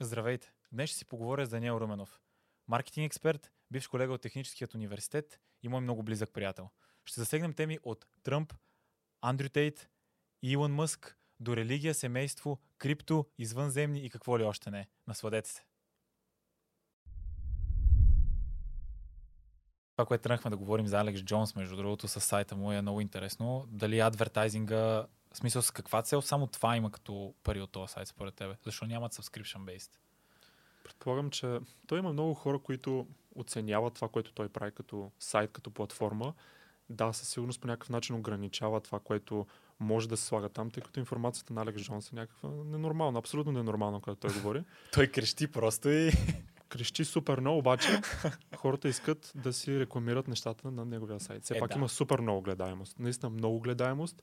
Здравейте! Днес ще си поговоря с Даниел Руменов. Маркетинг експерт, бивш колега от Техническият университет и мой много близък приятел. Ще засегнем теми от Тръмп, Андрю Тейт, Илон Мъск, до религия, семейство, крипто, извънземни и какво ли още не. Насладете се! Това, което тръгнахме да говорим за Алекс Джонс, между другото, с сайта му е много интересно. Дали адвертайзинга, в смисъл с каква цел, само това има като пари от този сайт според тебе? Защо нямат subscription based? Предполагам, че той има много хора, които оценяват това, което той прави като сайт, като платформа. Да, със сигурност по някакъв начин ограничава това, което може да се слага там, тъй като информацията на Алекс Джонс е някаква ненормална, абсолютно ненормална, когато той говори. той крещи просто и... Крещи супер много, обаче хората искат да си рекламират нещата на неговия сайт. Все Е, пак да. има супер много гледаемост. Наистина много гледаемост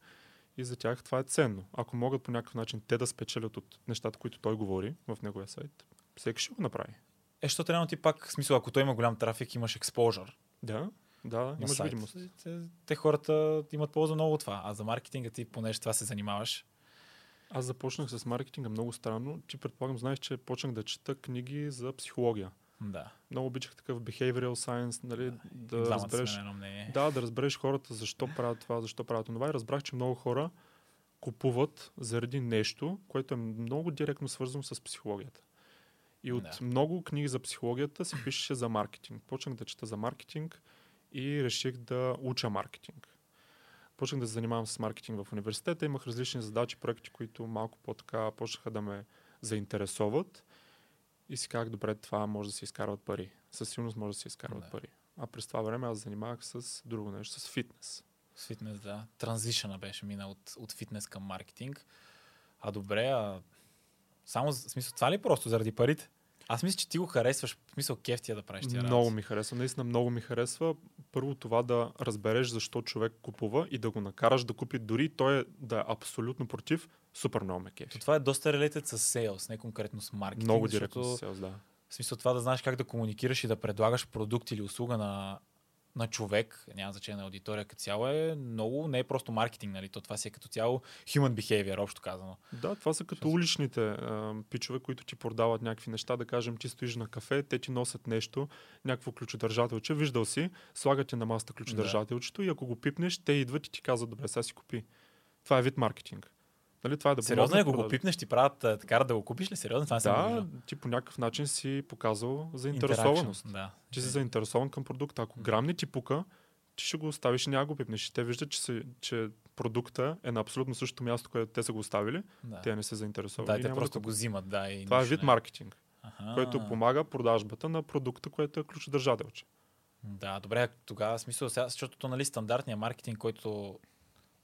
и за тях това е ценно. Ако могат по някакъв начин те да спечелят от нещата, които той говори в неговия сайт, всеки ще го направи. Е, що трябва ти пак, в смисъл, ако той има голям трафик, имаш exposure. Да, да, имаш сайт. видимост. Те, те хората имат полза много от това. А за маркетинга ти, понеже това се занимаваш, Аз започнах с маркетинга много странно. Ти предполагам, знаеш, че почнах да чета книги за психология. Да. Много обичах такъв behavioral science, нали, да двамата разбереш. Да, да разбереш хората защо правят това, защо правят това. И разбрах, че много хора купуват заради нещо, което е много директно свързано с психологията. И от Да. много книги за психологията се пишеше за маркетинг. Почнах да чета за маркетинг и реших да уча маркетинг. Почнах да се занимавам с маркетинг в университета. Имах различни задачи, проекти, които малко по-така почнаха да ме заинтересоват. И си казах, добре, това може да се изкарват пари. Със сигурност може да се изкарват Да. пари. А през това време аз занимавах с друго нещо, с фитнес. С фитнес, да. Транзишъна беше мина от, от фитнес към маркетинг. А добре, а само в смисъл, това ли е просто заради парите? Аз мисля, че ти го харесваш, в смисъл кеф ти е да правиш тия Много ми харесва, наистина много ми харесва. Първо това да разбереш защо човек купува и да го накараш да купи, дори той е да е абсолютно против, супер много ме кефи. То това е доста релетед с сейлс, не конкретно с маркетинг. Много защото, директно с селс, да. В смисъл това да знаеш как да комуникираш и да предлагаш продукт или услуга на, на човек, няма значение на аудитория като цяло, е много, не е просто маркетинг, нали? То това си е като цяло human behavior, общо казано. Да, това са като Защото- уличните а, пичове, които ти продават някакви неща. Да кажем, ти стоиш на кафе, те ти носят нещо, някакво ключодържателче, виждал си, слагат ти на масата ключодържателчето и ако го пипнеш, те идват и ти казват, добре, сега си купи. Това е вид маркетинг. Нали, това е да Сериозно ако го продаж- пипнеш, ти правят а, така да го купиш ли? Сериозно? Това не го Да, ти по някакъв начин си показал заинтересованост. Да. Ти си заинтересован към продукта. Ако грам не ти пука, ти ще го оставиш и няма го пипнеш. Те виждат, че, се, че продукта е на абсолютно същото място, което те са го оставили. да. Те не са заинтересовани. Да, и те просто да го взимат, да. И Това е вид не- маркетинг, Аха. който помага продажбата на продукта, което е ключодържателче. Да, добре, тогава смисъл, сега, защото то, нали, стандартният маркетинг, който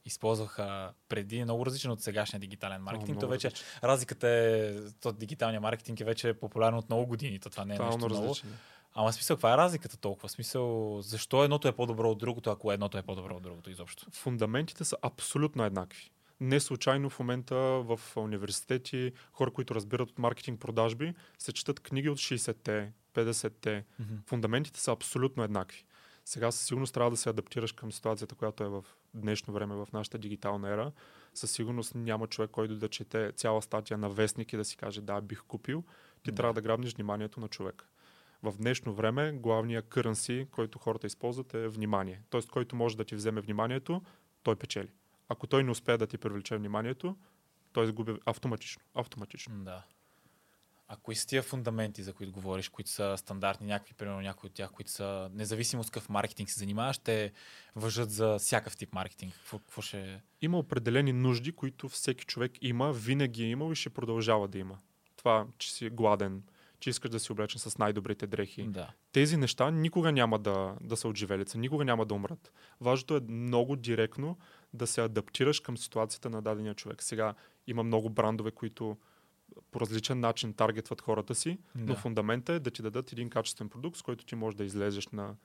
използваха преди, е много различен от сегашния дигитален маркетинг. Много то вече различен. разликата е, то дигиталния маркетинг е вече популярен от много години. То това не е Тотално нещо ново. различен. Ама смисъл, каква е разликата толкова? Смисъл, защо едното е по-добро от другото, ако едното е по-добро от другото изобщо? Фундаментите са абсолютно еднакви. Не случайно в момента в университети хора, които разбират от маркетинг продажби, се четат книги от 60-те, 50-те. Фундаментите са абсолютно еднакви. Сега със сигурност трябва да се адаптираш към ситуацията, която е в днешно време, в нашата дигитална ера. Със сигурност няма човек, който да чете цяла статия на вестник и да си каже да, бих купил. Ти Да. трябва да грабнеш вниманието на човека. В днешно време главният currency, който хората използват е внимание. Тоест, който може да ти вземе вниманието, той печели. Ако той не успее да ти привлече вниманието, той изгуби автоматично. Автоматично. Да. А кои са тия фундаменти, за които говориш, които са стандартни, някакви, примерно някои от тях, които са, независимо с какъв маркетинг се занимаваш, те въжат за всякакъв тип маркетинг. Какво, какво ще... Има определени нужди, които всеки човек има, винаги е имал и ще продължава да има. Това, че си гладен, че искаш да си облечен с най-добрите дрехи. Да. Тези неща никога няма да, да са отживелица, никога няма да умрат. Важното е много директно да се адаптираш към ситуацията на дадения човек. Сега има много брандове, които по различен начин таргетват хората си, но Да. фундамента е да ти дадат един качествен продукт, с който ти можеш да излезеш на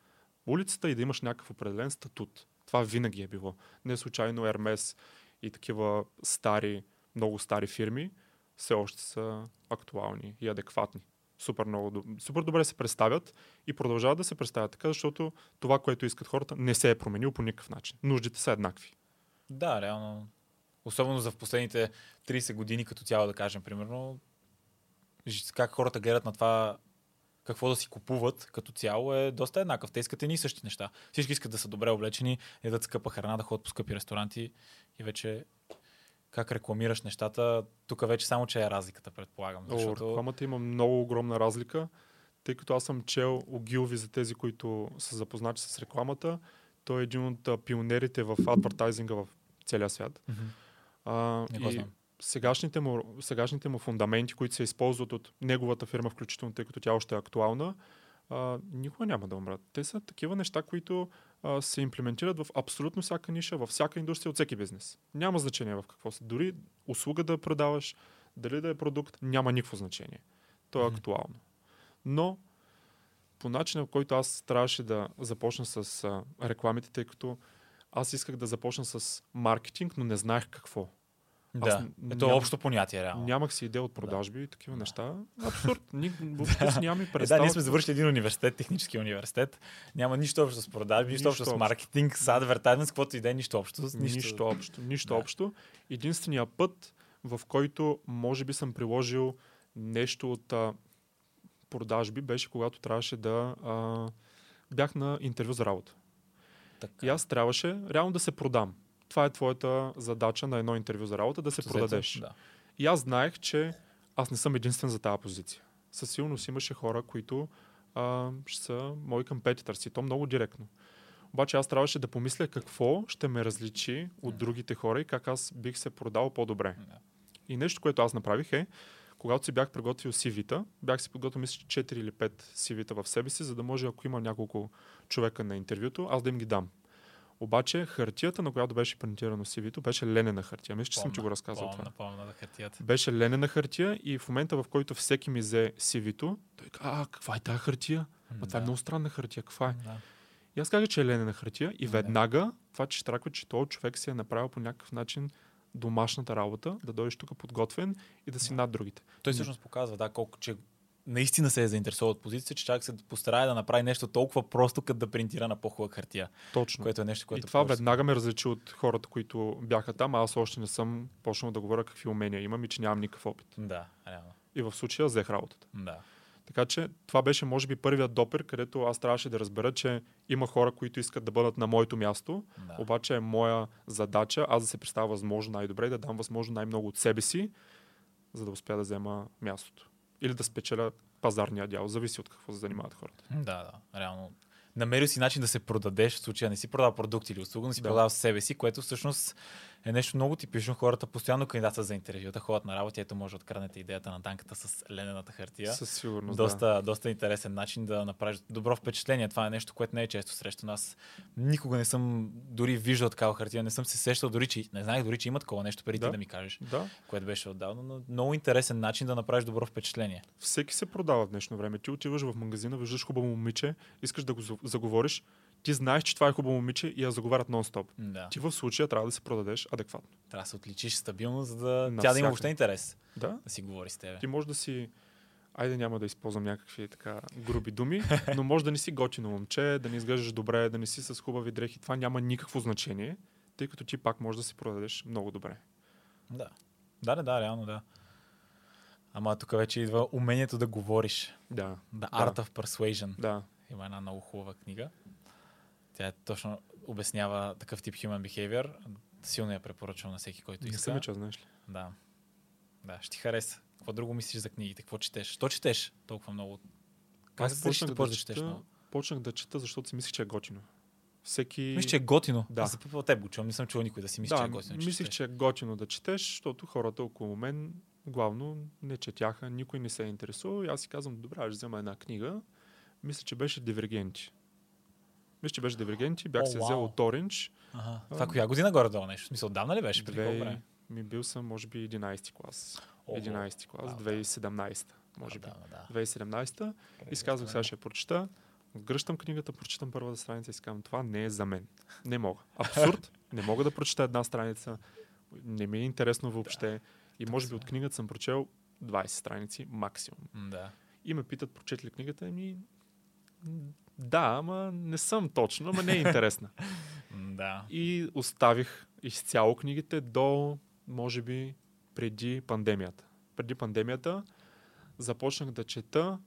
улицата и да имаш някакъв определен статут. Това винаги е било. Не случайно Hermes и такива стари, много стари фирми все още са актуални и адекватни. Супер, много, супер добре се представят и продължават да се представят така, защото това, което искат хората, не се е променило по никакъв начин. Нуждите са еднакви. Да, реално. Особено за в последните 30 години, като цяло да кажем, примерно, как хората гледат на това какво да си купуват като цяло е доста еднакъв. Те искат едни и същи неща. Всички искат да са добре облечени, ядат скъпа храна, да ходят по скъпи ресторанти и вече как рекламираш нещата, тук вече само, че е разликата, предполагам. О, Защото... рекламата има много огромна разлика, тъй като аз съм чел Огилви за тези, които са запознати с рекламата. Той е един от пионерите в адвертайзинга в целия свят. Мгм. А, Не и знам. сегашните му, сегашните му фундаменти, които се използват от неговата фирма, включително тъй като тя още е актуална, а, никога няма да умрат. Те са такива неща, които а, се имплементират в абсолютно всяка ниша, във всяка индустрия, от всеки бизнес. Няма значение в какво си. Дори услуга да продаваш, дали да е продукт, няма никакво значение. То е актуално. Но по начина, в който аз трябваше да започна с а, рекламите, тъй като аз исках да започна с маркетинг, но не знаех какво. Да, н- ето е ням- общо понятие, реално. Нямах си идея от продажби и такива Да. неща. Абсурд. Ни, въобще си нямам и Е, представа. да, ние сме завършили един университет, технически университет. Няма нищо общо с продажби, нищо, Нищо общо с маркетинг, с адвертайзинг, с каквото и да е, нищо общо. Нищо, нищо общо. Нищо Да. общо. Единствения път, в който може би съм приложил нещо от а, продажби, беше когато трябваше да... А, бях на интервю за работа. Така. И аз трябваше реално да се продам. Това е твоята задача на едно интервю за работа, да се Общо продадеш. Да. И аз знаех, че аз не съм единствен за тази позиция. Със сигурност имаше хора, които а, ще са мои компетитърси. То много директно. Обаче аз трябваше да помисля какво ще ме различи от другите хора и как аз бих се продал по-добре. Да. И нещо, което аз направих е, когато си бях приготвил CV-та, бях си подготвил, мисля, че 4 или 5 CV-та в себе си, за да може, ако има няколко човека на интервюто, аз да им ги дам. Обаче хартията, на която беше принтирано CV-то, беше ленена хартия. Мисля, че съм ти го разказал това. Помна, помна, да хартията. Беше ленена хартия и в момента, в който всеки ми взе CV-то, той каза, а, каква е тази хартия? А това е много странна хартия, каква е? Да. И аз казах, че е ленена хартия и веднага това, че штраква, че този човек си е направил по някакъв начин домашната работа, да дойдеш тук подготвен и да си Да. над другите. Той всъщност показва, да, колко, че наистина се е заинтересувал от позиция, че чак се постарае да направи нещо толкова просто, като да принтира на по-хубава хартия. Точно. Което е нещо, и което това повече- веднага ме различи от хората, които бяха там, а аз още не съм почнал да говоря какви умения имам и че нямам никакъв опит. Да, реално. И в случая взех работата. Да. Така че това беше, може би, първият допер, където аз трябваше да разбера, че има хора, които искат да бъдат на моето място, да. обаче е моя задача аз да се представя възможно най-добре и да дам възможно най-много от себе си, за да успя да взема мястото. Или да спечеля пазарния дял. Зависи от какво се занимават хората. Да, да, реално. Намерил си начин да се продадеш, в случая не си продал продукт или услуга, но си Да. продал себе си, което всъщност е нещо много типично. Хората постоянно кандидатстват за интервюта, ходят на работа, ето може да откраднете идеята на танката с ленената хартия. Със сигурност. Да. доста, доста интересен начин да направиш добро впечатление. Това е нещо, което не е често срещу нас. Никога не съм дори виждал такава хартия, не съм се сещал дори, че не знаех дори, че има такова нещо преди Да. ти да ми кажеш, Да. което беше отдавна, но много интересен начин да направиш добро впечатление. Всеки се продава в днешно време. Ти отиваш в магазина, виждаш хубаво момиче, искаш да го за- заговориш, ти знаеш, че това е хубаво момиче и я заговарят нон-стоп. Да. Ти в случая трябва да се продадеш адекватно. Трябва да се отличиш стабилно, за да тя да има Навсякъде. въобще интерес Да? да си говори с тебе. Ти може да си Айде няма да използвам някакви така груби думи, но може да не си готино момче, да не изглеждаш добре, да не си с хубави дрехи. Това няма никакво значение, тъй като ти пак можеш да се продадеш много добре. Да. Да, да, да, реално да. Ама тук вече идва умението да говориш. Да, The Art of Persuasion. да. Има една много хубава книга. Тя е точно обяснява такъв тип human behavior. Силно я препоръчвам на всеки, който Не иска. съм че, знаеш ли. Да. Да, ще ти хареса. Какво друго мислиш за книгите? Какво четеш? Що четеш толкова много? Как се да почнах почнеш да, да четеш много? почнах да чета, защото си мислих, че е готино. Всеки... Мисля, че е готино. Да. За първо теб го чувам. Не съм чул никой да си мисли, да, че е готино. мислих, четеш. че е готино да четеш, защото хората около мен главно не четяха, никой не се е интересувал и аз си казвам, добре, аз ще взема една книга. Мисля, че беше Дивергенти. Мисля, че беше Дивергенти, бях О, се взел вау. от Оранж. Ага. Това коя година горе-долу нещо? Смисъл, отдавна ли беше? Преди Две... време? Ми бил съм, може би, 11 клас. Ого. 11 клас, да. 2017, може би. Отдавна, да. 2017 и си сега ще прочета. Гръщам книгата, прочитам първата страница и си казвам, това не е за мен. Не мога. Абсурд. не мога да прочета една страница. Не ми е интересно въобще. И може би от книгата съм прочел 20 страници максимум. Да. И ме питат, прочет ли книгата? Ами, да, ама не съм точно, ама не е интересна. Да. и оставих изцяло книгите до, може би, преди пандемията. Преди пандемията започнах да чета,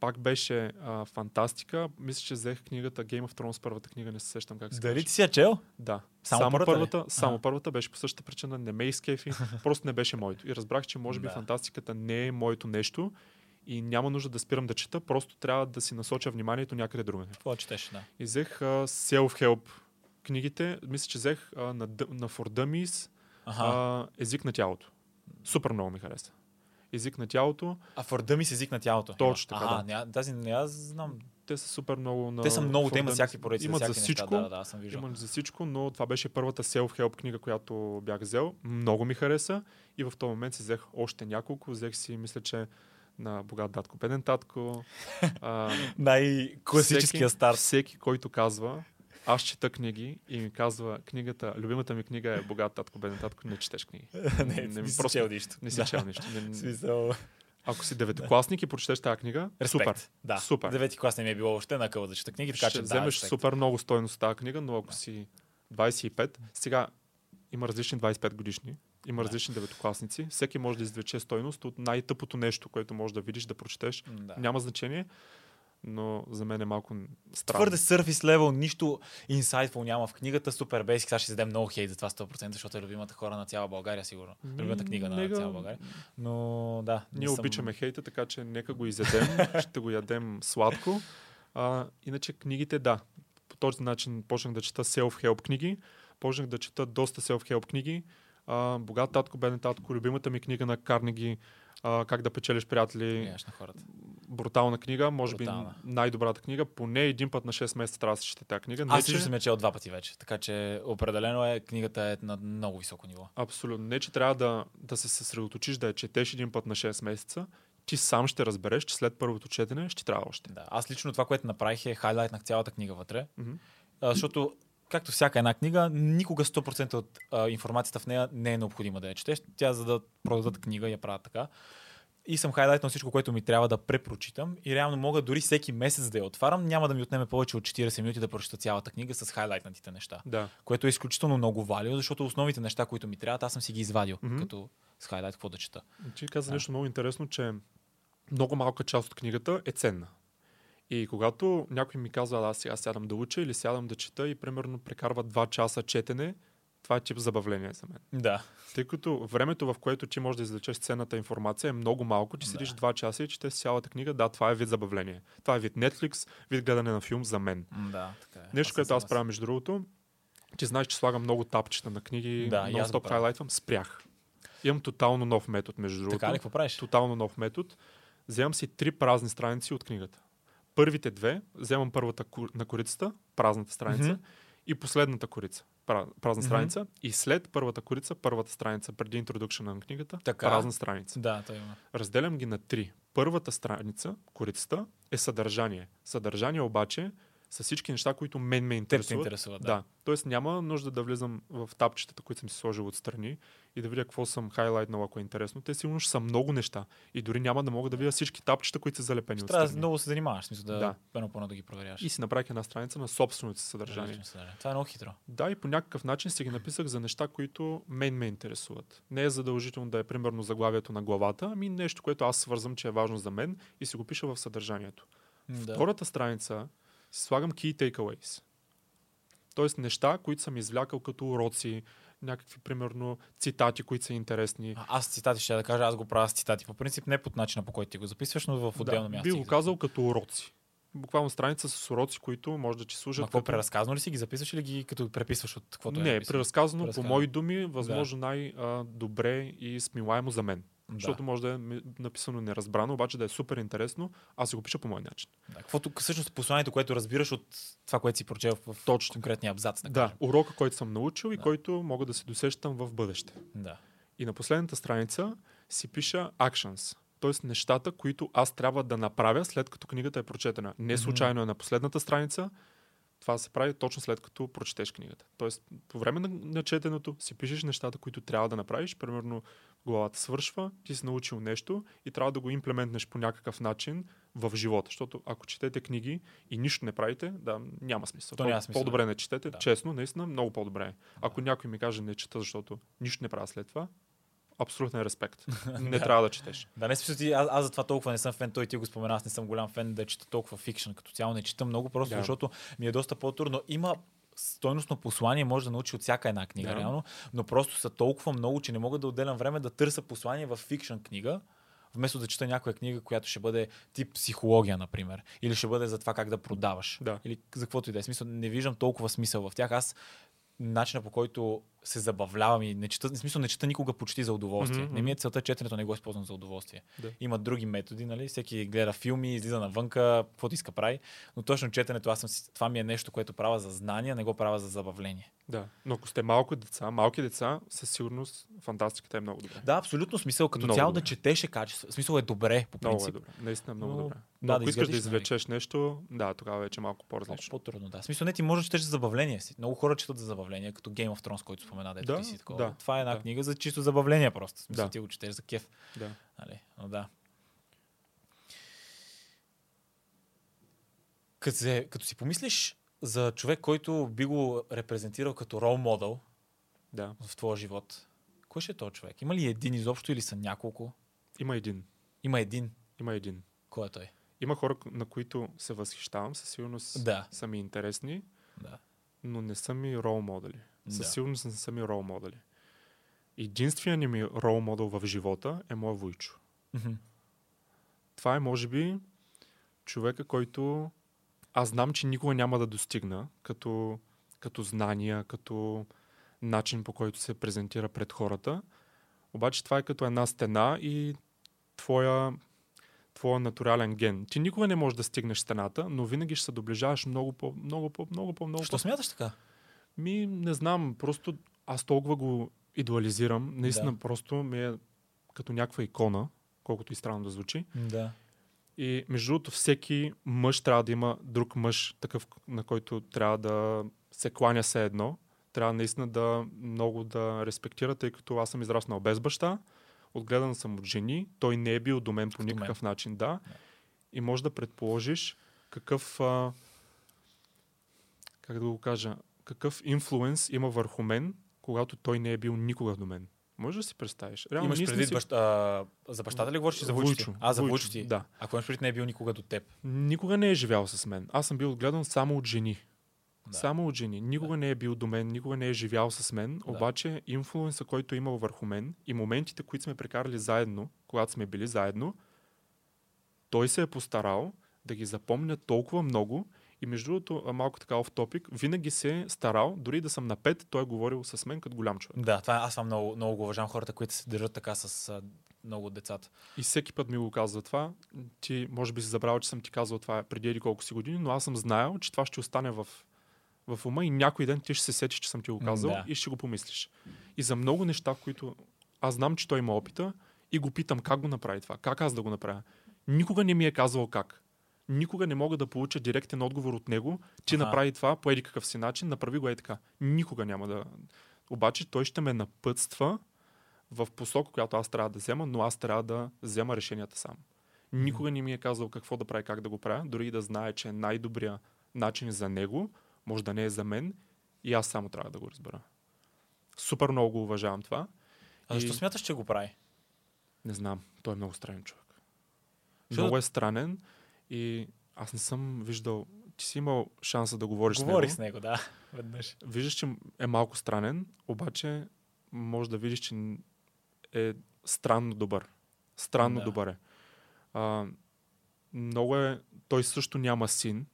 пак беше а, фантастика. Мисля, че взех книгата Game of Thrones, първата книга, не се сещам как се Дали ти си я чел? Да. Само Само, първата първата, само първата беше по същата причина, не ме изкефи, просто не беше моето. И разбрах, че може би Да. фантастиката не е моето нещо и няма нужда да спирам да чета, просто трябва да си насоча вниманието някъде другаде. Какво четеш, да. И взех а, self-help книгите, мисля, че взех а, на, на For Dummies Аха. а, език на тялото. Супер много ми хареса. Език на тялото, А ми с език на тялото. Точно така, Ага, да. ня, тази не аз знам. те са супер много на Те са много, те For имат Dummies. всякакви поредици. Имат за всичко, Неща. Да, да, съм виждал. Имат за всичко, но това беше първата self-help книга, която бях взел. Много ми хареса и в този момент си взех още няколко. Взех си, мисля, че на богат татко, беден татко. Най-класическия всеки, старт. Всеки, който казва, аз чета книги и ми казва, книгата, любимата ми книга е богат татко, беден татко, не четеш книги. не, не, ми си просто чел нищо. Не си Да. чел нищо. Не, ако си деветокласник и прочетеш тази книга, Респект. супер. Да. Супер. Девети клас не ми е било още на къва да чета книги, така ще че вземеш да, супер много стойност тази книга, но ако Да. си 25, сега има различни 25 годишни, има Да. различни деветокласници, всеки може да извлече стойност от най-тъпото нещо, което може да видиш, да прочетеш. Да. Няма значение, но за мен е малко странно. Твърде surface level, нищо insightful няма в книгата. Супер basic. Сега ще си дадем много хейт за това 100%, защото е любимата хора на цяла България, сигурно. Любимата книга на Нега- цяла България. Но да. Ние съм... обичаме хейта, така че нека го изядем, ще го ядем сладко. А, иначе книгите, да, по този начин почнах да чета self-help книги, почнах да чета доста self-help книги. А, Богат татко, беден татко, любимата ми книга на Карнеги, а, Как да печелиш приятели, Гледаш на хората. брутална книга, може Брутална. би най-добрата книга. Поне един път на 6 месеца трябва да се чете тази книга. Аз че, лично съм я чел два пъти вече. Така че определено е, книгата е на много високо ниво. Абсолютно. Не, че трябва да, да се съсредоточиш да я четеш един път на 6 месеца. Ти сам ще разбереш, че след първото четене ще трябва още. Да. Аз лично това, което направих е хайлайтнах цялата книга вътре. А, защото, както всяка една книга, никога 100% от а, информацията в нея не е необходимо да я четеш. Тя, за да продадат книга, я правят така. И съм хайлайтнал всичко, което ми трябва да препрочитам. И реално мога дори всеки месец да я отварям. Няма да ми отнеме повече от 40 минути да прочета цялата книга с хайлайтнатите неща. Да. Което е изключително много валио, защото основните неща, които ми трябват, аз съм си ги извадил, Мгм. като с хайлайт какво да чета. Ти каза Да. нещо много интересно, че много малка част от книгата е ценна. И когато някой ми казва, "А, аз сега сядам да уча или сядам да чета и примерно прекарва 2 часа четене, това е тип забавление за мен. Да. Тъй като времето, в което ти можеш да извлечеш ценната информация е много малко, ти Да. седиш 2 часа и четеш цялата книга, да, това е вид забавление. Това е вид Netflix, вид гледане на филм за мен. Да, така е. Нещо, съм което аз правя между другото, ти знаеш, че слагам много тапчета на книги, Да, аз правя. хайлайтвам, спрях. Имам тотално нов метод, между другото. Така ли, какво правиш? Тотално нов метод. Вземам си три празни страници от книгата. Първите две, вземам първата на корицата, празната страница, Мгм. и последната корица, пра- празна Мгм. страница, и след първата корица, първата страница, преди introduction на книгата, Така. празна страница. Да, той има. Разделям ги на три. Първата страница, корицата, е съдържание. Съдържание обаче са всички неща, които мен ме Теб те интересуват. интересува, да. Да. Тоест няма нужда да влизам в тапчетата, които съм си сложил отстрани и да видя какво съм хайлайтнал, ако е интересно. Те сигурно ще са много неща. И дори няма да мога да видя всички тапчета, които са залепени Ще трябва да много се занимаваш, смисъл да, Да. първо по да ги проверяваш. И си направих една страница на собственото си съдържание. Това е много хитро. Да, и по някакъв начин си ги написах за неща, които мен ме интересуват. Не е задължително да е примерно заглавието на главата, ами нещо, което аз свързвам, че е важно за мен и си го пиша в съдържанието. Да. Втората страница си слагам key takeaways. Тоест неща, които съм извлякал като уроци, някакви, примерно, цитати, които са интересни. А, Аз цитати ще да кажа, аз го правя с цитати. По принцип не под начина по който ти го записваш, но в отделно да, място. би го казал като уроци. Буквално страница с уроци, които може да ти служат. Ма какво като... преразказано ли си ги записваш или ги като преписваш от каквото е Не, написано? преразказано по Преразказано. мои думи, възможно най-добре и смилаемо за мен. Да. Защото може да е написано неразбрано, обаче да е супер интересно, аз си го пиша по мой начин. Да. Каквото всъщност посланието, което разбираш от това, което си прочел в Точно. конкретния абзац. Да. Да, урока, който съм научил и Да. който мога да се досещам в бъдеще. да. И на последната страница си пиша actions, т.е. нещата, които аз трябва да направя след като книгата е прочетена. Не случайно е на последната страница, това се прави точно след като прочетеш книгата. Тоест, по време на, на четенето си пишеш нещата, които трябва да направиш. Примерно, главата свършва, ти си научил нещо и трябва да го имплементнеш по някакъв начин в живота. Защото ако четете книги и нищо не правите, да, няма смисъл. То няма смисъл, По-добре не четете, Да. честно, наистина, много по-добре. е. Ако някой ми каже не чета, защото нищо не правя след това, абсолютен респект. Не трябва да четеш. Да, не смисъл ти, аз, аз затова толкова не съм фен, той ти го спомена, аз не съм голям фен да чета толкова фикшн, като цяло не чета много, просто Да. защото ми е доста по-трудно. Има стойностно послание, може да научи от всяка една книга, Да. реално, но просто са толкова много, че не мога да отделям време да търся послание в фикшн книга, вместо да чета някоя книга, която ще бъде тип психология, например, или ще бъде за това как да продаваш, Да. или за каквото и да е. Смисъл, не виждам толкова смисъл в тях. Аз начина по който се забавлявам и не чета, в смисъл не чета никога почти за удоволствие. Мгм, Не ми е целта четенето, не го използвам за удоволствие. Да. Има други методи, нали? Всеки гледа филми, излиза навънка, каквото иска прави. Но точно четенето, аз съм, това ми е нещо, което правя за знания, не го правя за забавление. Да. Но ако сте малко деца, малки деца, със сигурност фантастиката е много добре. Да, абсолютно смисъл. Като Много цяло добре. да четеш е качество. Смисъл е добре, по Много е принцип. добре. Наистина е много Но, добре. да, Но да ако искаш да навик. извлечеш нещо, да, тогава вече е малко по-различно. по-трудно, да. В смисъл не ти може да четеш за забавление си. Много хора четат за забавление, като Game of Thrones, който спомена, дето Да, ти си такова. да, Това е една да. книга за чисто забавление просто. Смисъл Да. ти го четеш за кеф. Да. Нали? Но да. Като, се, като си помислиш за човек, който би го репрезентирал като рол модел да. в твоя живот, кой ще е този човек? Има ли един изобщо или са няколко? Има един. Има един. Има един. Кой е той? Има хора, на които се възхищавам, със сигурност Да. са ми интересни, Да. но не са ми рол модели. Със Да. сигурност не са ми рол модели. Единственият ми рол модел в живота е моя Войчо. Мгм. Това е, може би, човека, който аз знам, че никога няма да достигна като, като знания, като начин по който се презентира пред хората. Обаче това е като една стена и твоя, твоя натурален ген. Ти никога не можеш да стигнеш стената, но винаги ще се доближаваш много по, много по, много по, много Що по. смяташ така? Ми, не знам, просто аз толкова го идеализирам. Наистина, Да. просто ми е като някаква икона, колкото и странно да звучи. Да. И между другото, всеки мъж трябва да има друг мъж, такъв, на който трябва да се кланя се едно. Трябва наистина да много да респектира, тъй като аз съм израснал без баща, отгледан съм от жени, той не е бил до мен по мен. никакъв начин, да. И може да предположиш какъв, а, как да го кажа, какъв инфлуенс има върху мен, когато той не е бил никога до мен. Може да си представиш. Реално, Имаш предвид си- баща, а, за бащата ли говориш за? Войчо, А, за Войчо ти. Да. Ако имаш предвид не е бил никога до теб. Никога не е живял с мен. Аз съм бил отгледан само от жени. Да. Само от жени. Никога не е бил до мен, никога не е живял с мен, обаче инфлуенса, който е имал върху мен и моментите, които сме прекарали заедно, когато сме били заедно, той се е постарал да ги запомня толкова много и между другото, малко така в топик, винаги се е старал, дори да съм на пет, той е говорил с мен като голям човек. Да, това е- аз съм много, много го уважавам хората, които се държат така с а, много от децата. И всеки път ми го казва това. Ти може би си забравил, че съм ти казал това преди еди колко си години, но аз съм знаел, че това ще остане в, в ума и някой ден ти ще се сетиш, че съм ти го казал да. и ще го помислиш. И за много неща, които аз знам, че той има опита и го питам как го направи това, как аз да го направя. Никога не ми е казвал как. Никога не мога да получа директен отговор от него, ти Аха. направи това по еди какъв си начин, направи го е така. Никога няма да. Обаче той ще ме напътства в посока, която аз трябва да взема, но аз трябва да взема решенията сам. Никога не ми е казал какво да прави, как да го правя, дори и да знае, че е най-добрия начин за него, може да не е за мен, и аз само трябва да го разбера. Супер много го уважавам това. А И- защо смяташ, че го прави? Не знам, той е много странен човек. Защо- Много е странен и аз не съм виждал. Ти си имал шанса да говориш Говорих с с него. него, да. Веднъж. Виждаш, че е малко странен, обаче може да видиш, че е странно добър. Странно Да. добър е. А, много е. Той също няма син.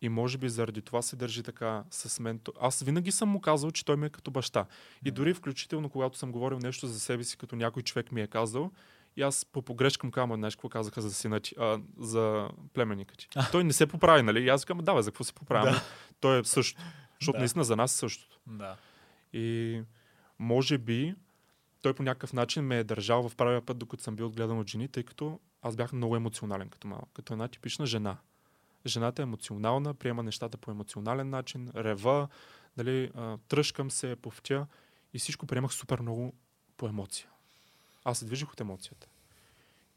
И може би заради това се държи така с мен. Аз винаги съм му казал, че той ми е като баща. И дори включително, когато съм говорил нещо за себе си, като някой човек ми е казал, и аз по погрешкам кама, знаеш какво казаха за сина ти, а, за племенника ти. А. Той не се поправи, нали? И аз казвам, да, бе, за какво се поправя? Да. Той е също. Защото Да. наистина за нас е същото. Да. И може би той по някакъв начин ме е държал в правия път, докато съм бил отгледан от жени, тъй като аз бях много емоционален като малък, като една типична жена. Жената е емоционална, приема нещата по емоционален начин, рева, дали, тръжкам се, повтя и всичко приемах супер много по емоция. Аз се движих от емоцията.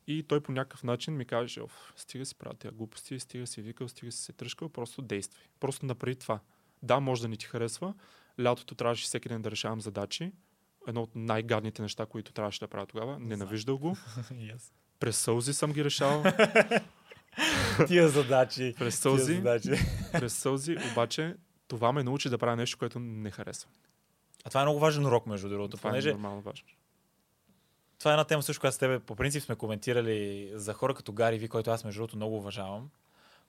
И той по някакъв начин ми каже, Оф, стига си правя тези глупости, стига си викал, стига си се тръжкал, просто действай. Просто направи това. Да, може да не ти харесва. Лятото трябваше всеки ден да решавам задачи. едно от най-гадните неща, които трябваше да правя тогава. Ненавиждал го. yes. През сълзи съм ги решавал. Тия задачи. През Тия сълзи. задачи. През сълзи, обаче това ме научи да правя нещо, което не харесвам. А това е много важен урок, между другото, Това понеже е нормално важно. Това е една тема също, която с тебе по принцип сме коментирали за хора като Гари Ви, който аз между другото много уважавам.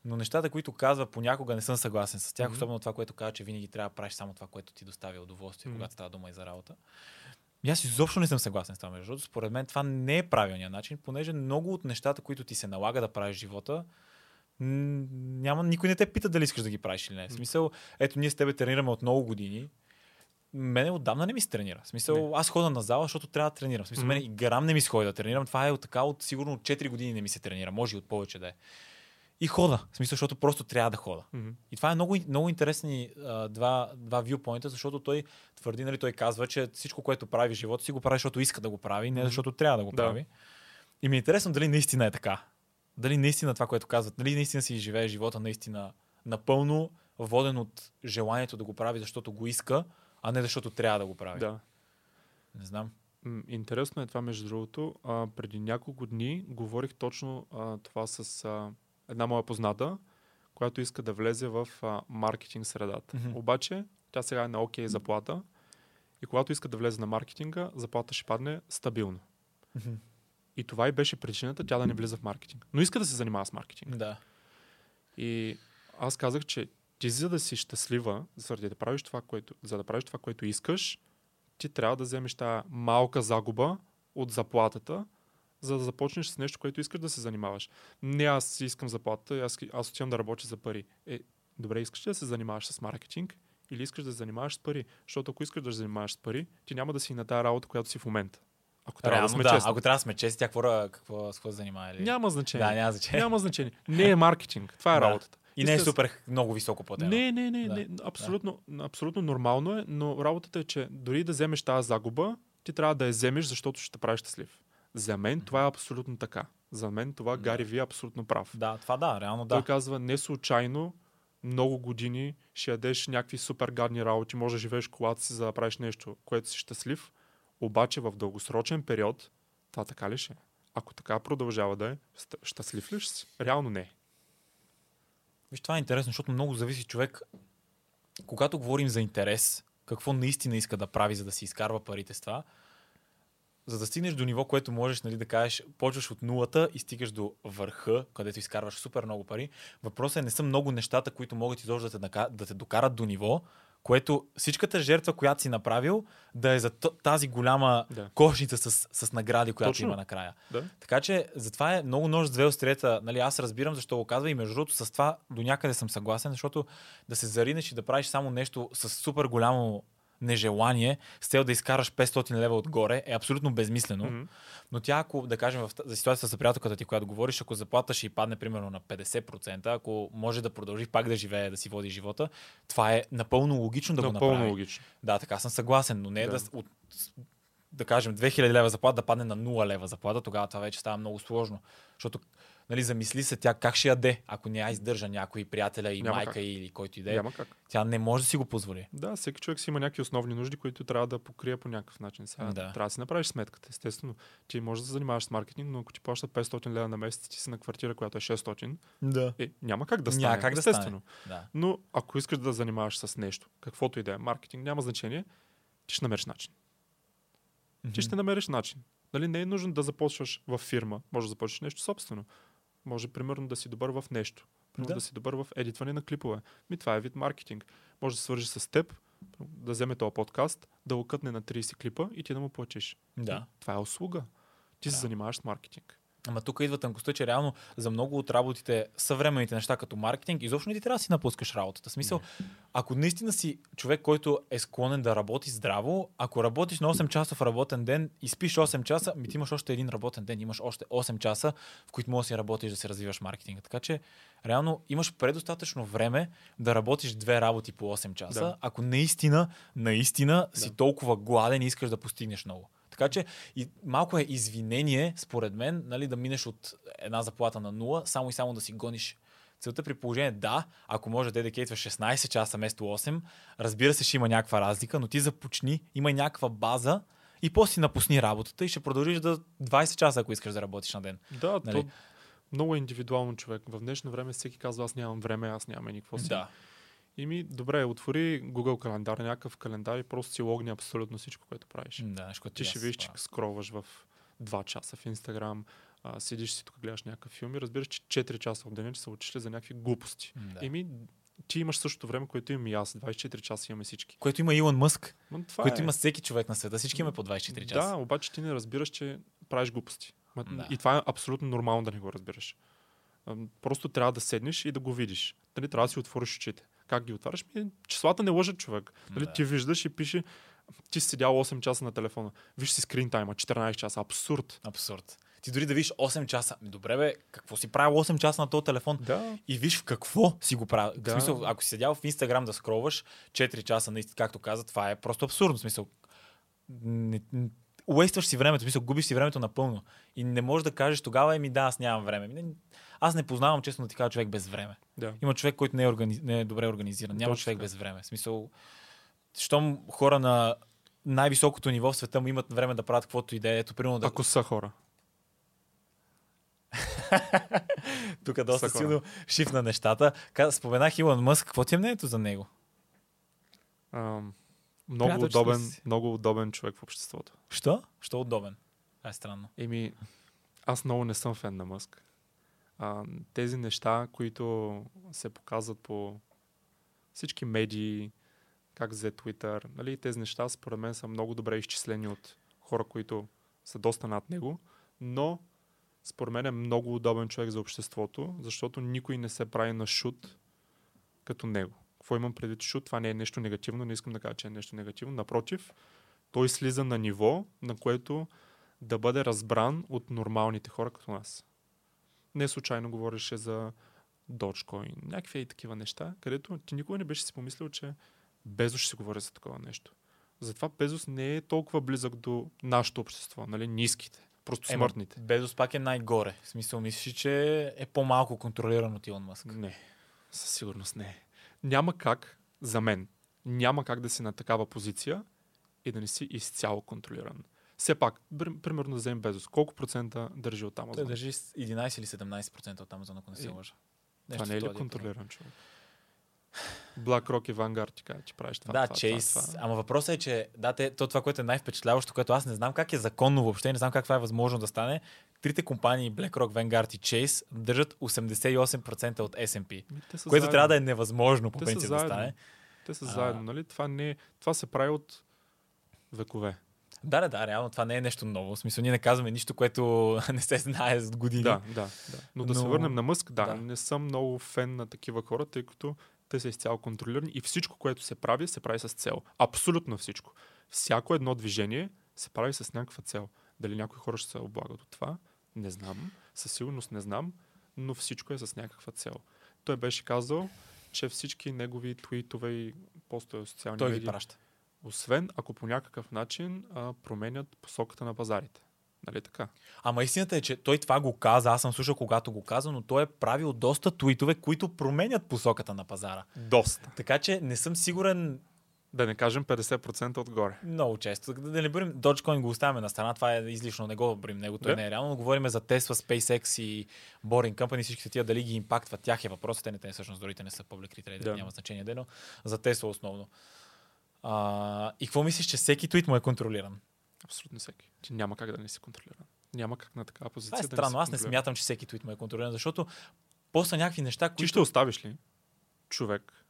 Но нещата, които казва, понякога не съм съгласен с тях, Мгм. особено това, което казва, че винаги трябва да правиш само това, което ти доставя удоволствие, Мгм. когато става дума и за работа. И аз изобщо не съм съгласен с това, между другото. Според мен това не е правилният начин, понеже много от нещата, които ти се налага да правиш живота, няма, никой не те пита дали искаш да ги правиш или не. В смисъл, ето ние с тебе тренираме от много години. Мене отдавна не ми се тренира. В смисъл, аз хода на зала, защото трябва да тренирам. В смисъл, Мгм. мене и грам не ми се ходи да тренирам. Това е от така от сигурно от 4 години не ми се тренира. Може и от повече да е. И хода. В смисъл, защото просто трябва да хода. Мгм. И това е много, много интересни а, два, два viewpointa, защото той твърди, нали, той казва, че всичко, което прави в живота си, го прави, защото иска да го прави, не защото трябва да го Да. прави. И ми е интересно дали наистина е така. Дали наистина това, което казват, дали наистина си живее живота наистина напълно воден от желанието да го прави, защото го иска, а не защото трябва да го прави. Да. Не знам. Интересно е това, между другото. А, преди няколко дни говорих точно а, това с а, една моя позната, която иска да влезе в а, маркетинг средата. Мгм. Обаче, тя сега е на окей заплата и когато иска да влезе на маркетинга, заплата ще падне стабилно. И това и беше причината тя да не влиза в маркетинг. Но иска да се занимава с маркетинг. Да. И аз казах, че ти за да си щастлива, заради да правиш това, което, за да правиш това, което искаш, ти трябва да вземеш тази малка загуба от заплатата, за да започнеш с нещо, което искаш да се занимаваш. Не аз си искам заплата, аз, аз отивам да работя за пари. Е, добре, искаш ли да се занимаваш с маркетинг или искаш да се занимаваш с пари? Защото ако искаш да се занимаваш с пари, ти няма да си на тази работа, която си в момента. Ако трябва Реално, да сме да. честни. Ако трябва да сме чести, тя какво, какво, какво се занимава? Или? Няма значение. Да, няма значение. Няма значение. Не е маркетинг. Това е Да. работата. И не е супер много високо платено. Не, не, не, Да. не абсолютно, абсолютно нормално е, но работата е, че дори да вземеш тази загуба, ти трябва да я вземеш, защото ще те прави щастлив. За мен това е абсолютно така. За мен това Да. Гари Ви е абсолютно прав. Да, това да, реално Той да. казва, не случайно много години ще ядеш някакви супер гадни работи, може да живееш колата си, за да правиш нещо, което си щастлив, обаче в дългосрочен период, това така ли ще е? Ако така продължава да е, щастлив ли ще си? Реално не. Виж, това е интересно, защото много зависи човек. Когато говорим за интерес, какво наистина иска да прави, за да си изкарва парите с това, за да стигнеш до ниво, което можеш нали, да кажеш, почваш от нулата и стигаш до върха, където изкарваш супер много пари. Въпросът е, не са много нещата, които могат изобщо да те, да те докарат до ниво, което всичката жертва, която си направил, да е за тази голяма Да. кошница с, с награди, която Точно. има накрая. Да? Така че затова е много нож с две острията. Нали, аз разбирам защо го казва и между другото с това до някъде съм съгласен, защото да се заринеш и да правиш само нещо с супер голямо нежелание, с цел да изкараш 500 лева отгоре, е абсолютно безмислено. Мгм. Но тя, ако, да кажем, в, за ситуацията с приятелката ти, която говориш, ако заплата ще й падне примерно на 50%, ако може да продължи пак да живее, да си води живота, това е напълно логично да го Напълно направи. логично. Да, така съм съгласен, но не е да, Да. от, да кажем 2000 лева заплата да падне на 0 лева заплата, тогава това вече става много сложно. Защото нали, замисли се тя как ще яде, ако не я издържа някой приятеля и Няма майка как. или който и да е. Тя не може да си го позволи. Да, всеки човек си има някакви основни нужди, които трябва да покрие по някакъв начин. Сега, Да. Трябва да си направиш сметката. Естествено, ти можеш да се занимаваш с маркетинг, но ако ти плащат 500 лева на месец, ти си на квартира, която е 600, Да. е, няма как да стане. Няма как да естествено. Да. Но ако искаш да занимаваш с нещо, каквото и да е, маркетинг, няма значение, ти ще намериш начин. Ти ще намериш начин. Нали, не е нужно да започваш в фирма. Може да започнеш нещо собствено. Може, примерно, да си добър в нещо. Примерно, Да. да. си добър в едитване на клипове. Ми, това е вид маркетинг. Може да свържи с теб, да вземе този подкаст, да го кътне на 30 клипа и ти да му платиш. Да. Това е услуга. Ти Да. се занимаваш с маркетинг. Ама тук идва тънкостта, че реално за много от работите, съвременните неща като маркетинг, изобщо не ти трябва да си напускаш работата. Смисъл, ако наистина си човек, който е склонен да работи здраво, ако работиш на 8 часов работен ден и спиш 8 часа, ми ти имаш още един работен ден, имаш още 8 часа, в които можеш да си работиш да си развиваш маркетинга. Така че, реално имаш предостатъчно време да работиш две работи по 8 часа, Да. ако наистина, наистина си Да. толкова гладен и искаш да постигнеш много. Така че и малко е извинение, според мен, нали, да минеш от една заплата на нула, само и само да си гониш целта при положение да, ако може да дедикейтваш 16 часа вместо 8, разбира се, ще има някаква разлика, но ти започни, има някаква база и после си напусни работата и ще продължиш да 20 часа, ако искаш да работиш на ден. Да, Нали? то много е индивидуално човек. В днешно време всеки казва, аз нямам време, аз нямам никакво си. Да. И ми, добре, отвори Google календар, някакъв календар и просто си логни абсолютно всичко, което правиш. Да, нещо, Ти и ще видиш, че правя. скролваш в 2 часа в Инстаграм, а, седиш си тук, гледаш някакъв филм и разбираш, че 4 часа от деня че са отишли за някакви глупости. Да. Еми, ти имаш същото време, което имам и аз. 24 часа имаме всички. Което има Илон Мъск, това което е. има всеки човек на света. Всички имаме по 24 часа. Да, обаче ти не разбираш, че правиш глупости. Да. И това е абсолютно нормално да не го разбираш. Просто трябва да седнеш и да го видиш. Дали трябва да си отвориш очите. Как ги отваряш? Ми, числата не лъжат човек. Дали Да. ти виждаш и пише ти си седял 8 часа на телефона. Виж си скрин тайма, 14 часа. Абсурд. Абсурд. Ти дори да видиш 8 часа. Ми, добре, бе, какво си правил 8 часа на този телефон? Да. И виж в какво си го правил. Да. В смисъл, ако си седял в Инстаграм да скролваш 4 часа, наистина, както каза, това е просто абсурдно. В смисъл, не, не, уействаш си времето, в смисъл, губиш си времето напълно. И не можеш да кажеш тогава, еми да, аз нямам време. Ами, Не, аз не познавам, честно да ти кажа, човек без време. да. Има човек, който не е, органи... не е добре организиран. Няма Точно човек без време. В смисъл, щом хора на най-високото ниво в света му имат време да правят каквото и да е. Ето, примерно, да... Ако са хора. тук доста са хора. силно шифна нещата. Ка- Споменах Илон Мъск. Какво ти е мнението за него? Ам, много, Приятелчество удобен, си. много удобен човек в обществото. Що? Що удобен? Това е странно. Еми, аз много не съм фен на Мъск. А, тези неща, които се показват по всички медии, как взе Twitter, нали, тези неща според мен са много добре изчислени от хора, които са доста над него, но според мен е много удобен човек за обществото, защото никой не се прави на шут като него. Какво имам предвид шут? Това не е нещо негативно, не искам да кажа, че е нещо негативно. Напротив, той слиза на ниво, на което да бъде разбран от нормалните хора като нас. Не случайно говореше за Dogecoin, някакви и такива неща, където ти никога не беше си помислил, че Безос ще си говори за такова нещо. Затова Безос не е толкова близък до нашето общество, нали, ниските, просто Ема, смъртните. Безос пак е най-горе. В смисъл, мислиш, че е по-малко контролиран от Илон Мъск. Не, със сигурност не. Няма как, за мен, няма как да си на такава позиция и да не си изцяло контролиран. Все пак, примерно да вземем Безос. Колко процента държи от Той Амазон? държи с 11 или 17% от Амазон, ако не се Е, лъжа. Това Нещо не е ли контролиран човек? BlackRock и Vanguard ти кажа, че правиш това. да, това, Чейс. Това, това. Ама въпросът е, че да, те, то това, което е най-впечатляващо, което аз не знам как е законно въобще, не знам как това е възможно да стане. Трите компании BlackRock, Vanguard и Chase държат 88% от S&P, което заедно. трябва да е невъзможно по принцип да стане. Те са А. заедно, нали? Това, не, е- това се прави от векове. Да, да, да, реално това не е нещо ново. В смисъл, ние не казваме нищо, което не се знае с години. Да, да, да. Но да се Но- върнем на Мъск, да, да. не съм много фен на такива хора, тъй като те са изцяло контролирани и всичко, което се прави, се прави с цел. Абсолютно всичко. Всяко едно движение се прави с някаква цел. Дали някои хора ще се облагат от това, не знам. Със сигурност не знам, но всичко е с някаква цел. Той беше казал, че всички негови твитове и постове в социални Той ги медии, праща. Освен ако по някакъв начин а, променят посоката на пазарите. Нали така? Ама истината е, че той това го каза, аз съм слушал когато го каза, но той е правил доста твитове, които променят посоката на пазара. Доста. Така че не съм сигурен Да не кажем 50% отгоре. много често. Да да не бърим, Dogecoin го оставяме на страна, това е излишно, не го бърим него, той Да. не е реално, но говорим за Tesla, SpaceX и Boring Company, всички тия дали ги импактват тях е въпросът, те не те всъщност дори не са public trader, Да. няма значение де, но за Tesla основно. А, и какво мислиш, че всеки твит му е контролиран? Абсолютно всеки. Ти няма как да не си контролиран. Няма как на такава позиция Това е да не странно, аз не смятам, че всеки твит му е контролиран, защото после някакви неща, Ти които... ще оставиш ли човек,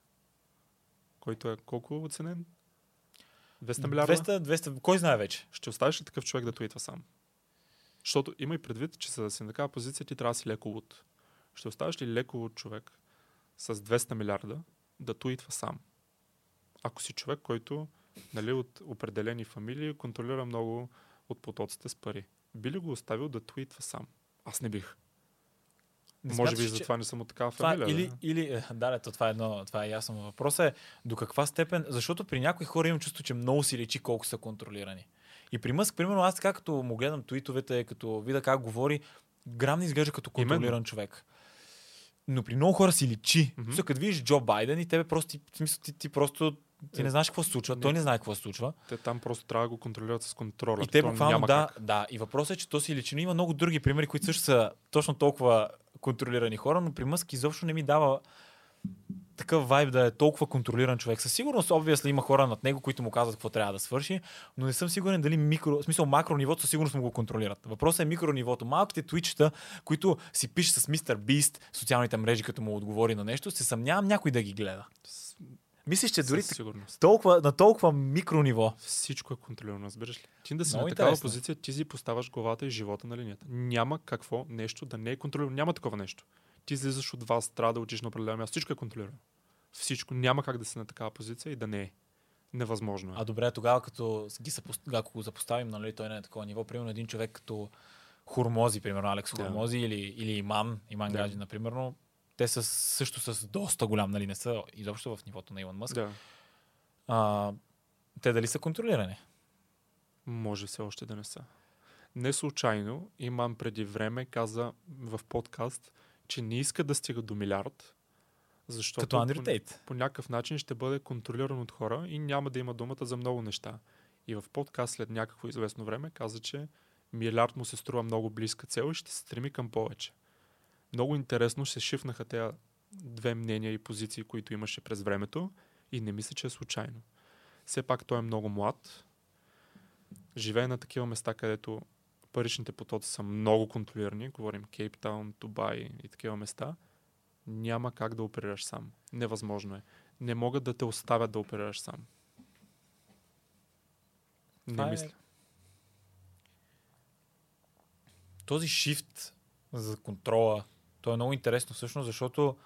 който е колко оценен? 200 милиарда? 200, 200, кой знае вече? Ще оставиш ли такъв човек да твитва сам? Защото има и предвид, че за да си на такава позиция ти трябва да си леко луд. Ще оставиш ли леко луд човек с 200 милиарда да твитва сам? Ако си човек, който нали, от определени фамилии контролира много от потоците с пари. Би ли го оставил да твитва сам? Аз не бих. Не Може смяташ, би че- затова не съм от такава Това, фамилия. или, да. или, е, да, да, то това е, едно, това е ясно. Въпросът е до каква степен, защото при някои хора имам чувство, че много си личи колко са контролирани. И при Мъск, примерно, аз така като му гледам твитовете, като видя как говори, грам не изглежда като Именно. контролиран човек. Но при много хора си личи. Mm-hmm. Като видиш Джо Байден и тебе просто, в смисъл, ти, ти просто ти не знаеш какво се случва, не. той не знае какво се случва. Те там просто трябва да го контролират с контрола. И те буквално, да, как. да. И въпросът е, че то си личи. Но има много други примери, които също са точно толкова контролирани хора, но при Мъск изобщо не ми дава такъв вайб да е толкова контролиран човек. Със сигурност, обвиасли има хора над него, които му казват какво трябва да свърши, но не съм сигурен дали микро, в смисъл макро нивото със сигурност му го контролират. Въпросът е микро нивото. Малките твичета, които си пише с Мистер Бист, социалните мрежи, като му отговори на нещо, се съмнявам някой да ги гледа. Мислиш, че дори толкова, на толкова микро ниво. Всичко е контролирано, разбираш ли? Ти да си Много на такава интересно. позиция, ти си поставаш главата и живота на линията. Няма какво нещо да не е контролирано. Няма такова нещо. Ти излизаш от вас, трябва да учиш на определено място. Всичко е контролирано. Всичко. Няма как да си на такава позиция и да не е. Невъзможно е. А добре, тогава като, ги съпос... ако го запоставим, нали, той не е такова ниво, примерно един човек като Хурмози, примерно Алекс Да. Хурмози или, или Иман, Иман Да. Гаджи, например, те са също с доста голям, нали, не са изобщо в нивото на Илон Мъск. Да. А, те дали са контролирани? Може все още да не са. Не случайно, имам преди време, каза в подкаст, че не иска да стига до милиард, защото Като Андрю по, по някакъв начин ще бъде контролиран от хора и няма да има думата за много неща. И в подкаст след някакво известно време каза, че милиард му се струва много близка цел и ще се стреми към повече. Много интересно се шифнаха тези две мнения и позиции, които имаше през времето и не мисля, че е случайно. Все пак той е много млад, живее на такива места, където паричните потоци са много контролирани, говорим Кейптаун, Дубай и такива места, няма как да оперираш сам. Невъзможно е. Не могат да те оставят да оперираш сам. Не Това е- мисля. Този шифт за контрола, то е много интересно всъщност, защото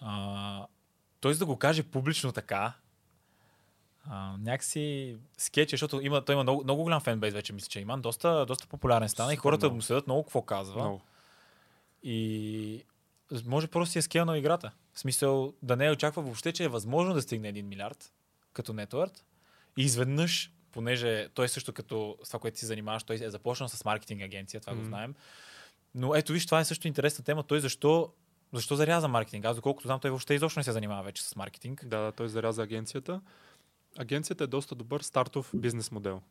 а, той за да го каже публично така, а, някакси скетч, защото има, той има много, много голям фенбейс вече, мисля, че има. Доста, доста популярен стана и Супер хората много. му следят много какво казва. Много. И може просто си е скелнал играта. В смисъл да не очаква въобще, че е възможно да стигне 1 милиард като нетворд. И изведнъж, понеже той също като това, което си занимаваш, той е започнал с маркетинг агенция, това го Мгм. знаем. Но ето виж, това е също интересна тема. Той защо, защо заряза маркетинг? Аз доколкото знам, той въобще изобщо не се занимава вече с маркетинг. Да, да, той заряза агенцията. Агенцията е доста добър стартов бизнес модел.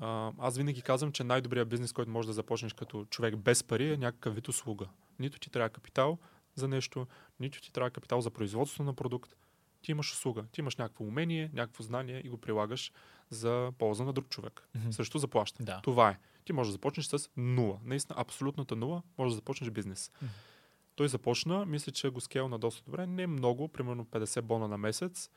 А, аз винаги казвам, че най-добрият бизнес, който можеш да започнеш като човек без пари е някакъв вид услуга. Нито ти трябва капитал за нещо, нито ти трябва капитал за производство на продукт. Ти имаш услуга, ти имаш някакво умение, някакво знание и го прилагаш за полза на друг човек. Мгм. Срещу заплащане. Да. Това е. Ти можеш да започнеш с нула. Наистина, абсолютната нула, може да започнеш бизнес. Мгм. Той започна, мисля, че го скел на доста добре. Не много, примерно 50 бона на месец,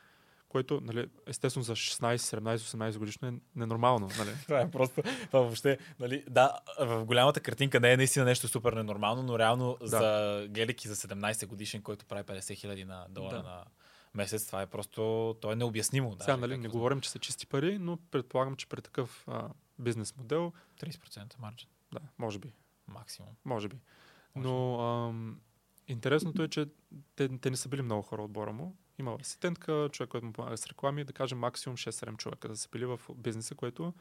което, нали, естествено за 16, 17, 18 годишно е ненормално. Нали? Това е просто, това въобще, нали, да, в голямата картинка не е наистина нещо супер ненормално, но реално да. за гелики за 17 годишен, който прави 50 хиляди на долара Да. на месец, това е просто, то е необяснимо. Сега, даже, нали, не за говорим, че са чисти пари, но предполагам, че при такъв а, бизнес модел, 30% марджин, да, може би, максимум. може би. Но ам, интересното е, че те, те не са били много хора от отбора му. Има асистентка, човек, който му помага с реклами, да кажем максимум 6-7 човека да са били в бизнеса, което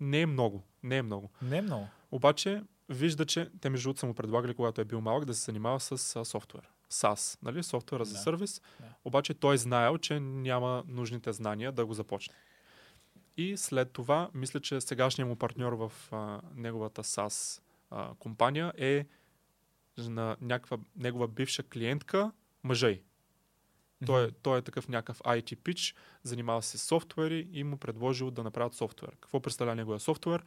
не е много. Не е много. Не е много. Обаче вижда, че те между другото са му предлагали, когато е бил малък, да се занимава с а, софтуер. SaaS, нали? Софтуера за Да. сервис. Да. Обаче той е знаел, че няма нужните знания да го започне. И след това, мисля, че сегашният му партньор в а, неговата SaaS а, компания е на някаква негова бивша клиентка, мъжа й. Той, е, той е такъв някакъв IT pitch, занимава се с софтуери и му предложил да направят софтуер. Какво представлява неговия софтуер?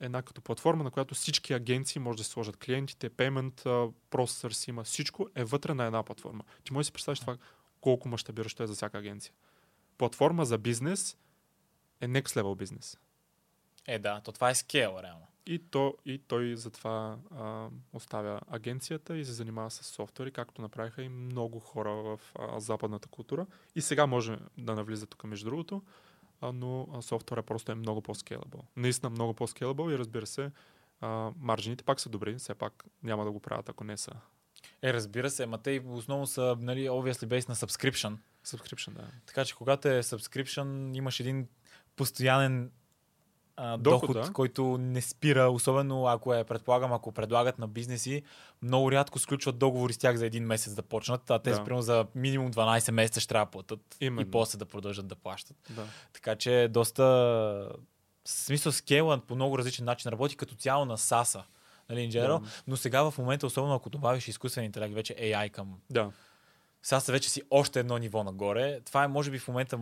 Една като платформа, на която всички агенции може да си сложат клиентите, payment, processors има, всичко е вътре на една платформа. Ти можеш да си представиш това колко мащабиращо е за всяка агенция. Платформа за бизнес е next level бизнес. Е, да, то това е скел, реално. И, то, и той затова а, оставя агенцията и се занимава с софтуери, както направиха и много хора в а, западната култура. И сега може да навлиза тук, между другото, а, но а, софтуера просто е много по-скелабъл. Наистина много по-скелабъл и разбира се, а, маржините пак са добри, все пак няма да го правят, ако не са Е, разбира се, ма те основно са, нали, obviously based на subscription. subscription. Да. Така че когато е subscription, имаш един постоянен а, Доход, доход, да. който не спира, особено ако е, предполагам, ако предлагат на бизнеси, много рядко сключват договори с тях за един месец да почнат, а те Да. примерно за минимум 12 месеца ще трябва да платят Именно. и после да продължат да плащат. Да. Така че доста в смисъл скейла по много различен начин работи като цяло на SASA. Нали, general, Да. но сега в момента, особено ако добавиш изкуствен интелект, вече AI към да. SASA вече си още едно ниво нагоре. Това е може би в момента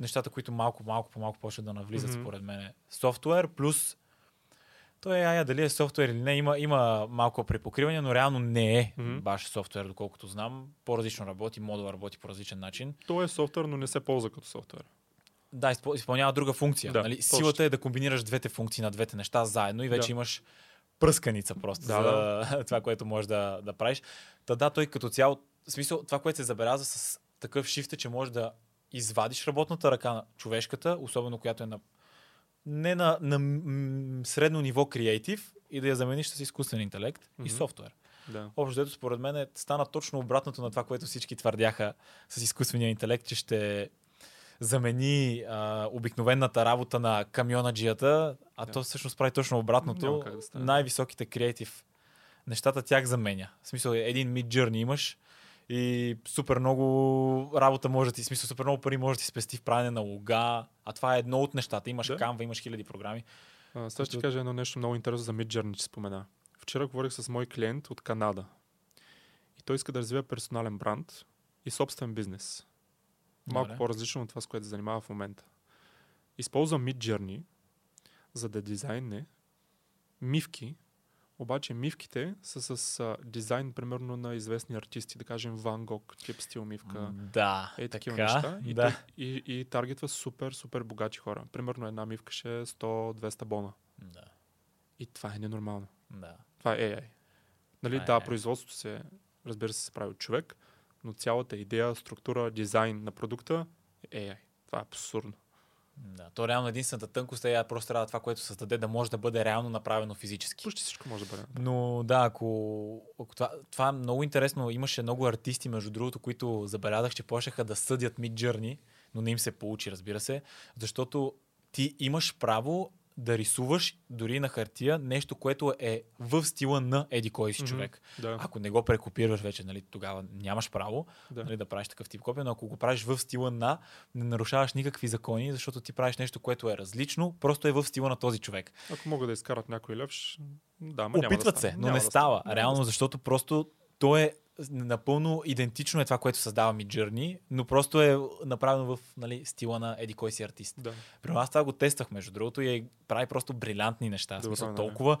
нещата, които малко, малко по малко почват да навлизат mm-hmm. според мен. Софтуер плюс той AI, дали е софтуер или не, има, има малко препокриване, но реално не е mm-hmm. баш софтуер, доколкото знам. По-различно работи, модул работи по различен начин. То е софтуер, но не се ползва като софтуер. Да, изпъл- изпълнява друга функция. Да, нали? точно. Силата е да комбинираш двете функции на двете неща заедно и вече Да. имаш пръсканица просто Да, за това, което можеш да, да правиш. Та да, той като цяло, в смисъл, това, което се забеляза с такъв шифт е, че можеш да извадиш работната ръка на човешката, особено която е на не на, на м- средно ниво креатив и да я замениш с изкуствен интелект mm-hmm. и софтуер. Да. Общо дето според мен е, стана точно обратното на това, което всички твърдяха с изкуствения интелект, че ще замени а, обикновената работа на камионаджията, а Да. то всъщност прави точно обратното. Да стане. Най-високите креатив нещата тях заменя. В смисъл, един mid journey имаш и супер много работа може да ти, смисъл, супер много пари може да ти спести в правене на лога, а това е едно от нещата. Имаш Да. Canva, имаш хиляди програми. А, сега ще Като- кажа едно нещо много интересно за Midjourney, че спомена. Вчера говорих с мой клиент от Канада. И той иска да развива персонален бранд и собствен бизнес. Малко Добре. по-различно от това, с което се занимава в момента. Използва Midjourney, за да дизайне мивки, обаче мивките са с а, дизайн, примерно, на известни артисти, да кажем Ван Гог, тип стил мивка. Да, Е, такива така. неща. И, да. той, и, и таргетва супер, супер богати хора. Примерно една мивка ще е 100-200 бона. да, И това е ненормално. да. Това е AI. Нали, Това е да, производството се, разбира се, се прави от човек, но цялата идея, структура, дизайн на продукта е AI. Това е абсурдно. Да, то реално единствената тънкост е просто трябва това, което създаде, да може да бъде реално направено физически. Почти всичко може да бъде. Но да, ако, ако това, това е много интересно. Имаше много артисти, между другото, които забелязах, че почнаха да съдят Mid Journey, но не им се получи, разбира се, защото ти имаш право да рисуваш дори на хартия нещо, което е в стила на еди кой си Мгм. човек. Да, Ако не го прекопираш вече, нали, тогава нямаш право да. нали, да правиш такъв тип копия, но ако го правиш в стила на, не нарушаваш никакви закони, защото ти правиш нещо, което е различно, просто е в стила на този човек. Ако могат да изкарат някой лев, ще- да, ма няма Опитват да се, но Няма не да става. Реално, защото просто то е напълно идентично е това, което създава ми Journey, но просто е направено в нали, стила на еди кой си артист. Да. При нас това го тествах, между другото, и е, прави просто брилянтни неща. Добре, смисъл, да. толкова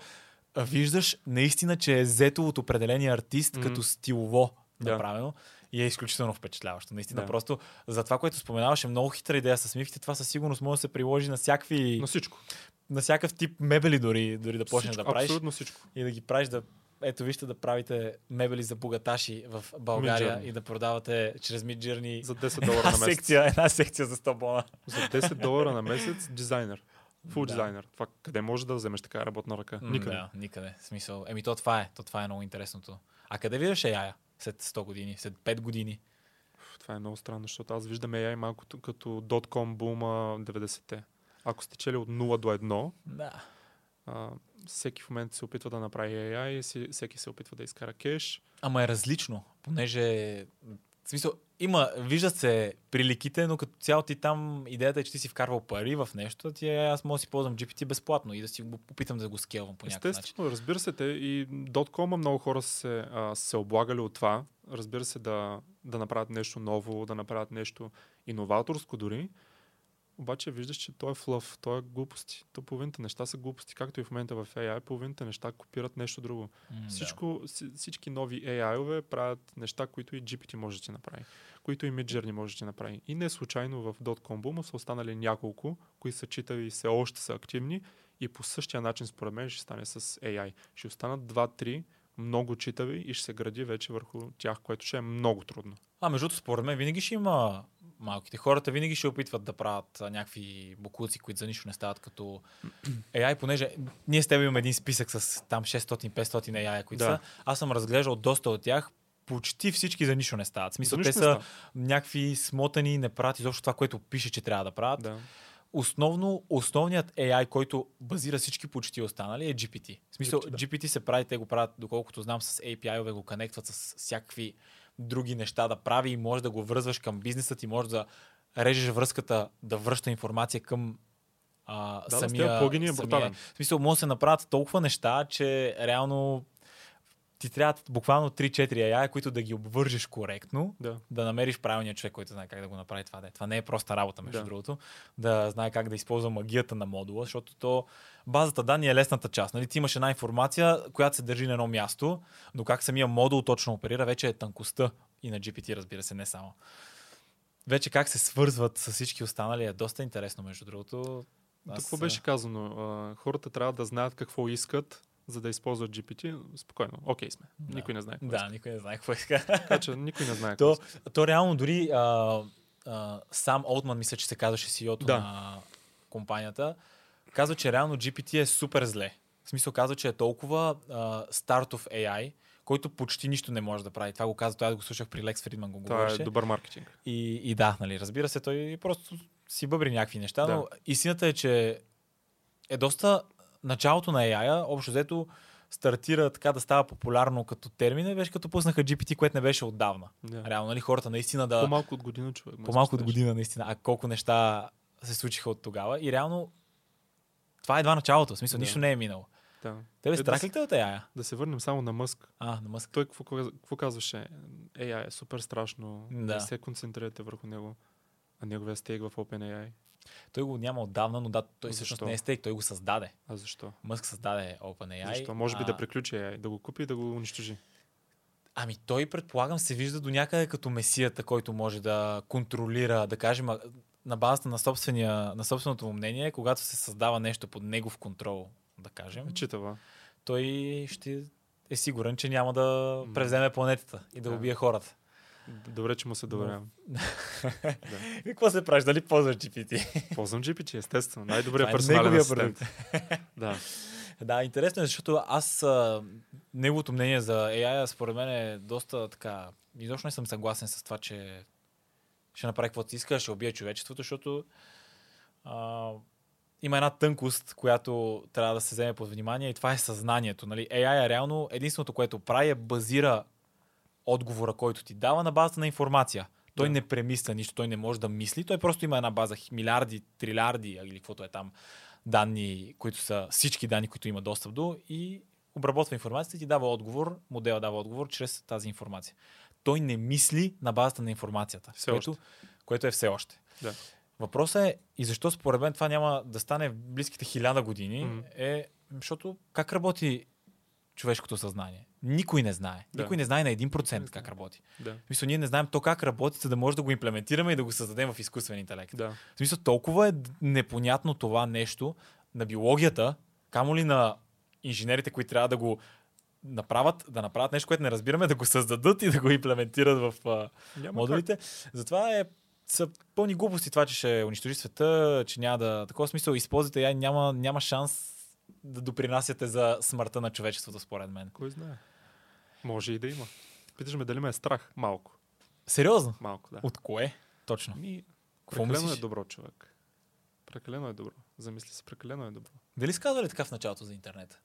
а, виждаш наистина, че е взето от определения артист Мгм. като стилово Да. направено. И е изключително впечатляващо. Наистина, Да. просто за това, което споменаваш, е много хитра идея с мивките. Това със сигурност може да се приложи на всякакви, На всичко. на всякакъв тип мебели дори, дори да почнеш всичко да правиш Абсолютно всичко. и да ги правиш да ето вижте да правите мебели за богаташи в България Midjourney. и да продавате чрез Midjourney За 10 долара на месец. секция, една секция за 100 бона. За 10 долара на месец дизайнер. Фул Да. дизайнер. Това къде може да вземеш така работна ръка? Никъде. Да, никъде. Смисъл. Еми то това е. То това е много интересното. А къде виждаш AI след 100 години, след 5 години? Това е много странно, защото аз виждам AI малко като dot-com бума 90-те. Ако сте чели от 0 до 1, Да. а, всеки в момента се опитва да направи AI, всеки се опитва да изкара кеш. Ама е различно, понеже в смисъл, има, виждат се приликите, но като цяло ти там идеята е, че ти си вкарвал пари в нещо, ти е, аз мога да си ползвам GPT безплатно и да си го опитам да го скелвам по някакъв начин. Естествено, разбира се, те и dot-com много хора се, а, се облагали от това. Разбира се, да, да направят нещо ново, да направят нещо иноваторско дори. Обаче виждаш, че той е флъв, той е глупости. То половината неща са глупости, както и в момента в AI, половината неща копират нещо друго. Да. Всичко, си- всички нови AI-ове правят неща, които и GPT може да ти направи, които и Midjourney може да ти направи. И не случайно в .com Boom са останали няколко, които са читави и все още са активни и по същия начин според мен ще стане с AI. Ще останат 2-3 много читави и ще се гради вече върху тях, което ще е много трудно. А, между другото, според мен винаги ще има малките. Хората винаги ще опитват да правят а, някакви букуци, които за нищо не стават като AI, понеже ние с теб имаме един списък с там 600-500 AI, които Да. са. Аз съм разглеждал доста от тях. Почти всички за нищо не стават. В смисъл, те са някакви смотани, не правят изобщо това, което пише, че трябва да правят. Да. основно, основният AI, който базира всички почти останали е GPT. В смисъл, GPT, да. GPT се прави, те го правят, доколкото знам, с API-ове го конектват с всякакви други неща да прави и може да го връзваш към бизнеса ти, може да режеш връзката, да връща информация към а, Да, да, самия, тези плагини е самия-. В смисъл, може да се направят толкова неща, че реално ти трябва буквално 3-4 AI, които да ги обвържеш коректно, Да. да намериш правилния човек, който знае как да го направи това. Да. Това не е проста работа, между Да. другото. Да знае как да използва магията на модула, защото то базата данни е лесната част. Нали? Ти имаш една информация, която се държи на едно място, но как самия модул точно оперира, вече е тънкостта и на GPT, разбира се, не само. Вече как се свързват с всички останали е доста интересно, между другото. Тук какво беше казано? Хората трябва да знаят какво искат, за да използват GPT. Спокойно, окей сме. Да. Никой не знае. Да, иска. никой не знае какво иска. Така че никой не знае. то, иска. то реално дори а, а, сам Олтман, мисля, че се казваше CEO-то Да. на компанията, казва, че реално GPT е супер зле. В смисъл казва, че е толкова а, стартов AI, който почти нищо не може да прави. Това го каза, той аз го слушах при Лекс Фридман го Това говореше. е добър маркетинг. И, и да, нали, разбира се, той просто си бъбри някакви неща, Да. но истината е, че е доста началото на AI-а, общо взето стартира така да става популярно като термин, беше като пуснаха GPT, което не беше отдавна. Да. Реално, нали, хората наистина да... По-малко от година човек. По-малко от година, наистина. А колко неща се случиха от тогава. И реално това е едва началото. В смисъл, Да. нищо не е минало. Да. Тебе Е, страх ли те от AI? Да се върнем само на Мъск. А, на Мъск. Той какво, какво казваше? AI е супер страшно. Да. Не се концентрирате върху него. А неговия стейк в OpenAI. Той го няма отдавна, но да, той всъщност не е стейк, той го създаде. А защо? Мъск създаде OpenAI. Защо? Може би а, да приключи AI, да го купи и да го унищожи. Ами той, предполагам, се вижда до някъде като месията, който може да контролира, да кажем, на базата на, на собственото му мнение, когато се създава нещо под негов контрол, да кажем, Читава. той ще е сигурен, че няма да превземе планетата и Да. убие хората. Добре, че му се доверявам. да. И какво се правиш? Дали ползваш GPT? Ползвам GPT, естествено. Най-добрият Това е персонален неговия асистент. Да. да, интересно е, защото аз а, неговото мнение за AI според мен е доста така. Изобщо не съм съгласен с това, че ще направи каквото си иска, ще убие човечеството, защото а, има една тънкост, която трябва да се вземе под внимание и това е съзнанието. Нали? AI е реално единственото, което прави е базира отговора, който ти дава на базата на информация. Той Да. не премисля нищо, той не може да мисли, той просто има една база милиарди, трилиарди или каквото е там данни, които са всички данни, които има достъп до и обработва информацията и ти дава отговор, модела дава отговор чрез тази информация. Той не мисли на базата на информацията, Все което, още. което е все още. Да. Въпросът е и защо според мен това няма да стане в близките хиляда години, Мгм. е, защото как работи човешкото съзнание? Никой не знае. Да. Никой не знае на 1% Не как работи. Да. В смисъл, ние не знаем то как работи, за да може да го имплементираме и да го създадем в изкуствен интелект. Да. В смисъл, толкова е непонятно това нещо на биологията, камо ли на инженерите, които трябва да го направят, да направят нещо, което не разбираме, да го създадат и да го имплементират в Няма модулите. Затова е са пълни глупости това, че ще унищожи света, че няма да... Такова смисъл, използвате я, няма, няма шанс да допринасяте за смъртта на човечеството, според мен. Кой знае? Може и да има. Питаш ме дали ме е страх. Малко. Сериозно? Малко, да. От кое? Точно. Ми, прекалено е добро човек. Прекалено е добро. Замисли се, прекалено е добро. Дали си казвали така в началото за интернет?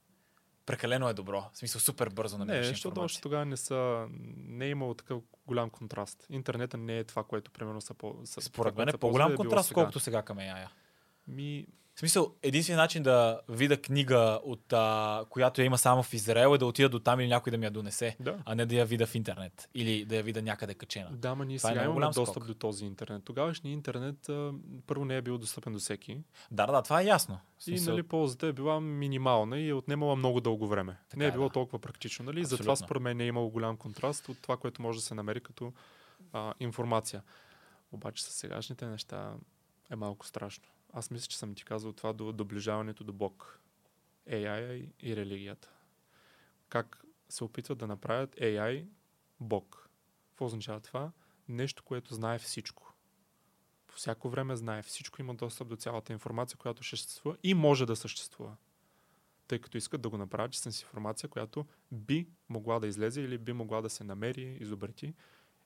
Прекалено е добро. В смисъл, супер бързо Не, намираш защото информация. още тогава не са, не е имало такъв голям контраст. Интернета не е това, което примерно са по... Са, Според мен е по-голям било контраст, колкото сега към AI. Ми, смисъл, единственият начин да видя книга, от, а, която я има само в Израел, е да отида до там или някой да ми я донесе, да. а не да я видя в интернет или да я видя някъде качена. Да, ма ние Това е сега много имаме достъп скок. до този интернет. Тогавашният интернет а, първо не е бил достъпен до всеки. Да, да, това е ясно. И нали, ползата е била минимална и е отнемала много дълго време. Така не е е, било да. толкова практично. Нали? Затова според мен е имало голям контраст от това, което може да се намери като а, информация. Обаче с сегашните неща е малко страшно. Аз мисля, че съм ти казал това до доближаването до Бог. AI и, и религията. Как се опитват да направят AI Бог. Какво означава това? Нещо, което знае всичко. По всяко време знае всичко, има достъп до цялата информация, която ще съществува и може да съществува. Тъй като искат да го направят с информация, която би могла да излезе или би могла да се намери, изобрети.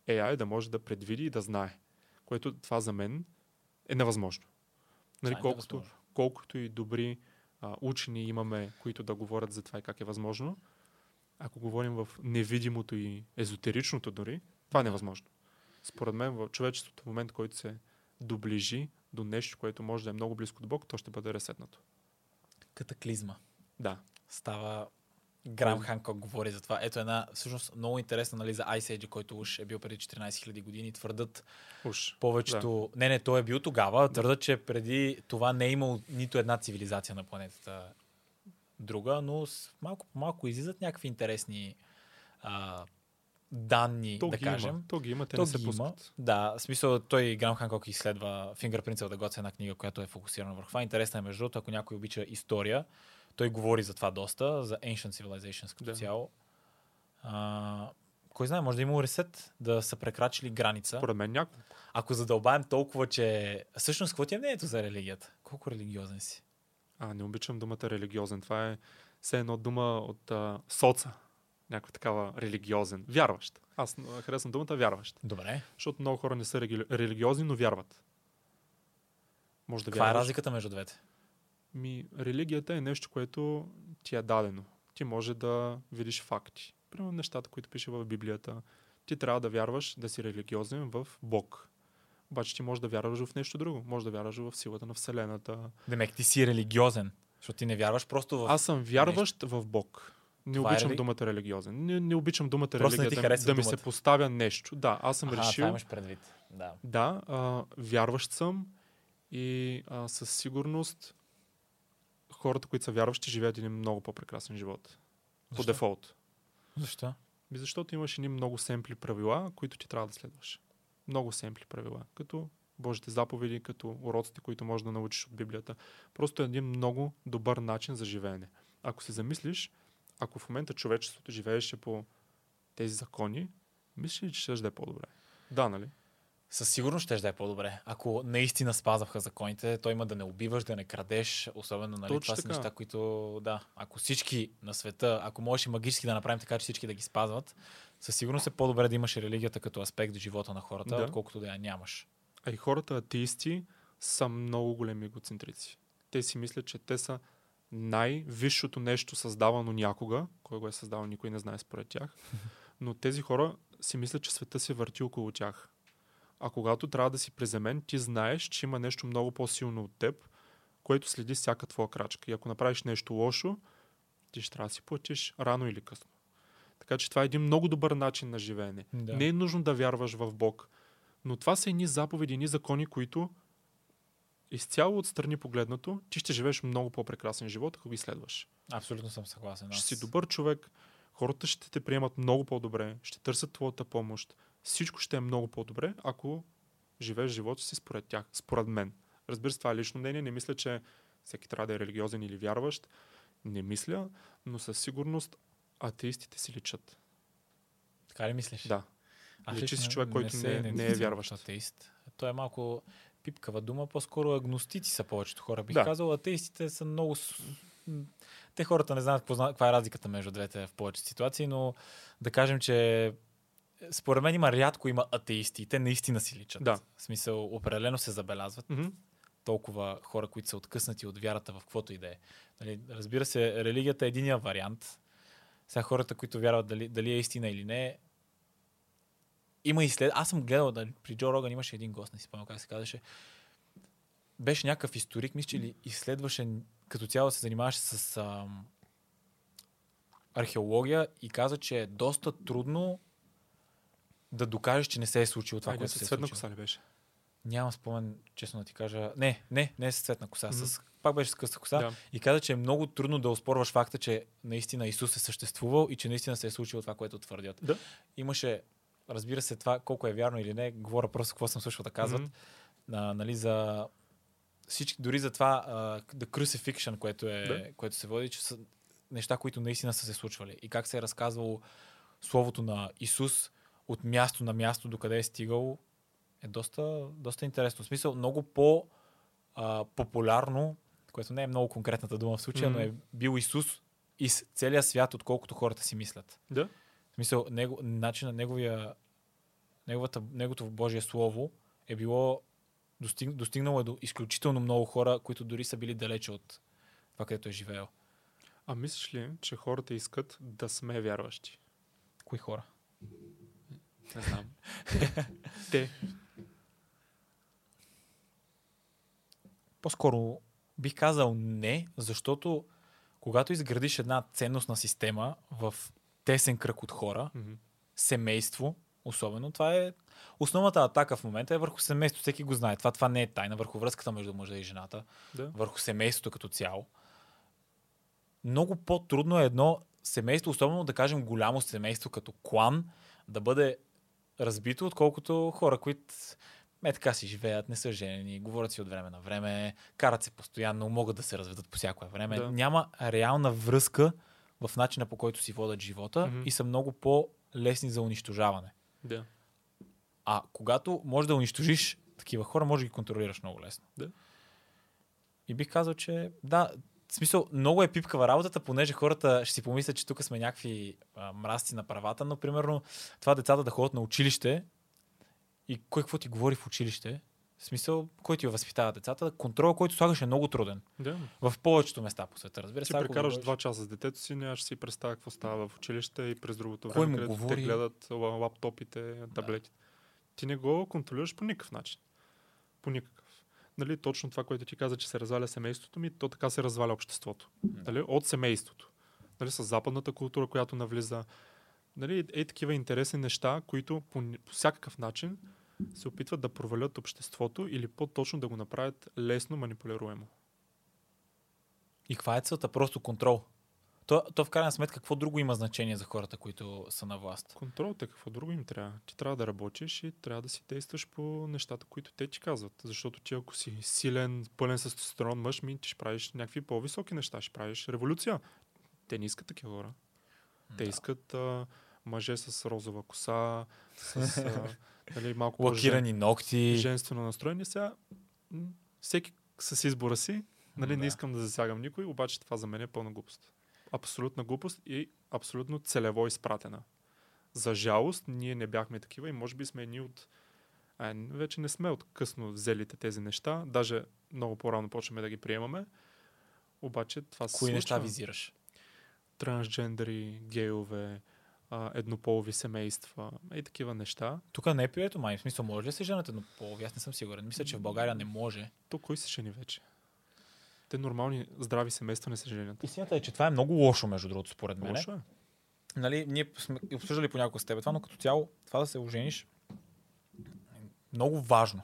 AI да може да предвиди и да знае. Което това за мен е невъзможно. Нали, е колкото, колкото и добри а, учени имаме, които да говорят за това и как е възможно, ако говорим в невидимото и езотеричното дори, това е невъзможно. Според мен в човечеството в момент, който се доближи до нещо, което може да е много близко до Бог, то ще бъде ресетнато. Катаклизма. Да. Става Грам Ханкок говори за това. Ето една, всъщност, много интересна нали, за Ice Age, който уж е бил преди 14 000 години. Твърдат Уж. повечето... Не, не, той е бил тогава. Твърдат, че преди това не е имал нито една цивилизация на планетата друга, но малко по малко излизат някакви интересни а, данни, То да кажем. има. То ги има, те То не се ги има. пускат. Да, в смисъл той Грам Ханкок изследва Fingerprints of the Gods, една книга, която е фокусирана върху това. Интересна е между другото, ако някой обича история, той говори за това доста, за Ancient Civilizations като Да. цяло. А, кой знае, може да има ресет, да са прекрачили граница. Според мен няколко. Ако задълбаем толкова, че... Всъщност, какво ти е мнението за религията? Колко религиозен си? А, не обичам думата религиозен. Това е все едно дума от а, соца. Някаква такава религиозен. Вярващ. Аз харесвам думата вярващ. Добре. Защото много хора не са религиозни, но вярват. Може да Каква е вярваш. разликата между двете? Ми, религията е нещо, което ти е дадено. Ти може да видиш факти. Примерно нещата, които пише в Библията. Ти трябва да вярваш да си религиозен в Бог. Обаче ти може да вярваш в нещо друго. Може да вярваш в силата на Вселената. Демек, ти си религиозен, защото ти не вярваш просто в... Аз съм вярващ в Бог. Не Това е обичам рели- думата религиозен. Не, не обичам думата Просто религия. да, да ми се думата. поставя нещо. Да, аз съм Аха, решил. имаш предвид. Да. Да, а, вярващ съм и а, със сигурност хората, които са вярващи, живеят един много по-прекрасен живот. По Защо? дефолт. Защо? Ми Защото имаш едни много семпли правила, които ти трябва да следваш. Много семпли правила. Като Божите заповеди, като уроците, които можеш да научиш от Библията. Просто е един много добър начин за живеене. Ако се замислиш, ако в момента човечеството живееше по тези закони, мислиш ли, че ще да е по-добре? Да, нали? Със сигурност ще да е по-добре. Ако наистина спазваха законите, то има да не убиваш, да не крадеш, особено нали, Точно това са неща, които, да, ако всички на света, ако можеш и магически да направим така, че всички да ги спазват, със сигурност е по-добре да имаш религията като аспект в живота на хората, Да. отколкото да я нямаш. А и хората атеисти са много големи егоцентрици. Те си мислят, че те са най-висшото нещо създавано някога. Кой го е създавал, никой не знае според тях. Но тези хора си мислят, че света се върти около тях. А когато трябва да си приземен, ти знаеш, че има нещо много по-силно от теб, което следи всяка твоя крачка. И ако направиш нещо лошо, ти ще трябва да си платиш рано или късно. Така че това е един много добър начин на живеене. Да. Не е нужно да вярваш в Бог. Но това са едни заповеди, едни закони, които изцяло отстрани погледнато, ти ще живееш много по-прекрасен живот, ако ги следваш. Абсолютно съм съгласен. Ще Аз- си добър човек, хората ще те приемат много по-добре, ще търсят твоята помощ. Всичко ще е много по-добре, ако живееш живота си според тях, според мен. Разбира се, това е лично мнение. Не мисля, че всеки трябва да е религиозен или вярващ. Не мисля, но със сигурност атеистите си личат. Така ли мислиш? Да. Аз Личи си човек, който се не- не е идентифицирам вярващ. Атеист. Той е малко пипкава дума, по-скоро агностици са повечето хора. Бих Да. казал, атеистите са много... Те хората не знаят каква е разликата между двете в повечето ситуации, но да кажем, че според мен има рядко има атеисти и те наистина си личат. Да. В смисъл, определено се забелязват Мгм. толкова хора, които са откъснати от вярата в каквото и да е. Нали, разбира се, религията е единия вариант. Сега хората, които вярват дали, дали е истина или не, има и след... Аз съм гледал, да, при Джо Роган имаше един гост, не си спомням как се казваше. Беше някакъв историк, мисля, че ли изследваше, като цяло се занимаваше с ам, археология и каза, че е доста трудно да докажеш, че не се е случило това, Айде, което се е случило. коса ли беше? Нямам спомен, честно да ти кажа. Не, не, не е с цветна коса. Мгм. С, пак беше с къса коса. Да. И каза, че е много трудно да оспорваш факта, че наистина Исус е съществувал и че наистина се е случило това, което твърдят. Да. Имаше, разбира се, това колко е вярно или не, говоря просто какво съм слушал да казват. Мгм. А, нали, за всички, дори за това uh, The Crucifixion, което, е, Да. което се води, че са неща, които наистина са се случвали. И как се е разказвало словото на Исус от място на място, докъде е стигал, е доста, доста интересно. В смисъл, много по а, популярно, което не е много конкретната дума в случая, Мгм. но е бил Исус из целия свят, отколкото хората си мислят. Да. В смисъл, него, начина, неговия, неговата, неговото Божие Слово е било Достиг, достигнало е до изключително много хора, които дори са били далече от това, където е живеел. А мислиш ли, че хората искат да сме вярващи? Кои хора? Не знам. Те. По-скоро бих казал не, защото когато изградиш една ценностна система в тесен кръг от хора, Мгм. семейство, особено, това е основната атака в момента е върху семейството. Всеки го знае. Това, това не е тайна. Върху връзката между мъжа и жената, Да. върху семейството като цяло. Много по-трудно е едно семейство, особено да кажем голямо семейство като клан, да бъде разбито, отколкото хора, които е така си живеят, не са женени, говорят си от време на време, карат се постоянно, могат да се разведат по всяко време. Да. Няма реална връзка в начина по който си водят живота Мгм. и са много по-лесни за унищожаване. Да. А когато можеш да унищожиш такива хора, може да ги контролираш много лесно. Да. И бих казал, че да, в смисъл, много е пипкава работата, понеже хората ще си помислят, че тук сме някакви а, мразци на правата, но примерно това децата да ходят на училище и кой какво ти говори в училище, в смисъл, кой ти възпитава децата, контрола, който слагаш е много труден. Да. В повечето места по света, разбира се. Ти прекараш два часа с детето си, нямаш си представя какво става в училище и през другото Кой време, където говори? те гледат ла- лаптопите, таблетите. Ти не го контролираш по никакъв начин. По никакъв. Нали, точно това, което ти каза, че се разваля семейството ми, то така се разваля обществото. Нали, от семейството. Нали, с западната култура, която навлиза. Нали, е такива интересни неща, които по, по всякакъв начин се опитват да провалят обществото или по-точно да го направят лесно манипулируемо. И каква е целта? Просто контрол. То, то в крайна сметка, какво друго има значение за хората, които са на власт? Контрол, те какво друго им трябва? Ти трябва да работиш и трябва да си действаш по нещата, които те ти казват. Защото ти ако си силен, пълен с тестостерон мъж, ми ти ще правиш някакви по-високи неща, ще правиш революция. Те не искат такива хора. Те Да. искат а, мъже с розова коса, с а, нали, малко Лакирани ногти. женствено настроение. Сега всеки с избора си, нали, Да. не искам да засягам никой, обаче това за мен е пълна глупост. Абсолютна глупост и абсолютно целево изпратена. За жалост, ние не бяхме такива и може би сме едни от... А, вече не сме от късно взелите тези неща, даже много по-рано почваме да ги приемаме. Обаче това се Кои случва. неща визираш? Трансджендери, гейове, а, еднополови семейства и такива неща. Тук не е прието, май. В смисъл, може ли да се женат еднополови? Аз не съм сигурен. Мисля, че в България не може. То кой се жени вече? Те нормални, здрави семейства не се женят. Истината е, че това е много лошо, между другото, според мен. Лошо е. Нали, ние сме обсъждали понякога с теб това, но като цяло това да се ожениш е много важно.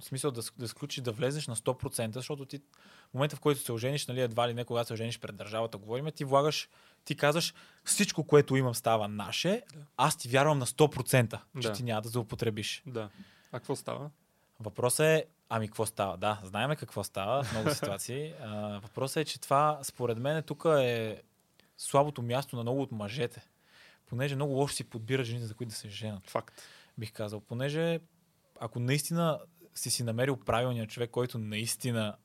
В смисъл да, да сключиш, да влезеш на 100%, защото ти в момента, в който се ожениш, нали, едва ли не, когато се ожениш пред държавата, говорим, ти влагаш, ти казваш, всичко, което имам става наше, Да. аз ти вярвам на 100%, че Да. ти няма да злоупотребиш. Да. А какво става? Въпросът е, ами какво става? Да, знаеме какво става в много ситуации. А, въпросът е, че това, според мен, тук е слабото място на много от мъжете. Понеже много лошо си подбират жените, за които да се женат, Факт. бих казал. Понеже ако наистина си си намерил правилния човек, който наистина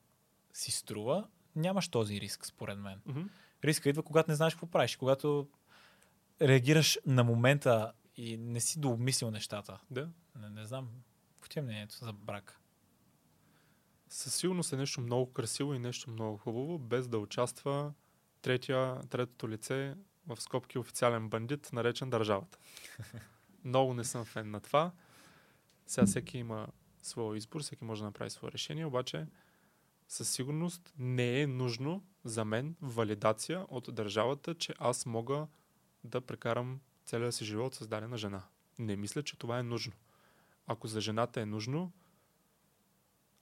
си струва, нямаш този риск, според мен. Мгм. Риска идва, когато не знаеш какво правиш, когато реагираш на момента и не си дообмислил нещата. Да. Не, не знам. Какво ти е мнението за брак? Със сигурност е нещо много красиво и нещо много хубаво, без да участва третия, третото лице в скобки официален бандит, наречен държавата. много не съм фен на това. Сега всеки има своя избор, всеки може да направи свое решение, обаче със сигурност не е нужно за мен валидация от държавата, че аз мога да прекарам целия си живот с дадена жена. Не мисля, че това е нужно. Ако за жената е нужно,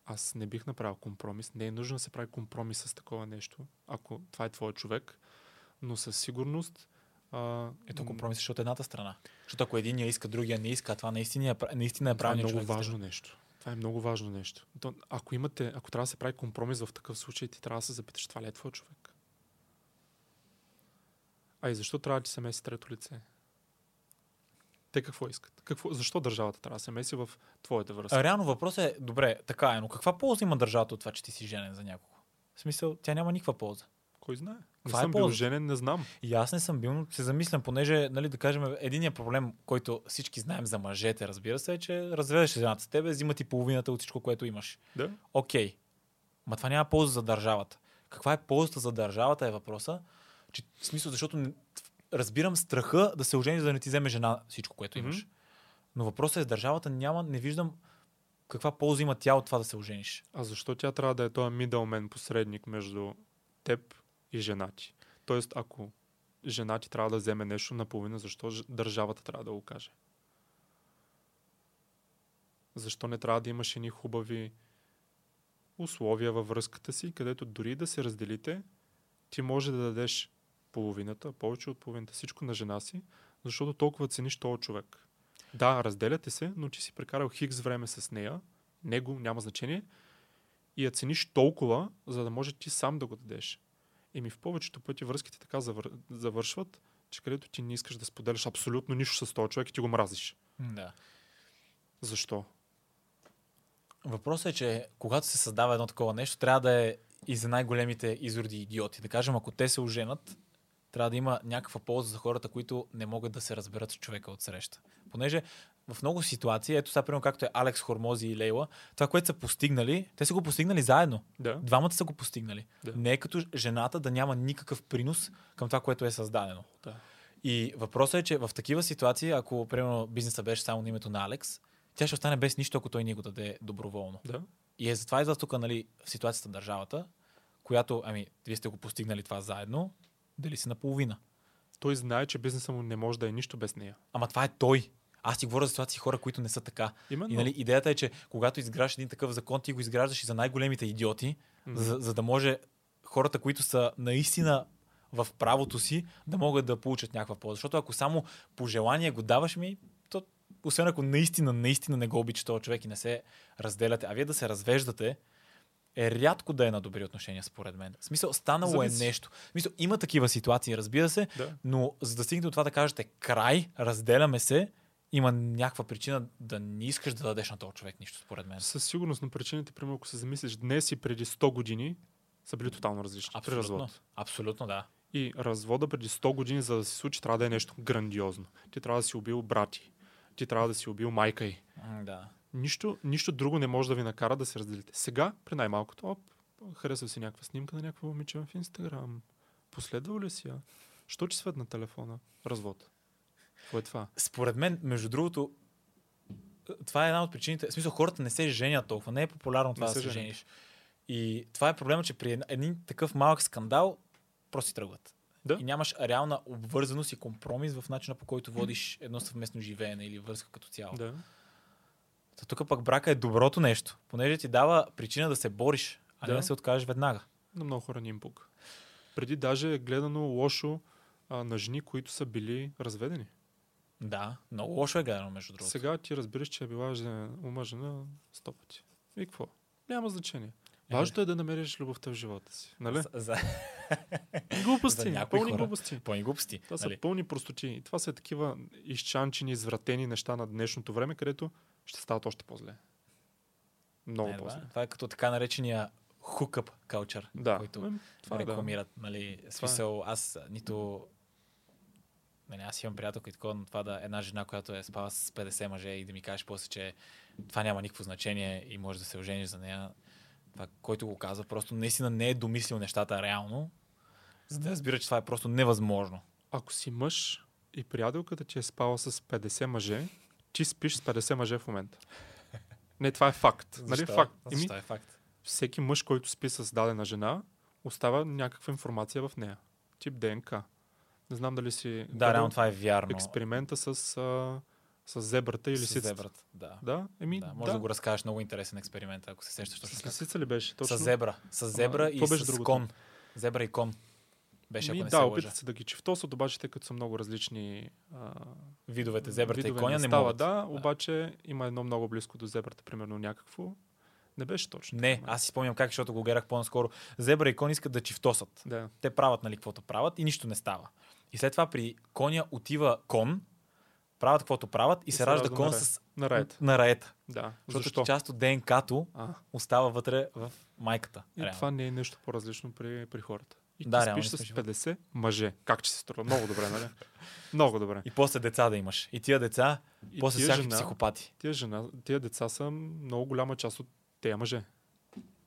аз не бих направил компромис. Не е нужно да се прави компромис с такова нещо, ако това е твой човек, но със сигурност. А, Ето компромис ще от едната страна. Защото ако единия иска, другия не иска, това наистина е, наистина е Това е правилният много човек. важно нещо. Това е много важно нещо. То, ако, имате, ако трябва да се прави компромис в такъв случай, ти трябва да се запиташ, това ли е твой човек? А и защо трябва да ти се меси трето лице? Те какво искат? Какво, защо държавата трябва да се меси в твоята връзка? А, реално въпросът е, добре, така е, но каква полза има държавата от това, че ти си женен за някого? В смисъл, тя няма никаква полза. Кой знае? Не Каква е съм бил ползата? женен, не знам. И аз не съм бил, но се замислям, понеже, нали, да кажем, единият проблем, който всички знаем за мъжете, разбира се, е, че разведеш жената с тебе, взима ти половината от всичко, което имаш. Да. Окей. Ма това няма полза за държавата. Каква е ползата за държавата е въпроса. Че, в смисъл, защото не- разбирам страха да се ожени, за да не ти вземе жена всичко, което имаш. Мгм. Но въпросът е, с държавата няма, не виждам каква полза има тя от това да се ожениш. А защо тя трябва да е този мидълмен посредник между теб и жена ти? Тоест, ако жена ти трябва да вземе нещо наполовина, защо държавата трябва да го каже? Защо не трябва да имаш едни хубави условия във връзката си, където дори да се разделите, ти може да дадеш половината, повече от половината, всичко на жена си, защото толкова цениш този човек. Да, разделяте се, но ти си прекарал хикс време с нея, него няма значение, и я цениш толкова, за да може ти сам да го дадеш. Еми в повечето пъти връзките така завър... завършват, че където ти не искаш да споделяш абсолютно нищо с този човек и ти го мразиш. Да. Защо? Въпросът е, че когато се създава едно такова нещо, трябва да е и за най-големите изроди идиоти. Да кажем, ако те се оженат, трябва да има някаква полза за хората, които не могат да се разберат с човека от среща. Понеже в много ситуации, ето сега, примерно, както е Алекс Хормози и Лейла, това, което са постигнали, те са го постигнали заедно. Да. Двамата са го постигнали. Да. Не е като жената да няма никакъв принос към това, което е създадено. да. И въпросът е, че в такива ситуации, ако примерно бизнеса беше само на името на Алекс, тя ще остане без нищо, ако той ни го даде доброволно. Да. И е затова идва тук нали, в ситуацията държавата, която, ами, вие сте го постигнали това заедно, дали си наполовина. Той знае, че бизнеса му не може да е нищо без нея. Ама това е той. Аз ти говоря за ситуации хора, които не са така. Именно. И нали, идеята е, че когато изграждаш един такъв закон, ти го изграждаш и за най-големите идиоти, Мгм. за, за да може хората, които са наистина в правото си, да могат да получат някаква полза. Защото ако само по желание го даваш ми, то освен ако наистина, наистина не го обича този човек и не се разделяте, а вие да се развеждате, е рядко да е на добри отношения, според мен. В смисъл, станало Зависи. е нещо. В смисъл, има такива ситуации, разбира се, Да. но за да стигнете до това да кажете край, разделяме се, има някаква причина да не искаш да дадеш на този човек нищо, според мен. Със сигурност на причините, примерно, ако се замислиш, днес и преди 100 години са били тотално различни при Абсолютно. развод. Абсолютно, да. И развода преди 100 години, за да се случи, трябва да е нещо грандиозно. Ти трябва да си убил брати. Ти трябва да си убил майка й. Да. Нищо, нищо друго не може да ви накара да се разделите. Сега, при най-малкото, оп, харесва си някаква снимка на някакво момиче в Инстаграм. Последвал ли си я? Що че свет на телефона? Развод. Какво е това? Според мен, между другото, това е една от причините. В смисъл, хората не се женят толкова. Не е популярно това Не да се женят. жениш. И това е проблема, че при един такъв малък скандал просто си тръгват. Да. И нямаш реална обвързаност и компромис в начина по който водиш едно съвместно живеене или връзка като цяло. Да. Та тук пък брака е доброто нещо, понеже ти дава причина да се бориш, а не Да. да се откажеш веднага. На много хора ни им пука. Преди даже е гледано лошо а, на жени, които са били разведени. Да, много лошо е гледано, между другото. Сега ти разбираш, че е била жена, омъжена сто пъти. И какво? Няма значение. Е. Важното е да намериш любовта в живота си. Нали? За Глупости. Пълни хора. глупости. пълни глупости. Това са нали? пълни простоти. И това са такива изчанчени, извратени неща на днешното време, където ще стават още по-зле. Много Не, по-зле. това, е като така наречения hookup culture, Да. който Ем, това е, да. рекламират. Нали, смисъл, аз нито... Нали, аз имам приятелка и такова, но това да е една жена, която е спала с 50 мъже и да ми кажеш после, че това няма никакво значение и може да се ожениш за нея. Това, който го казва, просто наистина не е домислил нещата реално, за да разбира, че това е просто невъзможно. Ако си мъж и приятелката ти е спала с 50 мъже, ти спиш с 50 мъже в момента. Не, това е факт. Нали? Защо? Факт. Защо е факт? всеки мъж, който спи с дадена жена, остава някаква информация в нея. Тип ДНК. Не знам дали си Да, реално това е вярно. експеримента с, а, с зебрата и С лисицата. зебрата. Да. Да, еми, да, да. може да. го разкажеш много интересен експеримент, ако се сещаш точно С как. лисица ли беше? Точно? С зебра. С зебра и какво беше с другото? кон. Зебра и кон. Беше, Ми, ако не да, се опитат се да ги чифтосат, обаче тъй като са много различни а, Видовете зебрата видове и коня не става, могат. Да, обаче има едно много близко до зебрата, примерно някакво. Не беше точно. Не, аз си спомням как, защото го гледах по-наскоро. Зебра и кон искат да чифтосат. Да. Те правят, нали, каквото правят и нищо не става. И след това при коня отива кон, правят каквото правят и, се, ражда кон на, с на раета. на раета. Да. Защото Защо? част от ДНК-то А, остава вътре в майката. и реално. това не е нещо по-различно при, при хората. И Да, ти реално спиш с сме живот. 50 мъже. Как че се струва? Много добре, нали? Много добре. И после деца да имаш. И тия деца, И после тия всякакви жена, психопати. тия, жена, тия деца са много голяма част от тези мъже.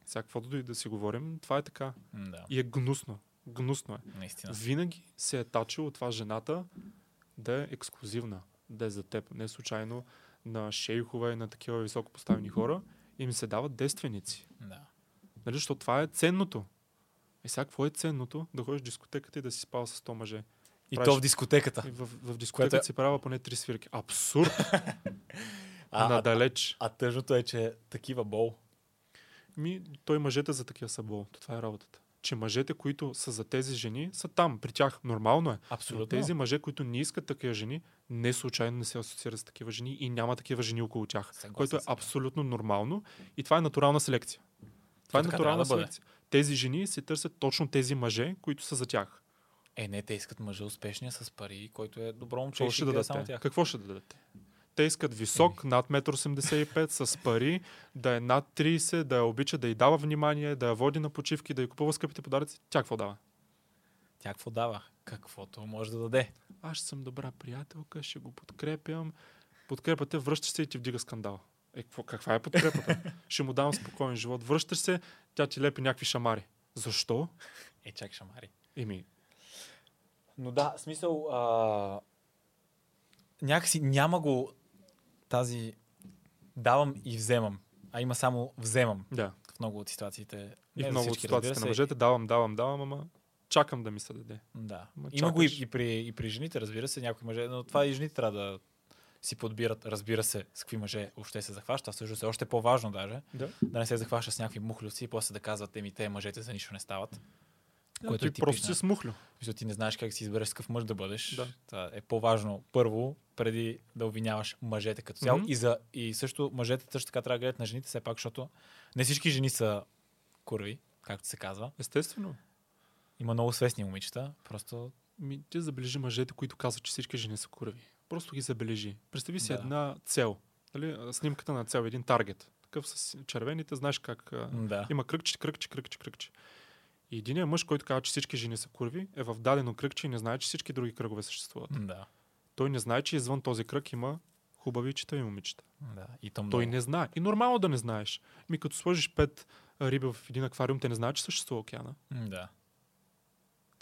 Сега каквото и да си говорим, това е така. Да, И е гнусно. Гнусно е. наистина. Винаги се е тачил от това жената да е ексклюзивна, да е за теб. Не случайно на шейхове и на такива високо поставени хора им се дават действеници. Да. Нали, защото това е ценното. И сега какво е ценното? Да ходиш в дискотеката и да си спал с 100 мъже. И Правиш- то в дискотеката. И в, в дискотеката Което е- си правила поне три свирки. Абсурд! А, а, Надалеч. а тъжното е, че такива бол. Ми, той мъжете за такива са бол. Това е работата. Че мъжете, които са за тези жени, са там, при тях. Нормално е. Но Абсолютно. тези мъже, които не искат такива жени, не случайно не се асоциират с такива жени и няма такива жени около тях. Съгласен което е абсолютно нормално и това е натурална селекция. Това е натурална да бъде. селекция. Тези жени си търсят точно тези мъже, които са за тях. Е, не, те искат мъжа успешния с пари, който е добро момче Какво ще ще дадат само тях. Какво ще дадат те? Искат висок, над 1,85 м, с пари, да е над 30, да я обича, да й дава внимание, да я води на почивки, да й купува скъпите подаръци. Тя какво дава? Тя какво дава? Каквото може да даде. Аз съм добра приятелка, ще го подкрепям. Подкрепате, връщаш се и ти вдига скандал. Е, какво, каква е подкрепата? ще му давам спокоен живот. Връщаш се, тя ти лепи някакви шамари. Защо? Е, чак шамари. Еми, Но да, смисъл, а... някакси няма го тази давам и вземам, а има само вземам да. в много от ситуациите. И в много от ситуациите на се. мъжете давам, давам, давам, ама чакам да ми се даде. Да. Ма Има го и, и, при, и при жените, разбира се, някои мъже, но това и жените трябва да си подбират, разбира се, с какви мъже въобще се захваща. Също е още по-важно даже, Да. да не се захваща с някакви мухлюци и после да казват, еми те мъжете за нищо не стават. Което ти е просто си смухлю. Защото ти не знаеш как си избереш какъв мъж да бъдеш. Да. Това е по-важно първо, преди да обвиняваш мъжете като цяло. Мгм. И, за, и също мъжете също така трябва да гледат на жените, все пак, защото не всички жени са курви, както се казва. Естествено. Има много свестни момичета, просто Ми, ти забележи мъжете, които казват, че всички жени са курви. Просто ги забележи. Представи си Да. една цел. А, Снимката на цел, един таргет. Такъв с червените, знаеш как да. има кръгче, кръгче, кръгче, кръгче. И единият мъж, който казва, че всички жени са курви, е в дадено кръгче и не знае, че всички други кръгове съществуват. Да. Той не знае, че извън този кръг има хубави читави момичета. да. И то Той много. не знае. И нормално да не знаеш. Ми като сложиш пет риби в един аквариум, те не знаят, че съществува океана. Да.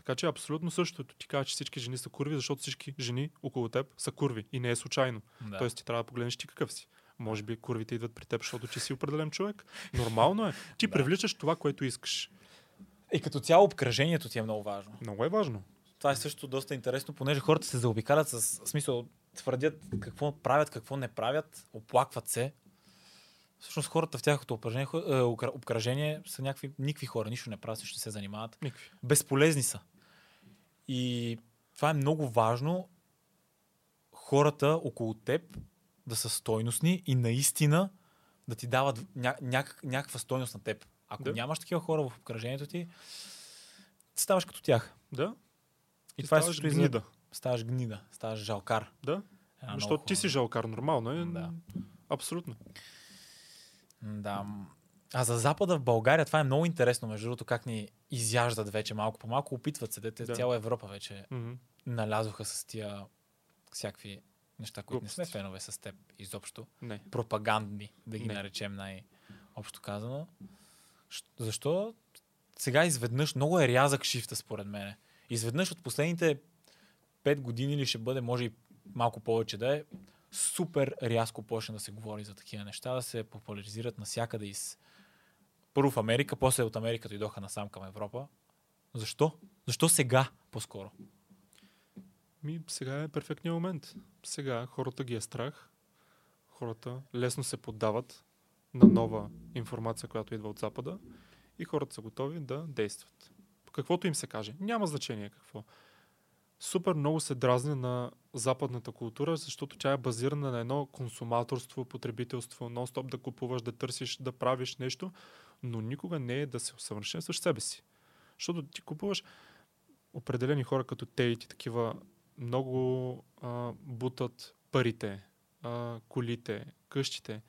Така че абсолютно същото. Ти казваш, че всички жени са курви, защото всички жени около теб са курви. И не е случайно. да. Тоест ти трябва да погледнеш ти какъв си. Може би курвите идват при теб, защото ти си определен човек. Нормално е. Ти Да. привличаш това, което искаш. И като цяло обкръжението ти е много важно. Много е важно. Това е също доста интересно, понеже хората се заобикалят с смисъл, твърдят какво правят, какво не правят, оплакват се. Всъщност хората в тяхното обкръжение, е, окра- обкръжение са някакви никакви хора, нищо не правят, не се занимават. Никакви. Безполезни са. И това е много важно хората около теб да са стойностни и наистина да ти дават ня- няк- някаква стойност на теб. Ако Да. нямаш такива хора в обкръжението ти, ставаш като тях. Да. И Ти това е също за... гнида. Ставаш гнида, ставаш жалкар. Да. Защото ти си жалкар. Нормално е. Да. Абсолютно. Да. А за Запада в България това е много интересно, между другото, как ни изяждат вече малко по малко, опитват се, дете Да. цяла Европа вече Мгм. налязоха с тия всякакви неща, които не сме Глупости. фенове с теб изобщо. Не. Пропагандни, да ги Не. наречем най-общо казано. Защо сега изведнъж много е рязък шифта според мен. Изведнъж от последните 5 години или ще бъде, може и малко повече да е, супер рязко почна да се говори за такива неща, да се популяризират навсякъде из... Първо в Америка, после от Америка дойдоха насам към Европа. Защо? Защо сега по-скоро? Ми, сега е перфектният момент. Сега хората ги е страх. Хората лесно се поддават на нова информация, която идва от Запада и хората са готови да действат. Каквото им се каже. Няма значение какво. Супер много се дразня на западната култура, защото тя е базирана на едно консуматорство, потребителство, нон-стоп да купуваш, да търсиш, да правиш нещо, но никога не е да се усъвършенстваш себе си. Защото ти купуваш определени хора като те и ти такива много а, бутат парите, а, колите, къщите.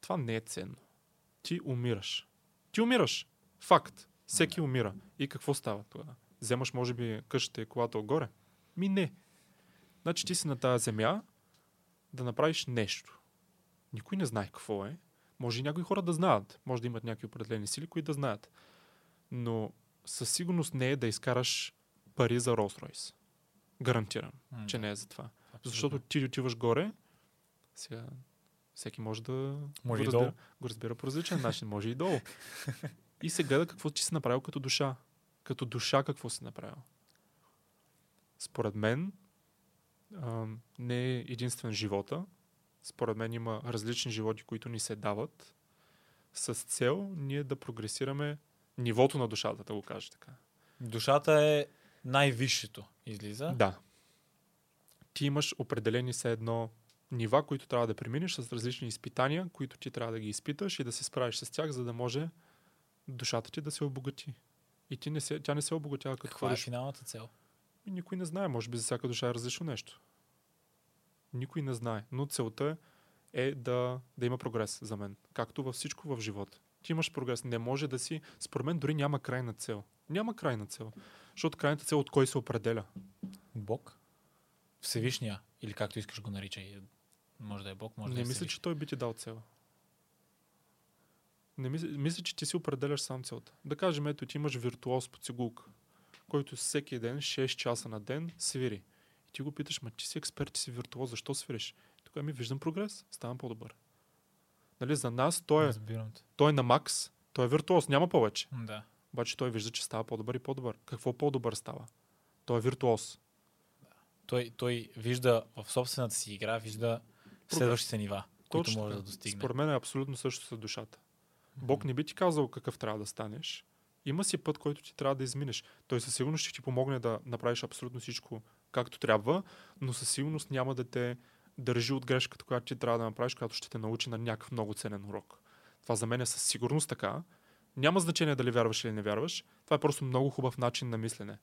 Това не е ценно. Ти умираш. Ти умираш. Факт. Всеки умира. И какво става тогава? вземаш, може би, къщата и колата отгоре. Ми не. Значи ти си на тази земя да направиш нещо. Никой не знае какво е. Може и някои хора да знаят. Може да имат някакви определени сили, които да знаят. Но със сигурност не е да изкараш пари за Rolls-Royce. Гарантирам, М, че да, не е за това. абсолютно. Защото ти отиваш горе, сега всеки може да Може го, и долу. разбира, го разбира по различен начин, може и долу. И се гледа какво ти си направил като душа. Като душа какво си направил. Според мен а, не е единствен живота. Според мен има различни животи, които ни се дават с цел ние да прогресираме нивото на душата, да го кажа така. Душата е най-висшето, излиза. Да. Ти имаш определени се едно нива, които трябва да преминеш с различни изпитания, които ти трябва да ги изпиташ и да се справиш с тях, за да може душата ти да се обогати. И ти не се, тя не се обогатява като Каква е финалната цел? И никой не знае. Може би за всяка душа е различно нещо. Никой не знае. Но целта е да, да има прогрес за мен. Както във всичко в живота. Ти имаш прогрес. Не може да си... Според мен дори няма крайна цел. Няма крайна цел. Защото крайната цел от кой се определя? Бог? Всевишния? Или както искаш го наричай. Може да е Бог, може да не е мисля, Всевишния. че той би ти дал цел. Не мисля, мисля, че ти си определяш сам целта. Да кажем, ето ти имаш виртуоз по цигулка, който всеки ден, 6 часа на ден, свири. Ти го питаш, ма ти си експерт, ти си виртуоз, защо свириш? Тук ми виждам прогрес, ставам по-добър. Нали, за нас той е, той е на макс, той е виртуоз, няма повече. Да. Обаче той вижда, че става по-добър и по-добър. Какво по-добър става? Той е виртуоз. Той, той вижда в собствената си игра, вижда следващите нива, които Точно може да достигне. Според мен е абсолютно също с душата. Бог не би ти казал какъв трябва да станеш. Има си път, който ти трябва да изминеш. Той със сигурност ще ти помогне да направиш абсолютно всичко както трябва, но със сигурност няма да те държи от грешката, която ти трябва да направиш, която ще те научи на някакъв много ценен урок. Това за мен е със сигурност така. Няма значение дали вярваш или не вярваш. Това е просто много хубав начин на мислене.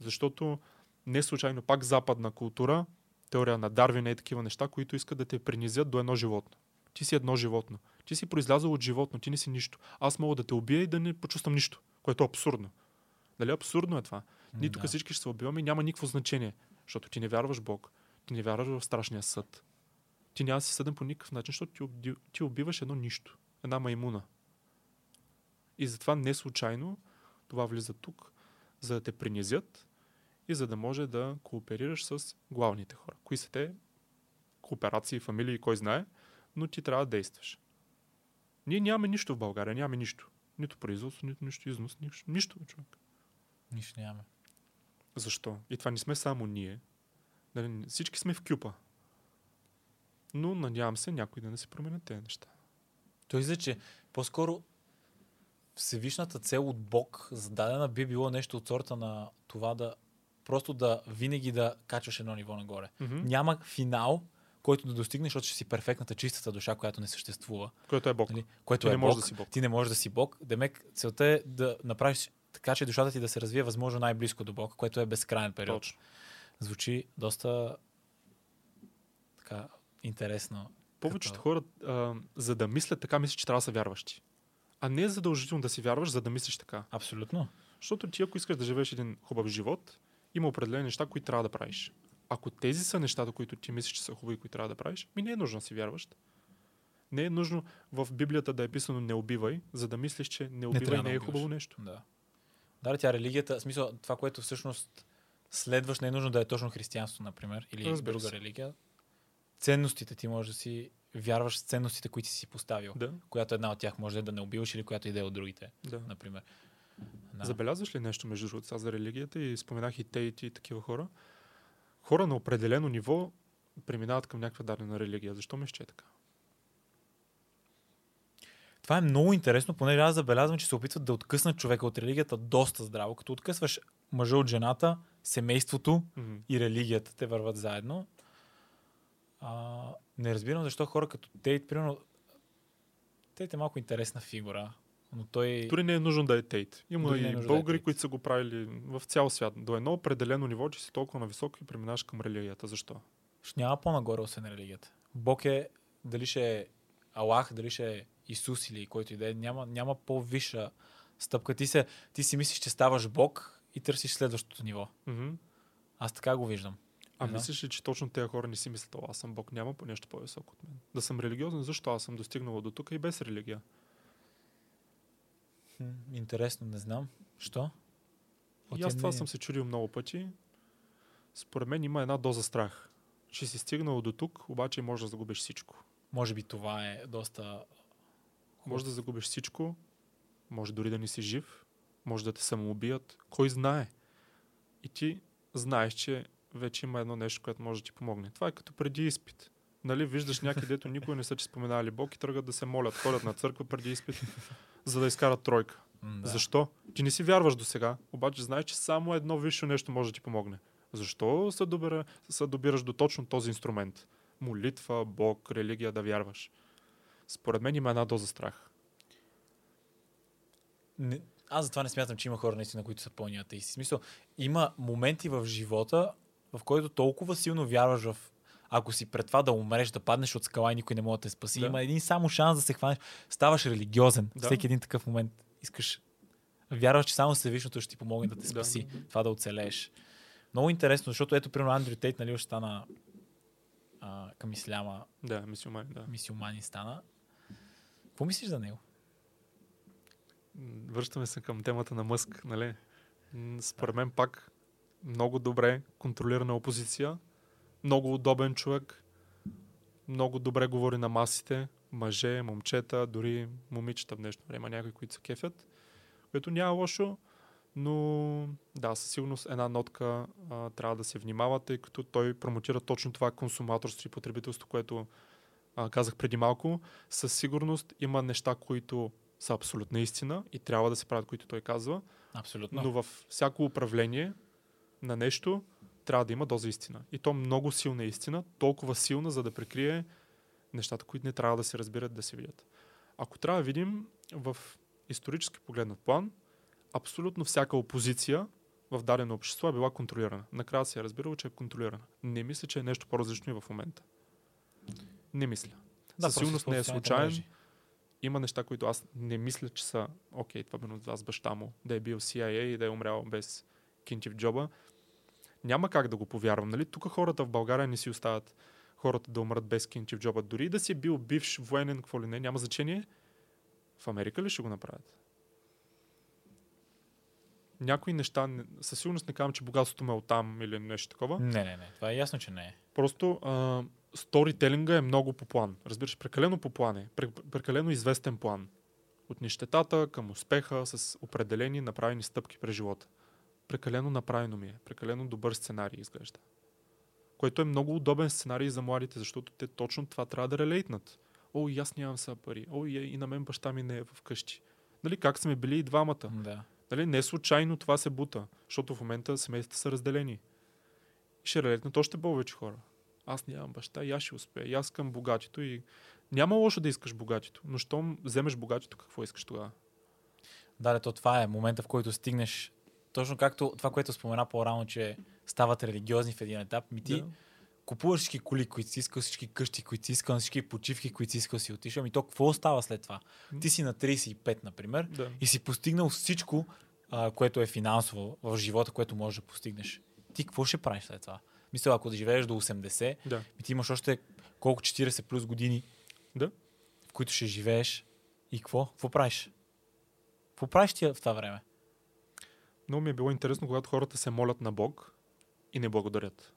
Защото не случайно пак западна култура, теория на Дарвина и такива неща, които искат да те принизят до едно животно. Ти си едно животно. Ти си произлязъл от животно, ти не си нищо. Аз мога да те убия и да не почувствам нищо, което е абсурдно. Дали абсурдно е това? Ние тук Да. всички ще се убиваме и няма никакво значение, защото ти не вярваш Бог, ти не вярваш в страшния съд. Ти няма да си съден по никакъв начин, защото ти, ти убиваш едно нищо, една маймуна. И затова не случайно това влиза тук, за да те принизят и за да може да кооперираш с главните хора. Кои са те? Кооперации, фамилии, кой знае, но ти трябва да действаш. Ние нямаме нищо в България, нямаме нищо. Нито производство, нито нищо износ, нищо, нищо човек. Нищо нямаме. Защо? И това не сме само ние. Нали, всички сме в кюпа. Но надявам се някой да не се променят тези неща. Той излиза, че по-скоро Всевишната цел от Бог зададена би било нещо от сорта на това да просто да винаги да качваш едно ниво нагоре. Mm-hmm. Няма финал, който да достигнеш, защото ще си перфектната чистата душа, която не съществува. Което е Бог. Нали? Което Ти е не Бог. да си Бог. Ти не можеш да си Бог. Демек, целта е да направиш така, че душата ти да се развие възможно най-близко до Бог, което е безкрайен период. Точно. Звучи доста така интересно. Повечето Като- хора, а, за да мислят така, мислят, че трябва да са вярващи. А не е задължително да си вярваш, за да мислиш така. Абсолютно. Защото ти, ако искаш да живееш един хубав живот, има определени неща, които трябва да правиш. Ако тези са нещата, които ти мислиш, че са хубави, които трябва да правиш, ми не е нужно да си вярваш. Не е нужно в Библията да е писано не убивай, за да мислиш, че не убивай не, да е хубаво нещо. Да. Да, тя религията, в смисъл, това, което всъщност следваш, не е нужно да е точно християнство, например, или Разбира друга се. религия. Ценностите ти може да си вярваш в ценностите, които си си поставил. Да, Която една от тях може да е да не убиваш или която и да е от другите, да. например. Да. Забелязваш ли нещо между другото сега за религията и споменах и те и ти и такива хора? Хора на определено ниво преминават към някаква дадена религия. Защо ме ще е така? Това е много интересно, понеже аз забелязвам, че се опитват да откъснат човека от религията доста здраво. Като откъсваш мъжа от жената, семейството Мгм. и религията, те върват заедно. А, не разбирам защо хора като Тейт, примерно, Тейт е малко интересна фигура, но той... Дори не е нужно да е тейт. Има Дори е и да е българи, тейт. които са го правили в цял свят. До едно определено ниво, че си толкова нависоко и преминаваш към религията. Защо? Ще няма по-нагоре, освен религията. Бог е, дали ще е Аллах, дали ще е Исус или който и да е, няма, няма по-висша стъпка. Ти, се, ти си мислиш, че ставаш Бог и търсиш следващото ниво. Мгм. Аз така го виждам. А Да. мислиш ли, че точно тези хора не си мислят, «О, аз съм Бог, няма по нещо по-високо от мен. Да съм религиозен, защо аз съм достигнал до тук и без религия? Хм, Интересно, не знам. Що? И аз това съм се чудил много пъти. Според мен има една доза страх. Че си стигнал до тук, обаче може да загубиш всичко. Може би това е доста... Може да загубиш всичко, може дори да не си жив, може да те самоубият. Кой знае? И ти знаеш, че вече има едно нещо, което може да ти помогне. Това е като преди изпит. Нали, виждаш някъде, дето никой не са че споменали Бог и тръгват да се молят, ходят на църква преди изпит, за да изкарат тройка. Да. Защо? Ти не си вярваш до сега, обаче знаеш, че само едно висше нещо може да ти помогне. Защо се, добира, се добираш до точно този инструмент? Молитва, Бог, религия да вярваш. Според мен има една доза страх. Не, аз затова не смятам, че има хора наистина, които са пълни атеисти. Смисъл, има моменти в живота, в който толкова силно вярваш в ако си пред това да умреш, да паднеш от скала и никой не може да те спаси, Да. има един само шанс да се хванеш. Ставаш религиозен. Да. Всеки един такъв момент искаш. Вярваш, че само Всевишното ще ти помогне да те Да. спаси. Това да оцелееш. Много интересно, защото ето, примерно, Андрю Тейт, нали, още стана а, към исляма, Да, мисюмани, да. мисиоманин стана. Какво мислиш за него? Връщаме се към темата на Мъск, нали? Според мен пак много добре контролирана опозиция, много удобен човек, много добре говори на масите, мъже, момчета, дори момичета в днешно време, някои, които се кефят, което няма лошо, но да, със сигурност една нотка а, трябва да се внимава, тъй като той промотира точно това консуматорство и потребителство, което а, казах преди малко. Със сигурност има неща, които са абсолютна истина и трябва да се правят, които той казва, Абсолютно. но в всяко управление на нещо трябва да има доза истина. И то много силна истина, толкова силна, за да прикрие нещата, които не трябва да се разбират, да се видят. Ако трябва да видим в исторически погледнат план, абсолютно всяка опозиция в дадено общество е била контролирана. Накрая се е разбирало, че е контролирана. Не мисля, че е нещо по-различно и в момента. Не мисля. Да, Със сигурност не е случайен. мрежи. Има неща, които аз не мисля, че са окей, това бе аз баща му, да е бил CIA и да е умрял без кинти в джоба. Няма как да го повярвам. Нали? Тук хората в България не си оставят хората да умрат без кинти в джоба. Дори да си бил бивш военен, какво ли не, няма значение. В Америка ли ще го направят? Някои неща, не- със сигурност не казвам, че богатството ме е оттам или нещо такова. Не, не, не. Това е ясно, че не е. Просто а, сторителинга е много по план. Разбираш, прекалено по план е. Пре- Прекалено известен план. От нищетата към успеха с определени направени стъпки през живота. Прекалено направено ми е. Прекалено добър сценарий изглежда. Което е много удобен сценарий за младите, защото те точно това трябва да релейтнат. О, и аз нямам са пари. О, и, и на мен баща ми не е вкъщи. Нали, как сме били и двамата. Да. Нали, не случайно това се бута, защото в момента семействата са разделени. И ще релетнат още повече хора. Аз нямам баща и аз ще успея. И аз искам богатито и няма лошо да искаш богатито, но щом вземеш богатито, какво искаш тогава? Да, то това е момента, в който стигнеш. Точно както това, което спомена по-рано, че стават религиозни в един етап. Ми ти Да. купуваш всички коли, които си искал, всички къщи, които си искал, всички почивки, които си искал, си отишъл. Ами то какво остава след това? Ти си на 35, например, Да. и си постигнал всичко, а, което е финансово в живота, което можеш да постигнеш. Ти какво ще правиш след това? Мисля, ако да живееш до 80, да. ти имаш още колко 40 плюс години, Да. в които ще живееш. И какво? Какво правиш? Какво правиш ти в това време? Много ми е било интересно, когато хората се молят на Бог и не благодарят.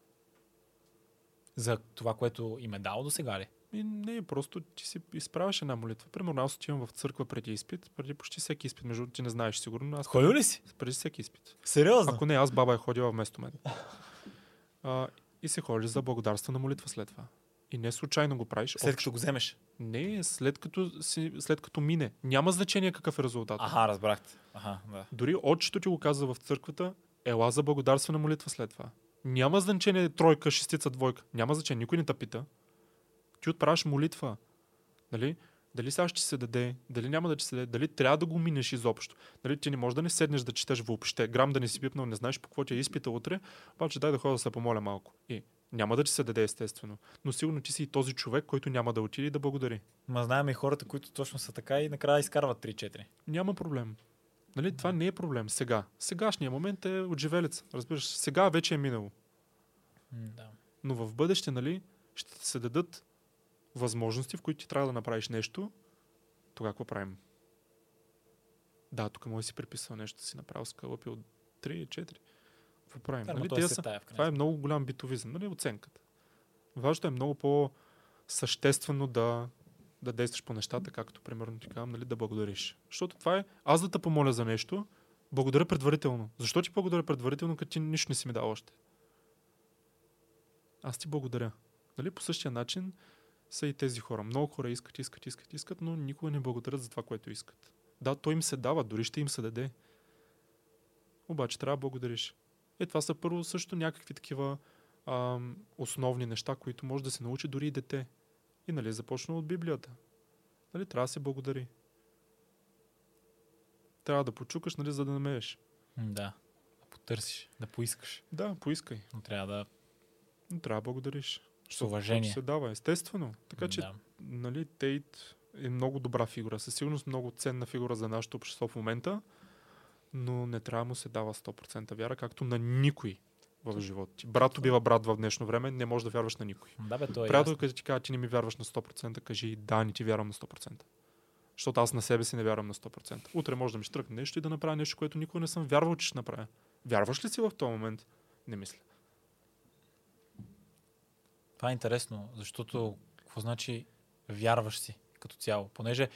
За това, което им е дал до сега ли? И не, просто ти си изправяш една молитва. Примерно аз отивам в църква преди изпит, преди почти всеки изпит, между ти не знаеш сигурно, но аз Ходил ли си? преди всеки изпит. Сериозно? Ако не, аз баба е ходила вместо мен. А, и се ходиш за благодарствена молитва след това. И не случайно го правиш. След като го вземеш. Не, след като, си, след като мине. Няма значение какъв е резултат. Аха, разбрахте. Аха, да. Дори отчето ти го казва в църквата, ела за благодарствена молитва след това. Няма значение тройка, шестица, двойка. Няма значение, никой не те пита. Ти отправяш молитва. Нали? Дали сега ще се даде, дали няма да ти се даде, дали трябва да го минеш изобщо. Нали? Ти не можеш да не седнеш да четеш въобще, грам да не си пипнал, не знаеш по какво ти е изпита утре, обаче дай да ходя да се помоля малко. И няма да ти се даде естествено. Но сигурно ти си и този човек, който няма да отиде и да благодари. Ма знаем и хората, които точно са така и накрая изкарват 3-4. Няма проблем. Нали, това не е проблем сега. Сегашният момент е отживелец. Разбираш, сега вече е минало. Да. Но в бъдеще, нали, ще се дадат възможности, в които ти трябва да направиш нещо. Тогава какво правим? Да, тук може да си приписал нещо, си направил скълъпи от 3 4. Какво правим? Да, нали? Те са, тая това е много голям битовизъм, нали, оценката. Важното е много по-съществено да, да действаш по нещата, както примерно ти казвам, нали, да благодариш. Защото това е, аз да те помоля за нещо, благодаря предварително. Защо ти благодаря предварително, като ти нищо не си ми дал още? Аз ти благодаря. Нали, по същия начин са и тези хора. Много хора искат, искат, искат, искат, но никога не благодарят за това, което искат. Да, той им се дава, дори ще им се даде. Обаче трябва да благодариш. Е, това са първо също някакви такива ам, основни неща, които може да се научи дори и дете. И нали, започна от Библията. Нали, трябва да се благодари. Трябва да почукаш, нали, за да намериш. Да. Да потърсиш, да поискаш. Да, поискай. Но трябва да Но трябва да благодариш. С уважение. Се дава, естествено. Така че, да. нали, Тейт е много добра фигура. Със сигурност много ценна фигура за нашето общество в момента, но не трябва му се дава 100% вяра, както на никой в живота ти. Брат убива брат в днешно време, не можеш да вярваш на никой. Да, бе, то е Приятел, ясно. като ти кажа, ти не ми вярваш на 100%, кажи да, не ти вярвам на 100%. Защото аз на себе си не вярвам на 100%. Утре може да ми штръкне нещо и да направя нещо, което никога не съм вярвал, че ще направя. Вярваш ли си в този момент? Не мисля. Това е интересно, защото какво значи вярваш си като цяло? Понеже,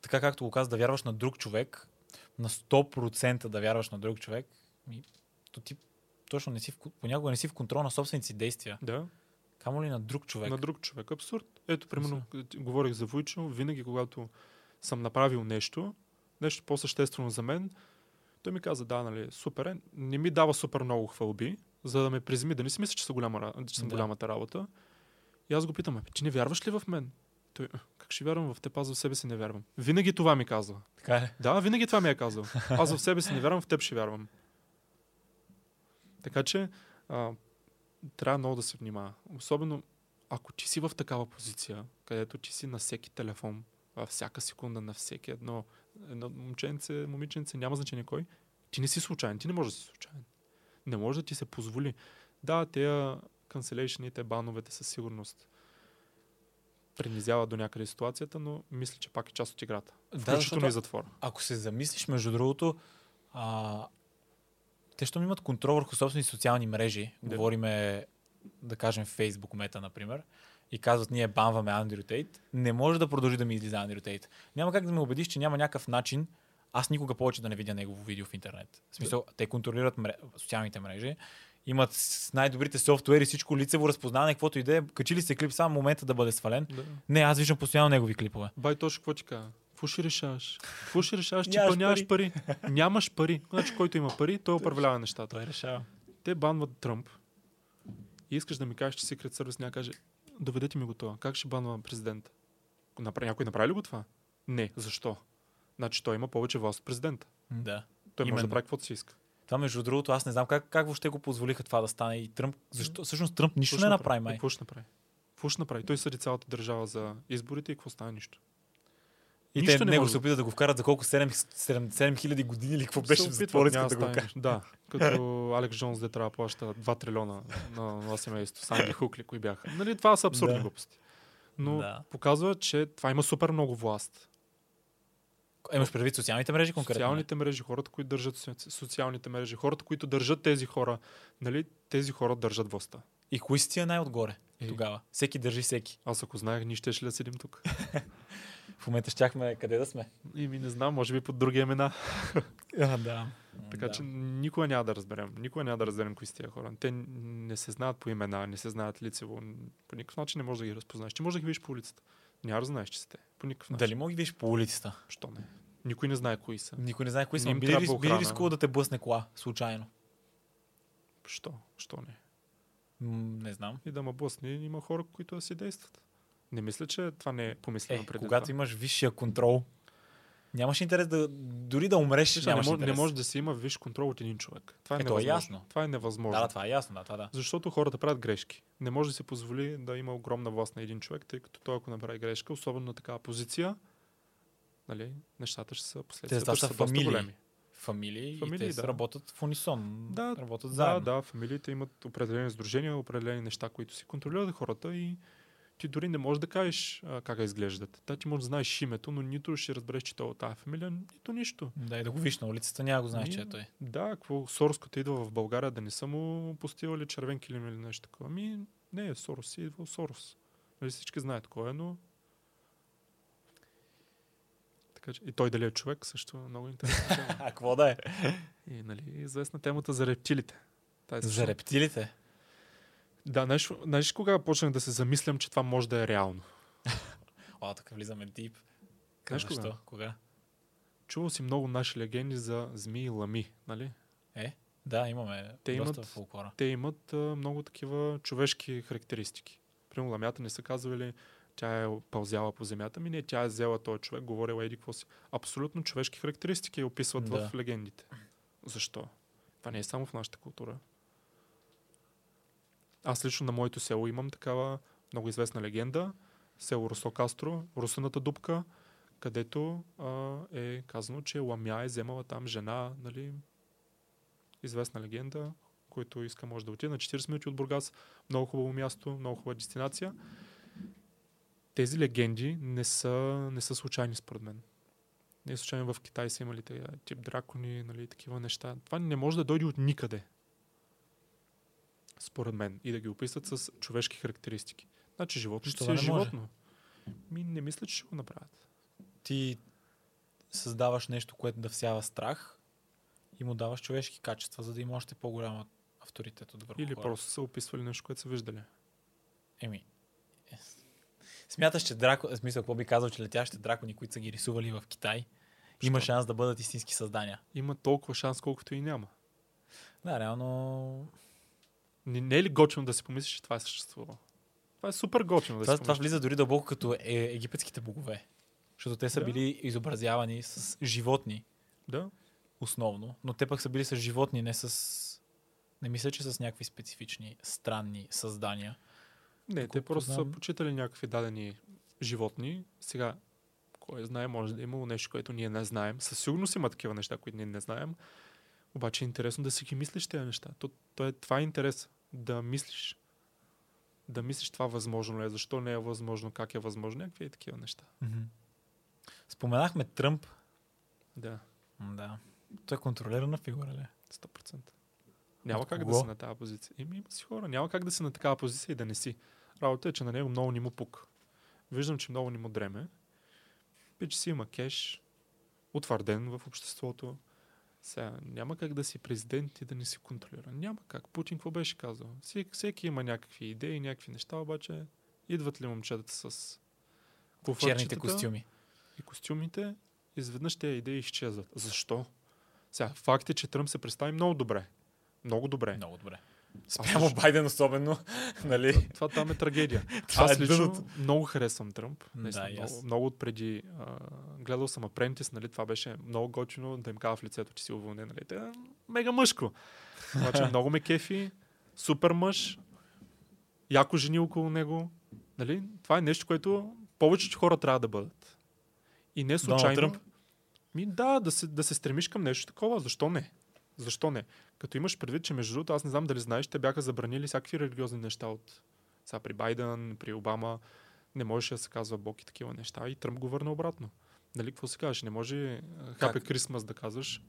така както го каза, да вярваш на друг човек, на 100% да вярваш на друг човек, то ти точно не си в, ко- понякога не си в контрол на собствените си действия. Да. Камо ли на друг човек? На друг човек. Абсурд. Ето, примерно, говорих за Войчо, винаги когато съм направил нещо, нещо по-съществено за мен, той ми каза, да, нали, супер е, не ми дава супер много хвалби, за да ме приземи, да не си мисля, че, са голяма, че съм Да. голямата работа. И аз го питам, «Абе, ти не вярваш ли в мен? Той, «А, как ще вярвам в теб, аз в себе си не вярвам. Винаги това ми казва. Така е. Да, винаги това ми е казал. Аз в себе си не вярвам, в теб ще вярвам. Така че а, трябва много да се внимава. Особено ако ти си в такава позиция, където ти си на всеки телефон, във всяка секунда, на всеки едно, едно момченце, момиченце, няма значение кой, ти не си случайен, ти не можеш да си случайен. Не може да ти се позволи. Да, тези канцелейшените, бановете със сигурност принизяват до някъде ситуацията, но мисля, че пак е част от играта. Да, защото и затвора. ако се замислиш, между другото, а, те, щом имат контрол върху собствени социални мрежи, Да. говориме, да кажем, Facebook мета, например, и казват, ние банваме Андрю Тейт, не може да продължи да ми излиза Андрю Тейт. Няма как да ме убедиш, че няма някакъв начин аз никога повече да не видя негово видео в интернет. В смисъл, те контролират мре... социалните мрежи, имат с най-добрите софтуери, всичко лицево разпознаване, каквото и да е. Качили се клип само момента да бъде свален. Да. Не, аз виждам постоянно негови клипове. Бай, точно какво ти кажа? Какво ще решаваш? Какво ще решаваш, че Нямаш нямаш, нямаш пари? нямаш пари. Значи, който има пари, той управлява нещата. Той решава. Те банват Тръмп и искаш да ми кажеш, че Secret Service няма каже, доведете ми го това. Как ще банва президента? Направи, някой направи ли го това? Не. Защо? Значи той има повече власт от президента. Да. Той може Именно. да прави каквото си иска. Това, между другото, аз не знам как, как въобще го позволиха това да стане и Тръмп. Защо? Всъщност Тръмп нищо не направи, май. Какво ще направи? Какво ще направи? Той съди цялата държава за изборите и какво стане нищо. И Нищо те не него се опитат да го вкарат за колко 7, 7, 7000 години или какво беше в затворите да го нищо. Да, като Алекс Джонс да трябва да плаща 2 трилиона на, на семейство. Санди Хук ли, кои бяха. Нали, това са абсурдни Да. глупости. Но Да. показва, че това има супер много власт. Имаш предвид социалните мрежи конкретно? Социалните мрежи, хората, които държат соци- социалните мрежи, хората, които държат тези хора, нали, тези хора държат властта. И кои си тия най-отгоре Е. тогава? Всеки държи всеки. Аз ако знаех, ние щеше да седим тук. В момента щяхме къде да сме. И ми не знам, може би под други имена. А, да. Така да. че никога няма да разберем. Никога няма да разберем кои са тия хора. Те не се знаят по имена, не се знаят лицево. По никакъв начин не можеш да ги разпознаеш. Ти можеш да ги видиш по улицата. Няма знаеш, че сте. По никакъв начин. Дали мога да ги видиш по улицата? Що не? Никой не знае кои са. Никой не знае кои са. Би ли, трябва рис- би ли охрана. рискувал да те блъсне кола, случайно? Що? Що не? М, не знам. И да ме блъсне, има хора, които да си действат. Не мисля, че това не е помислено Е, преди когато това. имаш висшия контрол, нямаш интерес да... Дори да умреш, Слушай, не, нямаш може, не може да си има виж контрол от един човек. Това е, Е, то е невъзможно. ясно. Това е невъзможно. Да, да, това е ясно, да, това да. Защото хората правят грешки. Не може да се позволи да има огромна власт на един човек, тъй като той ако направи грешка, особено на такава позиция, нали, нещата ще са Те последствията това ще са са доста фамилии. големи. фамилии, Фамилии, и те да. работят в унисон. Да, работят Да, заедно. да, фамилиите имат определени сдружения, определени неща, които си контролират хората и ти дори не можеш да кажеш а, как изглеждат. Да, ти можеш да знаеш името, но нито ще разбереш, че той е от тази фамилия, нито нищо. Да, и да го виж на улицата, няма го знаеш, че е той. Да, какво Сорос, като идва в България, да не са му постивали червен килим или нещо такова. Ами, не, Сорос си идва Сорос. Нали, всички знаят кой е, но... Така че, и той дали е човек, също много интересно. А, какво да е? и, нали, известна темата за рептилите. Също- За рептилите. Да, знаеш, знаеш кога почнах да се замислям, че това може да е реално? О, тук влизаме дип. Знаеш кога? Кога? Чувал си много наши легенди за змии и лами, нали? Е, да, имаме Те доста имат- фолклора. Те имат а, много такива човешки характеристики. Примерно ламята не са казвали, тя е пълзяла по земята, ми не, тя е взела този човек, говорила еди какво си. Абсолютно човешки характеристики описват Да. в легендите. Защо? Това не е само в нашата култура. Аз лично на моето село имам такава много известна легенда. Село Русо Кастро, Русината дупка, където а, е казано, че Ламя е вземала там жена, нали, известна легенда, който иска може да отиде на 40 минути от Бургас. Много хубаво място, много хубава дестинация. Тези легенди не са, не са случайни според мен. Не е случайно в Китай са имали тези тип дракони, нали, такива неща. Това не може да дойде от никъде. Според мен. И да ги описат с човешки характеристики. Значи животното си е животно. Ми не мисля, че ще го направят. Ти създаваш нещо, което да всява страх и му даваш човешки качества, за да има още по-голям авторитет от върху Или хората. просто са описвали нещо, което са виждали. Еми. Смяташ, че драко... смисъл, какво би казал, че летящите дракони, които са ги рисували в Китай, има Що? шанс да бъдат истински създания. Има толкова шанс, колкото и няма. Да, реално. Не, не е ли готино да си помислиш, че това е съществувало? Това е супер готино да Това, си това влиза дори дълбоко като е, египетските богове. Защото те са Да. били изобразявани с животни, Да. основно, но те пък са били с животни, не с. Не мисля, че с някакви специфични, странни създания. Не, те Доколкото просто знам- са почитали някакви дадени животни. Сега, кой знае, може да е имало нещо, което ние не знаем. Със сигурност има такива неща, които ние не знаем. Обаче е интересно да си ги мислиш тези неща. То, то е, това е интерес. Да мислиш. Да мислиш това възможно ли е, защо не е възможно, как е възможно, някакви такива неща. Споменахме Тръмп. Да, Да. Той е контролирана фигура ли? 100%. Няма От как да кого? си на тази позиция. Еми, има си хора. Няма как да си на такава позиция и да не си. Работа е, че на него много ни му пук. Виждам, че много ни му дреме. Пич си има кеш, утвърден в обществото. Сега, няма как да си президент и да не си контролира. Няма как. Путин какво беше казал? Всеки, всеки има някакви идеи, някакви неща, обаче идват ли момчетата с Черните костюми. и костюмите, изведнъж тези идеи изчезват. Защо? Сега, факт е, че Тръмп се представи много добре. Много добре. Много добре. Спрямо също- Байден особено, нали? Това там е трагедия. Това Аз е лично дъното. много харесвам Тръмп. Да, Наистина, аз. много, много отпреди. А, гледал съм Апрентис, нали, това беше много готино да им кажа в лицето, че си уволнен. Нали. Те, мега мъжко. Обаче много ме кефи, супер мъж, яко жени около него. Нали? Това е нещо, което повечето хора трябва да бъдат. И не случайно. Ми, да, да се, да се стремиш към нещо такова. Защо не? Защо не? Като имаш предвид, че между другото, аз не знам дали знаеш, те бяха забранили всякакви религиозни неща от сега при Байден, при Обама. Не можеше да се казва Бог и такива неща. И Тръмп го върна обратно. Нали, какво се казваш? Не може Happy Christmas да казваш.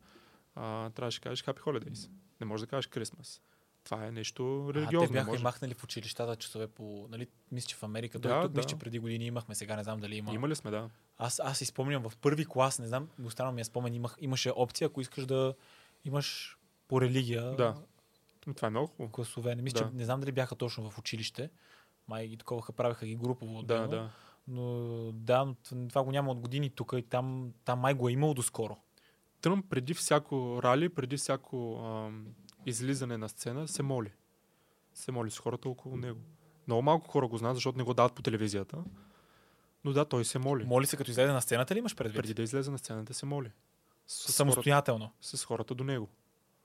А, трябваше да кажеш Happy Holidays. Не може да кажеш Christmas. Това е нещо А, те религиозно. бяха може. и махнали в училищата часове по... Нали, мисля, че в Америка. Да, тук да. мисля, че преди години имахме, сега не знам дали има. Имали сме, да. Аз, аз си спомням в първи клас, не знам, останал ми е спомен, имах, имаше опция, ако искаш да имаш по религия Да. Това е много хубаво. класове. Не, мисля, Да. че, не знам дали бяха точно в училище. Май ги таковаха, правеха ги групово. Да, да. Но да, това го няма от години тук и там, там май го е имало доскоро. Тръмп преди всяко рали, преди всяко ам, излизане на сцена, се моли. Се моли с хората около него. Много малко хора го знаят, защото не го дават по телевизията. Но да, той се моли. Моли се като излезе на сцената ли имаш предвид? Преди да излезе на сцената се моли. С, хората, Самостоятелно. с хората до него.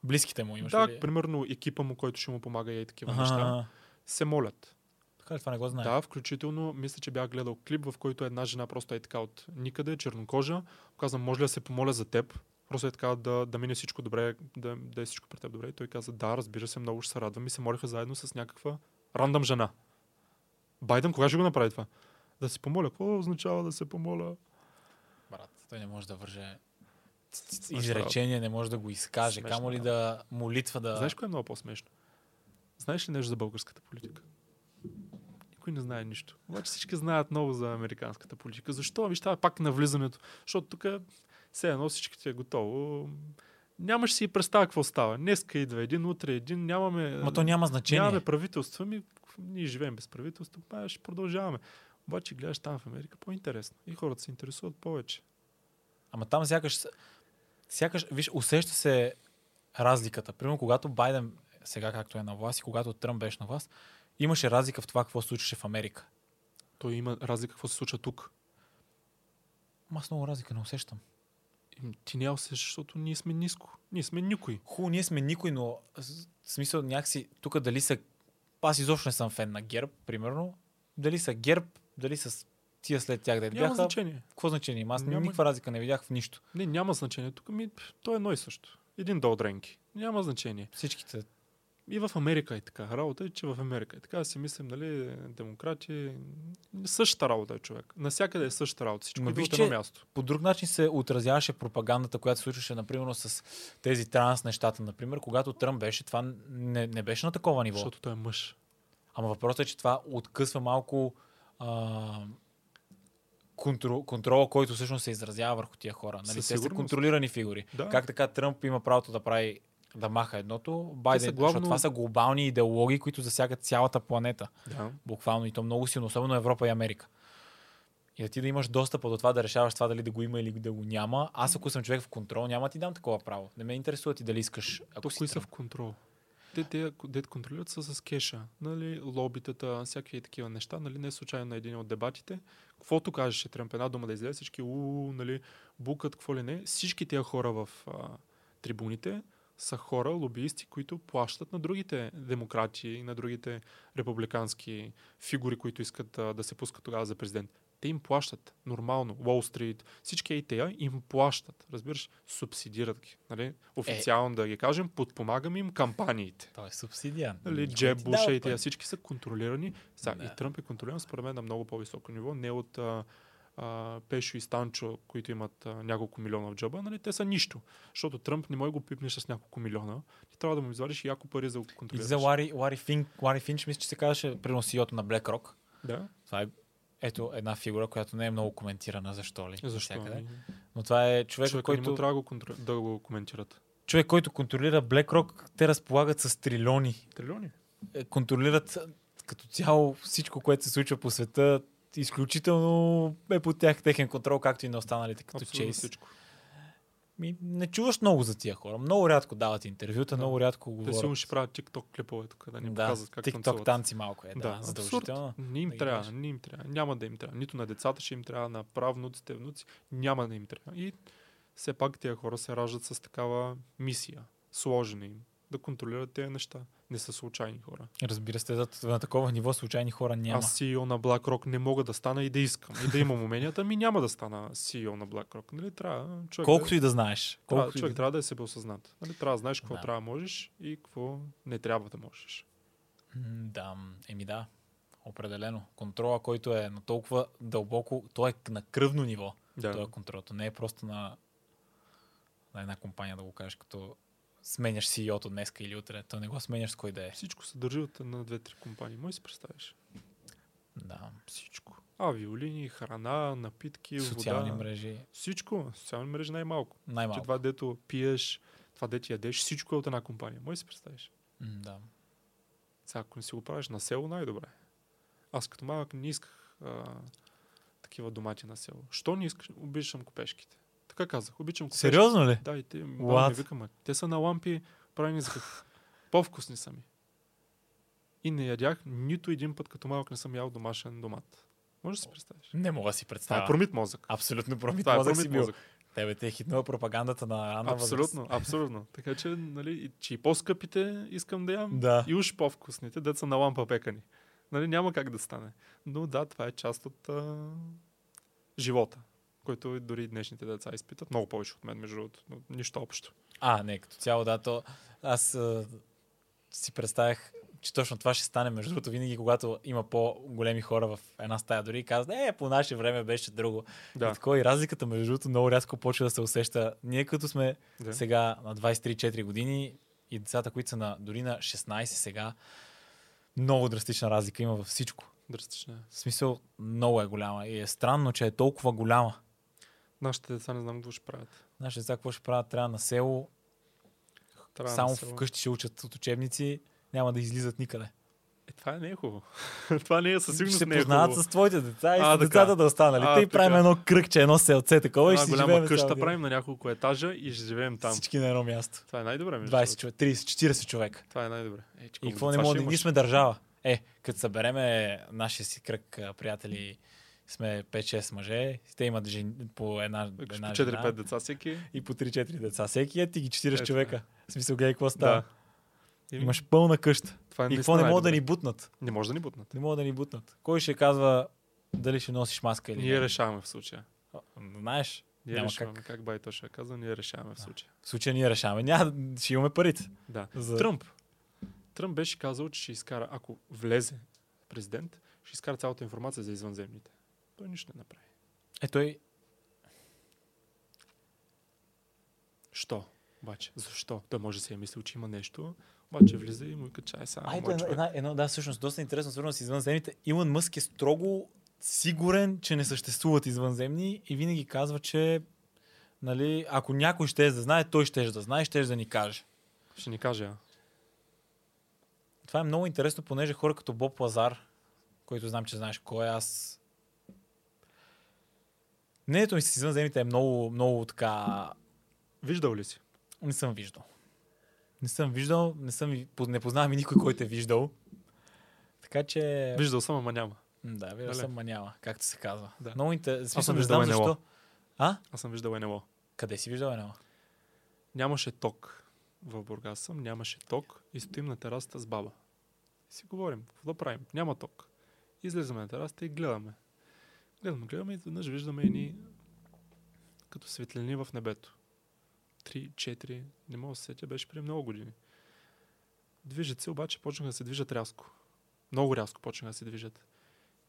Близките му имаш да, ли? примерно екипа му, който ще му помага и такива Аха, неща, се молят. Така ли това не го знае? Да, включително, мисля, че бях гледал клип, в който една жена просто е така от никъде, чернокожа. Казвам, може ли да се помоля за теб? Просто е така да, да мине всичко добре, да, да е всичко при теб добре. И той каза, да, разбира се, много ще се радвам и се молиха заедно с някаква рандъм жена. Байден кога ще го направи това? Да се помоля. Какво означава да се помоля? Брат, той не може да върже изречение, не може да го изкаже. Смешна Камо ли да молитва да... Знаеш кое е много по-смешно? Знаеш ли нещо за българската политика? Никой не знае нищо. Обаче всички знаят много за американската политика. Защо? Виж, това е пак на влизането. Защото тук все едно всички ти е готово. Нямаш си и представа какво става. Днеска идва един, утре един. Нямаме, Ма то няма значение. нямаме правителство. Ми, ние живеем без правителство. Па, ще продължаваме. Обаче гледаш там в Америка по-интересно. И хората се интересуват повече. Ама там сякаш, сякаш, виж, усеща се разликата. Примерно, когато Байден, сега както е на власт и когато Тръмп беше на власт, имаше разлика в това какво се случваше в Америка. Той има разлика какво се случва тук. Ама аз много разлика не усещам. Ти не усещаш, защото ние сме ниско. Ние сме никой. Хубаво, ние сме никой, но в смисъл някакси тук дали са... Аз изобщо не съм фен на ГЕРБ, примерно. Дали са ГЕРБ, дали са тия след тях да Няма бяха. значение. Какво значение има? Аз Няма- никаква разлика не видях в нищо. Не, няма значение. Тук ми, то е едно и също. Един до дренки. Няма значение. Всичките. И в Америка е така. Работа е, че в Америка е така. Си мислим, нали, демократи. Същата работа е човек. Насякъде е същата работа. Всичко Ма идва виж, едно място. По друг начин се отразяваше пропагандата, която се случваше, например, с тези транс нещата. Например, когато Тръмп беше, това не, не беше на такова ниво. Защото той е мъж. Ама въпросът е, че това откъсва малко а, контро, контрола, който всъщност се изразява върху тия хора. Нали? Те са контролирани фигури. Да. Как така Тръмп има правото да прави да маха едното, Байден, са главно... защото това са глобални идеологии, които засягат цялата планета. Да. Буквално и то много силно, особено Европа и Америка. И да ти да имаш достъп до това да решаваш това дали да го има или да го няма. Аз ако съм човек в контрол, няма да ти дам такова право. Не ме интересува ти дали искаш. Ако То си кои са в контрол? Те, те, дет контролират са с кеша, нали, лобитата, всякакви такива неща, нали, не случайно на един от дебатите. Каквото кажеше Тръмп, една дума да излезе, всички у, нали, букат, какво ли не. Всички тия хора в а, трибуните са хора, лобиисти, които плащат на другите демократи и на другите републикански фигури, които искат а, да се пускат тогава за президент. Те им плащат нормално. Уолл Стрит, всички и тея им плащат. Разбираш, субсидират ги. Нали? Официално да ги кажем, подпомагаме им кампаниите. Той е субсидия. Нали, Джеб Буша и тези всички са контролирани. Са, Да. И Тръмп е контролиран според мен на много по-високо ниво, не от а, а, Пешо и Станчо, които имат а, няколко милиона в джоба. Нали, те са нищо. Защото Тръмп не може го пипнеш с няколко милиона. Ти трябва да му извадиш яко пари за да го И за Лари, Лари Финч, мисля, че се казваше приносиото на BlackRock. Да? Това е ето една фигура, която не е много коментирана, защо ли? Защо? навсякъде. Ами, Но това е човек, Човека който, трябва да го, контр... да го коментират. човек, който контролира BlackRock. Те разполагат с трилиони. Трилиони. Е, Контролират като цяло всичко, което се случва по света. Изключително е под тях техен контрол, както и на останалите, като Абсолютно Чейз. всичко. Ми, не чуваш много за тия хора. Много рядко дават интервюта, Да. много рядко Те говорят. сигурно ще правят TikTok клипове тук, да ни да, показват как TikTok танцуват. танци малко е, да, Да, задължително. Не им да трябва, не им трябва. Няма да им трябва. Нито на децата ще им трябва, на правнуците, внуци. Няма да им трябва. И все пак тези хора се раждат с такава мисия. Сложена им. Да контролират тези неща. Не са случайни хора. Разбира се, за- на такова ниво случайни хора няма. Аз CEO на BlackRock не мога да стана и да искам. И да имам уменията, ми няма да стана CEO на BlackRock. Нали? Трябва човек Колкото да, и да знаеш. трябва, Колкото и човек да... трябва да е себеосъзнат. Нали? Трябва да знаеш какво Да. трябва да можеш и какво не трябва да можеш. Да, еми да. Определено. Контрола, който е на толкова дълбоко, той е на кръвно ниво. Да. Той е контрол. То не е просто на, на една компания да го кажеш, като сменяш CEO-то днеска или утре. То не го сменяш с кой да е. Всичко се държи от на две-три компании. Може си представиш. Да. Всичко. Авиолини, храна, напитки, Социални вода. мрежи. Всичко. Социални мрежи най-малко. Че Най-малко. това, дето пиеш, това, дето ядеш, всичко е от една компания. Може си представиш. М, Да. Сега, ако не си го правиш на село, най-добре. Аз като малък не исках а, такива домати на село. Що не искаш? Обичам копешките. Така казах. Обичам копешките. Сериозно ли? Да, и те баба ми вика, ма, те са на лампи, правени за какво. По-вкусни са ми. И не ядях нито един път като малък не съм ял домашен домат. Може да си представиш. Не мога да си Това е представя. промит мозък. Абсолютно промит Това е мозък си промит бил. мозък. Тебе те е хитнала пропагандата на Анна Абсолютно, абсолютно. Така че, нали, че и по-скъпите искам да ям, Да. и уж по-вкусните, деца на лампа пекани. Нали, няма как да стане. Но да, това е част от а, живота. Който и дори днешните деца изпитат. Много повече от мен, между другото. Но нищо общо. А, не, като цяло, да, то аз а, си представях, че точно това ще стане. Между другото, винаги, когато има по-големи хора в една стая, дори казват, е, по наше време беше друго. Да. И такова и разликата, между другото, много рязко почва да се усеща. Ние като сме да. сега на 23-4 години и децата, които са на, дори на 16 сега, много драстична разлика има във всичко. Драстична. е. В смисъл, много е голяма. И е странно, че е толкова голяма. Нашите деца не знам какво ще правят. Нашите деца какво ще правят? Трябва на село, Трябва само на село. вкъщи ще учат от учебници, няма да излизат никъде. Е, това не е хубаво. това не е със ще сигурност се не е познават хубаво. с твоите деца и А, с така. децата да останали. А, така. правим едно кръгче, едно селце такова и Една ще голяма живеем къща правим на няколко етажа и ще живеем там. Всички на едно място. Това е най-добре. между 20 другото. човек, 30, 40 човека. Това е най-добре. Е, И какво не ще да... Ние сме държава. Е, като събереме нашия си кръг а, приятели, сме 5-6 мъже, те имат жен... по една, по жена 4-5 деца всеки. и по 3-4 деца. Всеки е ти ги 40 Ето, човека. В смисъл, гледай какво става. Да. Имаш пълна къща. това е И какво не могат да най-добре. ни бутнат? Не може да ни бутнат. Не могат да ни бутнат. Кой ще казва дали ще носиш маска или Ние не? решаваме в случая. А, Знаеш, Ние Няма решаваме. как. Как, Байто ще каза, ние решаваме в случая. в случая ние решаваме. Няма, да- ще имаме парите. Да. За... Тръмп. Тръмп беше казал, че ще изкара, ако влезе президент, ще изкара цялата информация за извънземните. Той нищо не направи. Е, той Що? Обаче, защо? Той може да си е мислил, че има нещо, обаче влиза и му вика чай сега. А, ето една, едно, да, всъщност, доста интересно свързано с извънземните. Илон Мъск е строго сигурен, че не съществуват извънземни и винаги казва, че нали, ако някой ще да знае, той ще да знае, ще да ни каже. Ще ни каже, а. Това е много интересно, понеже хора като Боб Лазар, който знам, че знаеш кой е, аз... Мнението ми с извънземните е много, много така... Виждал ли си? Не съм виждал. Не съм виждал, не, съм, не познавам и никой, който е виждал. Така че... Виждал съм, ама няма. Да, виждал Нали? съм, ма няма, както се казва. Да. Много интересно. съм Смисъл, не виждал НЛО. защо. А? Аз съм виждал НЛО. Къде си виждал едно? Нямаше ток в Бургас съм, нямаше ток и стоим на терасата с баба. И си говорим, какво да правим? Няма ток. Излизаме на терасата и гледаме. Гледаме, гледаме и веднъж виждаме едни като светлини в небето. Три, четири, не мога да се сетя, беше преди много години. Движат се, обаче почнаха да се движат рязко. Много рязко почнаха да се движат.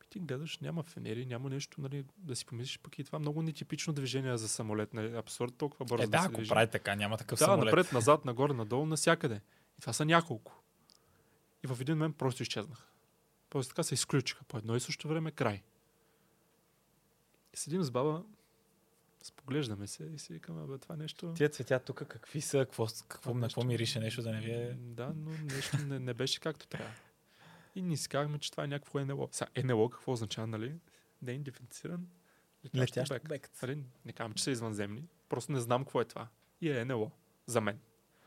И ти гледаш, няма фенери, няма нещо, нали, да си помислиш, пък и това много нетипично движение за самолет. Нали, абсурд толкова бързо Е, да, се ако движи. прави така, няма такъв Да, самолет. напред, назад, нагоре, надолу, навсякъде. И това са няколко. И в един момент просто изчезнаха. Просто така се изключиха. По едно и също време край. И седим с баба, споглеждаме се и си викаме, бе, това нещо... Тия цветя тук какви са, какво, какво, на какво мирише нещо да не ви е... Да, но нещо не, не беше както трябва. И ни си казахме, че това е някакво НЛО. Сега, НЛО какво означава, нали? Неидентифициран летящ Летящ обект. обект. Нали? Не казвам, че са извънземни. Просто не знам какво е това. И е НЛО. За мен.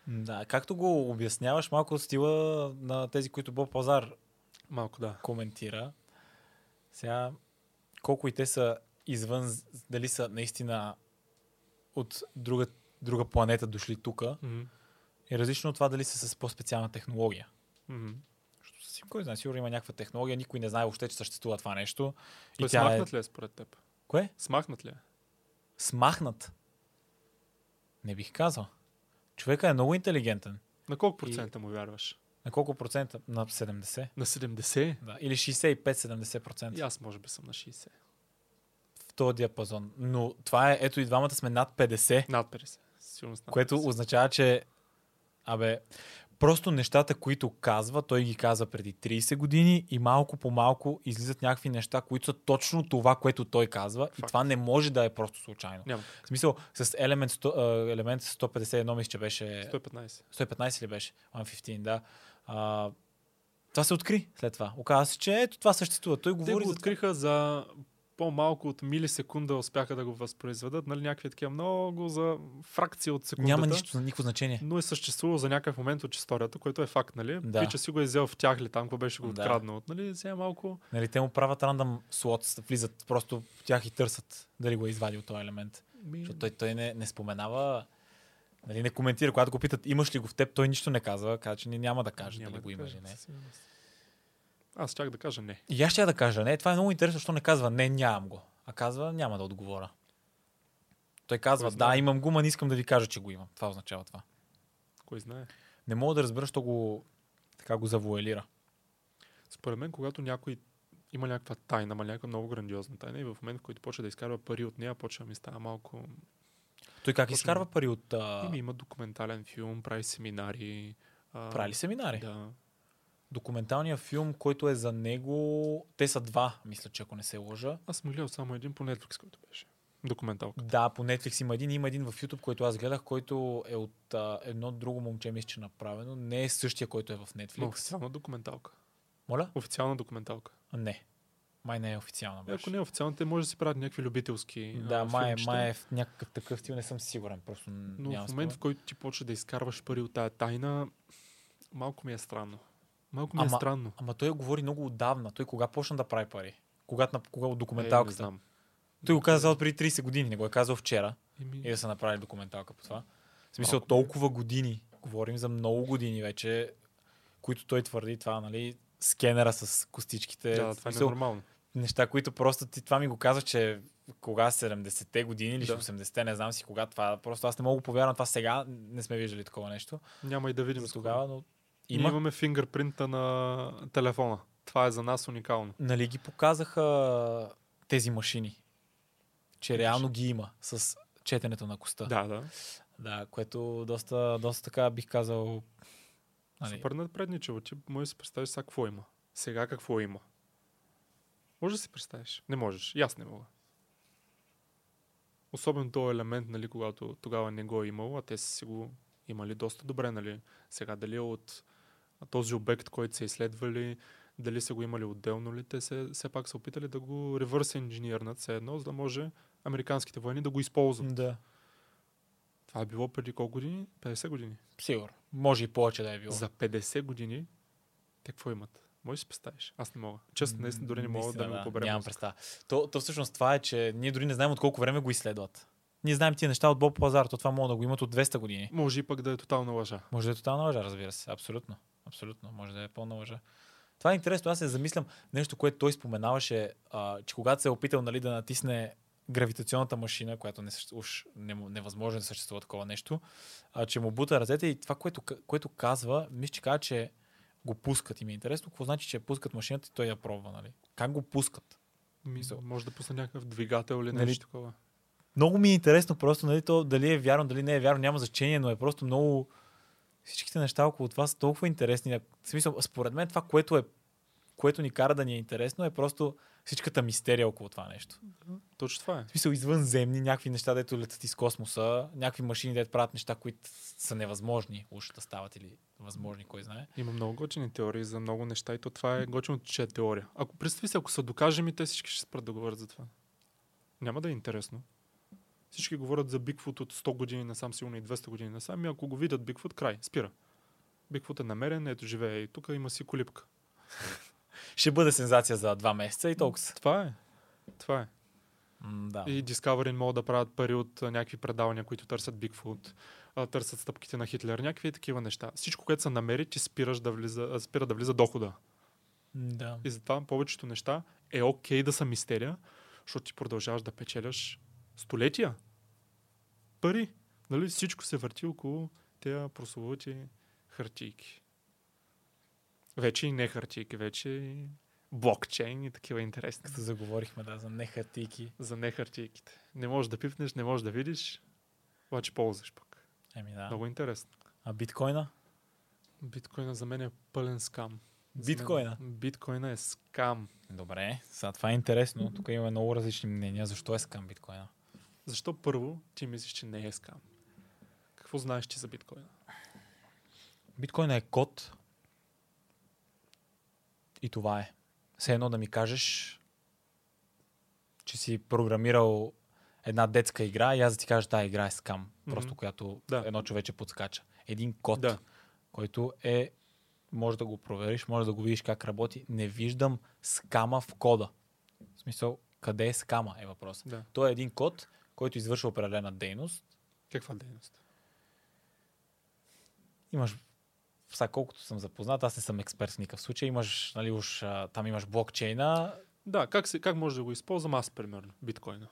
Да, както го обясняваш малко стила на тези, които Боб Пазар Малко да. коментира. Сега, колко и те са извън, дали са наистина от друга, друга планета дошли тук, Мгм. е различно от това дали са с по-специална технология. Мгм. Защото си- Кой знае, сигурно има някаква технология, никой не знае въобще, че съществува това нещо. Той и тя е... смахнат ли е според теб? Кое? Смахнат ли е? Смахнат. Не бих казал. Човека е много интелигентен. На колко процента му вярваш? На колко процента? На 70. На 70? Да. Или 65-70%. И аз може би съм на 60. В този диапазон. Но това е, ето и двамата сме над 50, Над 50. Сигурно над което 50. означава, че абе, просто нещата, които казва, той ги каза преди 30 години и малко по малко излизат някакви неща, които са точно това, което той казва. И Факт. това не може да е просто случайно. Няма. В смисъл, с елемент, 100, а, елемент 151, мисля, че беше 115. 115 ли беше? 115, да. А, това се откри след това. Оказва се, че ето това съществува. Той Те говори го за това. откриха за по-малко от милисекунда успяха да го възпроизведат, нали, някакви такива много за фракция от секундата. Няма нищо, никакво значение. Но е съществувало за някакъв момент от историята, което е факт, нали? Да. Пича си го е взел в тях ли там, какво беше го Да. откраднал. Нали? Сега малко... Нали, те му правят рандъм слот, влизат просто в тях и търсят дали го е извадил този елемент. Ми... Защото той, той не, не споменава, нали, не коментира. Когато го питат имаш ли го в теб, той нищо не казва. Казва, че няма да каже Няма дали да го има кажа, или не. със. Аз щях да кажа не. И аз ще да кажа не. Това е много интересно, защото не казва не, нямам го. А казва няма да отговоря. Той казва, Кой да, знае? имам гума, не искам да ви кажа, че го имам. Това означава това. Кой знае? Не мога да разбера, що го, така го завуалира. Според мен, когато някой има някаква тайна, ама някаква много грандиозна тайна и в момент, в който почва да изкарва пари от нея, почва да ми става малко... Той как Точно. изкарва пари от... А... Ими има документален филм, прави семинари. А, Прави семинари? Да. Документалният филм, който е за него... Те са два, мисля, че ако не се лъжа. Аз съм гледал само един по Netflix, който беше. Документалка. Да, по Netflix има един, има един в YouTube, който аз гледах, който е от а, едно друго момче, мисля, че е направено. Не е същия, който е в Но Netflix. официална документалка. Моля? Официална документалка. Не. Май не е официална. Е, Беше. ако не е официална, те може да си правят някакви любителски Да, а, май, е- филмчета. май е в някакъв такъв стил, не съм сигурен. Просто Но в момент, в спомен. който ти почва да изкарваш пари от тая тайна, малко ми е странно. Малко ми е Ама- странно. Ама той говори много отдавна. Той кога почна да прави пари? Когато на кога от Е, не документалката? знам. той го каза от преди 30 години, не го е казал вчера. Еми, И да са направили документалка по това. В смисъл, Малко е. толкова години. Говорим за много години вече, които той твърди това, нали? Скенера с костичките. да, това е смисъл, ненормално. неща, които просто ти това ми го каза, че кога 70-те години или Да. 80-те, не знам си кога това. Просто аз не мога да повярвам това сега. Не сме виждали такова нещо. Няма и да видим тогава, но Ние има. имаме фингърпринта на телефона. Това е за нас уникално. Нали ги показаха тези машини? Че реално ги има с четенето на коста. Да, да. Да, което доста, доста така бих казал. Нали, Супер напредничево. Ти може да си представиш сега какво има. Сега какво има. Може да си представиш. Не можеш. И аз не мога. Особено този елемент, нали, когато тогава не го е имало, а те са си го имали доста добре, нали. Сега дали е от този обект, който са изследвали, дали са го имали отделно ли, те се, все пак са опитали да го ревърс инженернат все едно, за да може американските войни да го използват. да, Това е било преди колко години? 50 години. сигурно. Може и повече да е било. За 50 години те какво имат? Може да си представиш? Аз не мога. Честно, наистина дори не мога Наистина, да ми го поберем. Нямам представа. То, то всъщност това е, че ние дори не знаем от колко време го изследват. Ние знаем тия неща от Боб Пазар, то това могат да го имат от 200 години. Може и пък да е тотална лъжа. Може да е тотална лъжа, разбира се. Абсолютно. Абсолютно. Може да е пълна лъжа. Това е интересно. Аз се замислям нещо, което той споменаваше, а, че когато се е опитал нали, да натисне гравитационната машина, която не, същ- уж не, невъзможно да съществува такова нещо, а, че му бута ръцете и това, което, което казва, мисля, че казва, че го пускат. И ми е интересно какво значи, че пускат машината и той я пробва. Нали? Как го пускат? Ми, Мисъл. може да пусне някакъв двигател или Нали, нещо такова. Много ми е интересно просто, нали, то, дали е вярно, дали не е вярно, няма значение, но е просто много... Всичките неща около това са толкова интересни. В смисъл, според мен това, което, е, което ни кара да ни е интересно, е просто всичката мистерия около това нещо. Точно това е. В смисъл, извънземни, някакви неща, дето летят из космоса, някакви машини, дето правят неща, които са невъзможни уж да стават или възможни, кой знае. Има много готини теории за много неща и то това е готино, че е теория. Ако представи се, ако се докажем и те всички ще спрат да говорят за това. Няма да е интересно. Всички говорят за Бигфут от 100 години насам, сигурно и 200 години насам, и ако го видят Бигфут, край, спира. Бигфут е намерен, ето живее и тук има си колипка. Ще бъде сензация за два месеца и толкова. Това е. Това е. М, да. И Discovery могат да правят пари от а, някакви предавания, които търсят Бигфут, а, търсят стъпките на Хитлер, някакви такива неща. Всичко, което се намери, ти спираш да влиза, а, спира да влиза дохода. Да. И затова повечето неща е окей да са мистерия, защото ти продължаваш да печеляш столетия. Пари. Нали? Всичко се върти около тези прословути хартийки. Вече и не хартийки, вече и блокчейн и такива интересни. Като заговорихме да, за нехартийки. За не хартийките. Не можеш да пипнеш, не можеш да видиш, обаче ползваш пък. Еми да. Много интересно. А биткоина? Биткоина за мен е пълен скам. Биткоина? Биткоина е скам. Добре, сега това е интересно. Тук имаме много различни мнения. Защо е скам биткоина? Защо първо ти мислиш, че не е скам? Какво знаеш ти за биткоина? Биткоина е код. И това е. Все едно да ми кажеш, че си програмирал една детска игра и аз да ти кажа, тази игра е скам. Просто Мгм. която Да. едно човече подскача. Един код, Да. който е може да го провериш, може да го видиш как работи. Не виждам скама в кода. В смисъл, къде е скама е въпрос. Да. Той е един код, който извършва определена дейност. Каква дейност? Имаш, сега колкото съм запознат, аз не съм експерт в никакъв случай, имаш, нали, уж, а, там имаш блокчейна, Да, как, се, как може да го използвам аз, примерно, биткоина?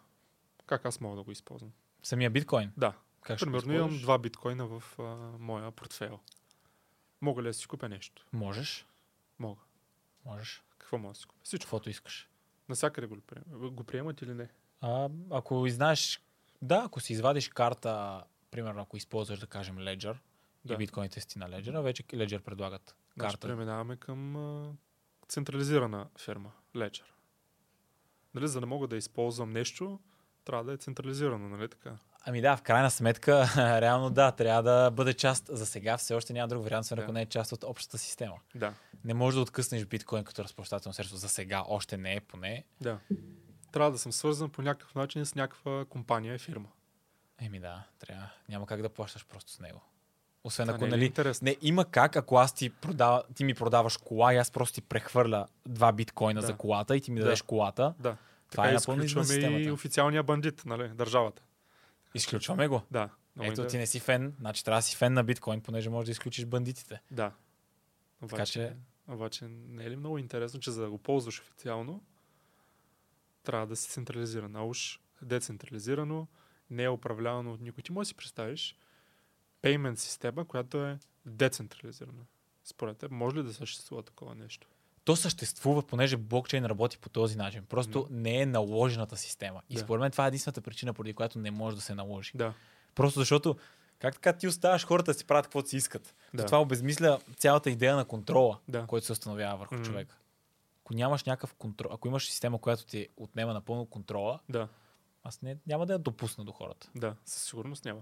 Как аз мога да го използвам? Самия биткоин. Да. Как Примерно имам два биткоина в а, моя портфейл. Мога ли да си купя нещо? Можеш. Мога. Можеш. Какво мога да си купя? Всичко. Каквото искаш. Насякъде го, го приемат или не? А, ако знаеш, да, ако си извадиш карта, примерно ако използваш, да кажем, Ledger, Да. и биткоините си на Ledger, вече Ledger предлагат Значи карта. преминаваме към а, централизирана фирма. Ledger. Нали, за да мога да използвам нещо, трябва да е централизирано, нали така? Ами да, в крайна сметка, реално да, трябва да бъде част. За сега все още няма друг вариант, освен Да. ако не е част от общата система. Да. Не можеш да откъснеш биткоин като разплащателно средство. За сега още не е поне. Да. Трябва да съм свързан по някакъв начин с някаква компания и фирма. Еми да, трябва. Няма как да плащаш просто с него. Освен Това ако, не е ли нали, интересно? Не, има как, ако аз ти, продава, ти ми продаваш кола и аз просто ти прехвърля два биткоина Да. за колата и ти ми Да. дадеш колата, Да. това Така е напълно изключваме и официалния бандит, нали? Държавата. Изключваме го. Да. Ето, ти интересно. не си фен, значи трябва да си фен на биткоин, понеже можеш да изключиш бандитите. Да. Обаче, че- обаче не е ли много интересно, че за да го ползваш официално, трябва да си централизиран. А уж децентрализирано, не е управлявано от никой. Ти можеш да си представиш payment система, която е децентрализирана. Според теб, може ли да съществува такова нещо? То съществува, понеже блокчейн работи по този начин. Просто не е наложената система. И Да. според мен това е единствената причина, поради която не може да се наложи. Да. Просто защото, как така ти оставаш хората да си правят каквото си искат. Да. Това обезмисля цялата идея на контрола, Да. който се установява върху Мгм. човека. Ако нямаш някакъв контрол, ако имаш система, която ти отнема напълно контрола, Да. аз не, няма да я допусна до хората. Да. Със сигурност няма.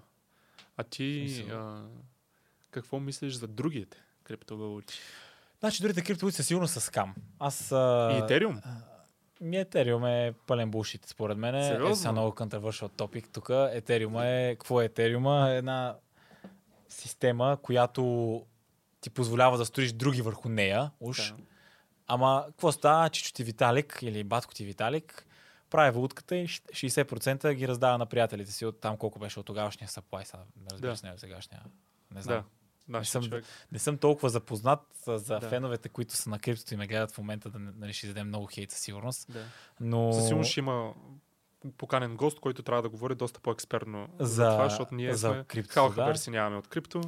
А ти а, какво мислиш за другите криптовалути? Значи другите криптовалути със сигурност са скам. Аз... А... И Етериум? Ми Етериум е пълен бушит, според мен. Е са много controversial topic. Тук Етериум е... Какво е Етериума? Е една система, която ти позволява да строиш други върху нея, уж. Да. Ама, какво става? Чичо ти Виталик или батко ти Виталик прави валутката и 60% ги раздава на приятелите си от там колко беше от тогавашния supply. Сега, не разбира Да. се, не от сегашния. Не знам. Да. Нашия съм- човек. Не съм толкова запознат за Да. феновете, които са на криптото и ме гледат в момента, да не- нали, ще издадем много хейт със сигурност. Да. Но Със сигурност ще има поканен гост, който трябва да говори доста по-експертно за, За- това, защото ние за сме халха да. версии нямаме от крипто.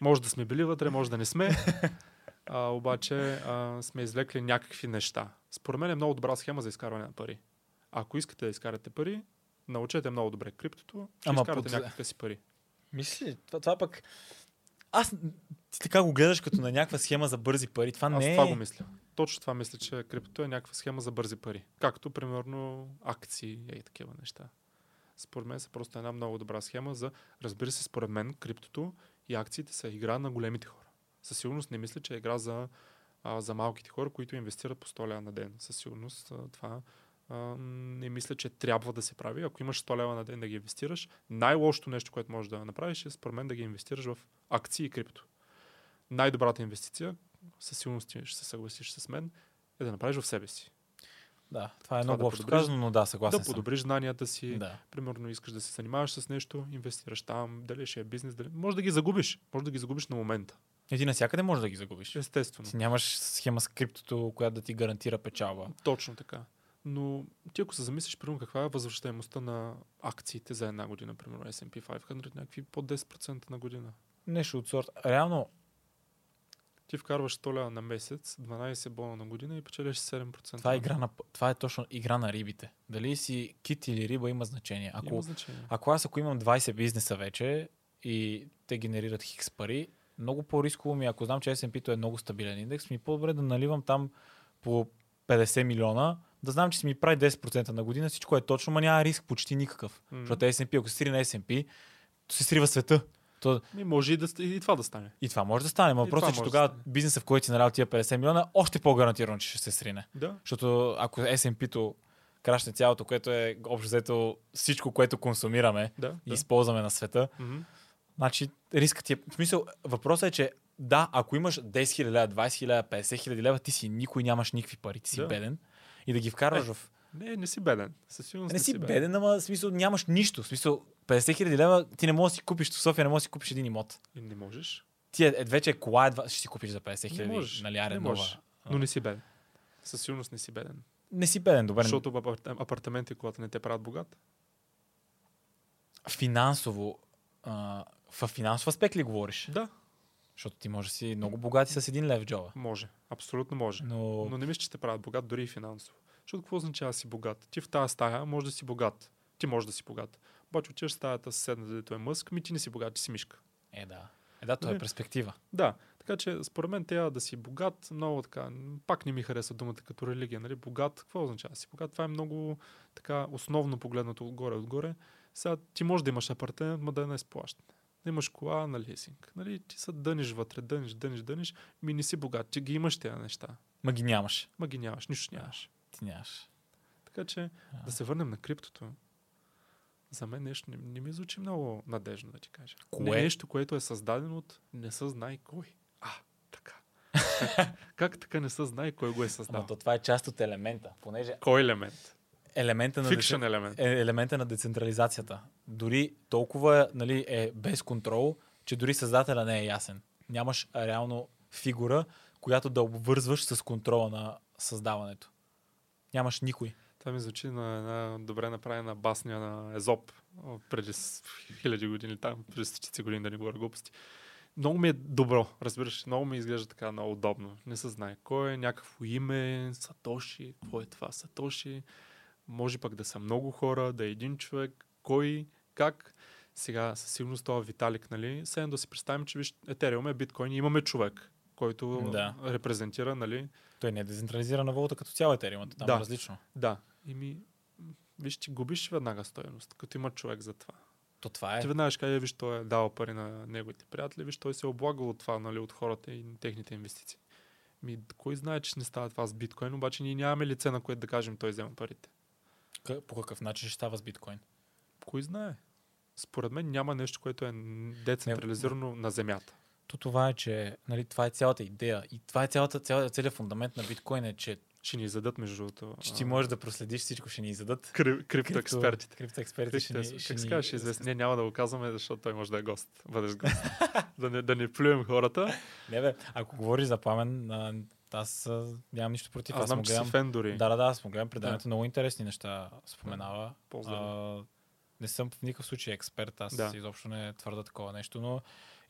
може да сме били вътре, може да не сме. А, обаче а, сме извлекли някакви неща. Според мен е много добра схема за изкарване на пари. Ако искате да изкарате пари, научете много добре криптото, ще Ама изкарате под- някакви си пари. Мисли, това, това пък... Аз... Ти така го гледаш като на някаква схема за бързи пари. Това Аз не е... това го мисля. Точно това мисля, че криптото е някаква схема за бързи пари. Както, примерно, акции и такива неща. Според мен са просто една много добра схема за, разбира се, според мен, криптото и акциите са игра на големите хора. Със сигурност не мисля, че е игра за, а, за малките хора, които инвестират по 100 лева на ден. Със сигурност а, това а, не мисля, че трябва да се прави. Ако имаш 100 лева на ден да ги инвестираш, най-лошото нещо, което можеш да направиш е, според мен, да ги инвестираш в акции и крипто. Най-добрата инвестиция, със сигурност ще се съгласиш с мен, е да направиш в себе си. Да, това е много да общо казано, но да, съгласен да съм. подобриш знанията си. Да. Примерно искаш да се занимаваш с нещо, инвестираш там, дали ще е бизнес, дали... Може да ги загубиш. Може да ги загубиш на момента. И ти навсякъде можеш да ги загубиш. Естествено. Ти нямаш схема с криптото, която да ти гарантира печалба. Точно така. Но ти ако се замислиш, примерно, каква е възвръщаемостта на акциите за една година, примерно S&P 500, някакви по 10% на година. Нещо от сорт. Реално, Ти вкарваш 100 лева на месец, 12 бона на година и печелиш 7%. това е, игра на, това е точно игра на рибите. Дали си кит или риба има значение. Ако, Има значение. ако аз ако имам 20 бизнеса вече и те генерират хикс пари, много по-рисково ми, е, ако знам, че S&P-то е много стабилен индекс, ми е по-добре да наливам там по 50 милиона, да знам, че си ми прави 10% на година, всичко е точно, но няма риск почти никакъв. М. Защото S&P, ако се срине S&P, то се срива света. То, И може и, да, и това да стане. и това може да стане, И въпросът е, че да тогава стане. бизнеса, в който си налял тия 50 милиона, още по-гарантирано, че ще се срине. Да. Защото ако S&P-то крашне цялото, което е общо взето всичко, което консумираме Да. и да. използваме на света, Мгм. Значи рискът ти е... В смисъл, въпросът е, че да, ако имаш 10 000 лева, 20 000 лева, 50 000 лева, ти си никой, нямаш никакви пари, ти си Да. беден. И да ги вкарваш Е, в... Не, не си беден. Със сигурност Не си беден, ама в смисъл нямаш нищо. В смисъл 50 000 лева, ти не можеш да си купиш в София, не можеш да си купиш един имот. И не можеш. Ти е, е, вече е кола, едва ще си купиш за 50 Не хиляди, можеш. нали, не арен можеш. Но не си беден. Със сигурност не си беден. Не си беден, добре. Защото апартаменти, когато не те правят богат. Финансово, а, в финансов аспект ли говориш? Да, Защото ти може да си много богат и с един лев джоба. може. Абсолютно може. Но, Но не мисля, че те правят богат, дори и финансово. Защото какво означава да си богат? Ти в тази стая може да си богат. Ти можеш да си богат. Обаче отиваш в стаята с седна, дето е мъск, ми ти не си богат, че си мишка. е да. Е да, това е Нали? перспектива. Да, така че според мен трябва да си богат, много така, пак не ми харесва думата като религия, нали? Богат, какво означава си богат? Това е много така основно погледнато отгоре отгоре. Сега ти можеш да имаш апартамент, ма да е на изплащане. Да имаш кола на лизинг. Нали? Ти са дъниш вътре, дъниш, дъниш, дъниш, ми не си богат. Ти ги имаш тези неща. Ма ги нямаш. Ма ги нямаш, нищо нямаш. Ти нямаш. Така че да се върнем на криптото. За мен нещо не, не ми звучи много надежно, да ти кажа. Кое? Не, нещо, което е създадено от не се знае кой. А, така. как, как така не се знае кой го е създал? Ама то това е част от елемента. Понеже Кой елемент? Елемента на, децен- елемент. е елемента на децентрализацията. Дори толкова нали, е без контрол, че дори създателя не е ясен. Нямаш реално фигура, която да обвързваш с контрола на създаването. Нямаш никой. Това ми звучи на една добре направена басня на Езоп преди хиляди години, там, преди стотици години, да не говоря глупости. Много ми е добро, разбираш, много ми изглежда така много удобно. Не се знае кой е, някакво име, Сатоши, какво е това Сатоши. Може пък да са много хора, да е един човек, кой, как. Сега със сигурност това Виталик, нали? Сега да си представим, че виж, Етериум е биткоин и имаме човек, който Да. репрезентира, нали? Той не е децентрализирана валута като цяло етериум. Там Да. е различно. Да. И ми, виж, ти губиш веднага стоеност, като има човек за това. То това е. Ти веднага ще кажеш, виж, той е дал пари на неговите приятели, виж, той се е облагал от това, нали, от хората и техните инвестиции. Ми, кой знае, че не става това с биткоин, обаче ние нямаме лице, на което да кажем, той взема парите. По какъв начин ще става с биткоин? Кой знае? Според мен няма нещо, което е децентрализирано на земята. То това е, че нали, това е цялата идея. И това е цялата, цялата, целият фундамент на биткоин е, че, Ще ни зададат между другото. че ти можеш да проследиш всичко, ще ни издадат. кри- Криптоекспертите. Криптоексперти ще ни, ще как се ни... казваш, известен. Не, няма да го казваме, защото той може да е гост. Бъдеш гост. да, не, да не плюем хората. Не бе, ако говориш за пламен, аз нямам нищо против. Аз Аз знам, че гледам. си фен дори. Да, да, да, аз му гледам предаването. Много интересни неща споменава. А, не съм в никакъв случай експерт, аз Да. изобщо не твърда такова нещо, но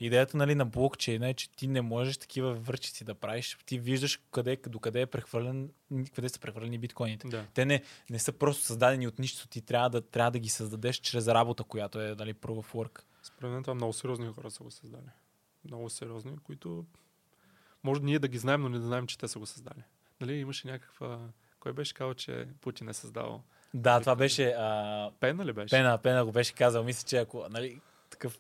идеята нали, на блокчейна е, че ти не можеш такива върчици да правиш. Ти виждаш къде, докъде е прехвърлен, къде са прехвърлени биткоините. Да. Те не, не са просто създадени от нищо, ти трябва да, трябва да ги създадеш чрез работа, която е нали, proof of work. Според мен това много сериозни хора са го създали. Много сериозни, които може ние да ги знаем, но не да знаем, че те са го създали. Нали, имаше някаква... Кой беше казал, че Путин е създал? Да, това беше а, Пена ли беше? Пена, Пена го беше казал. Мисля, че ако нали, такъв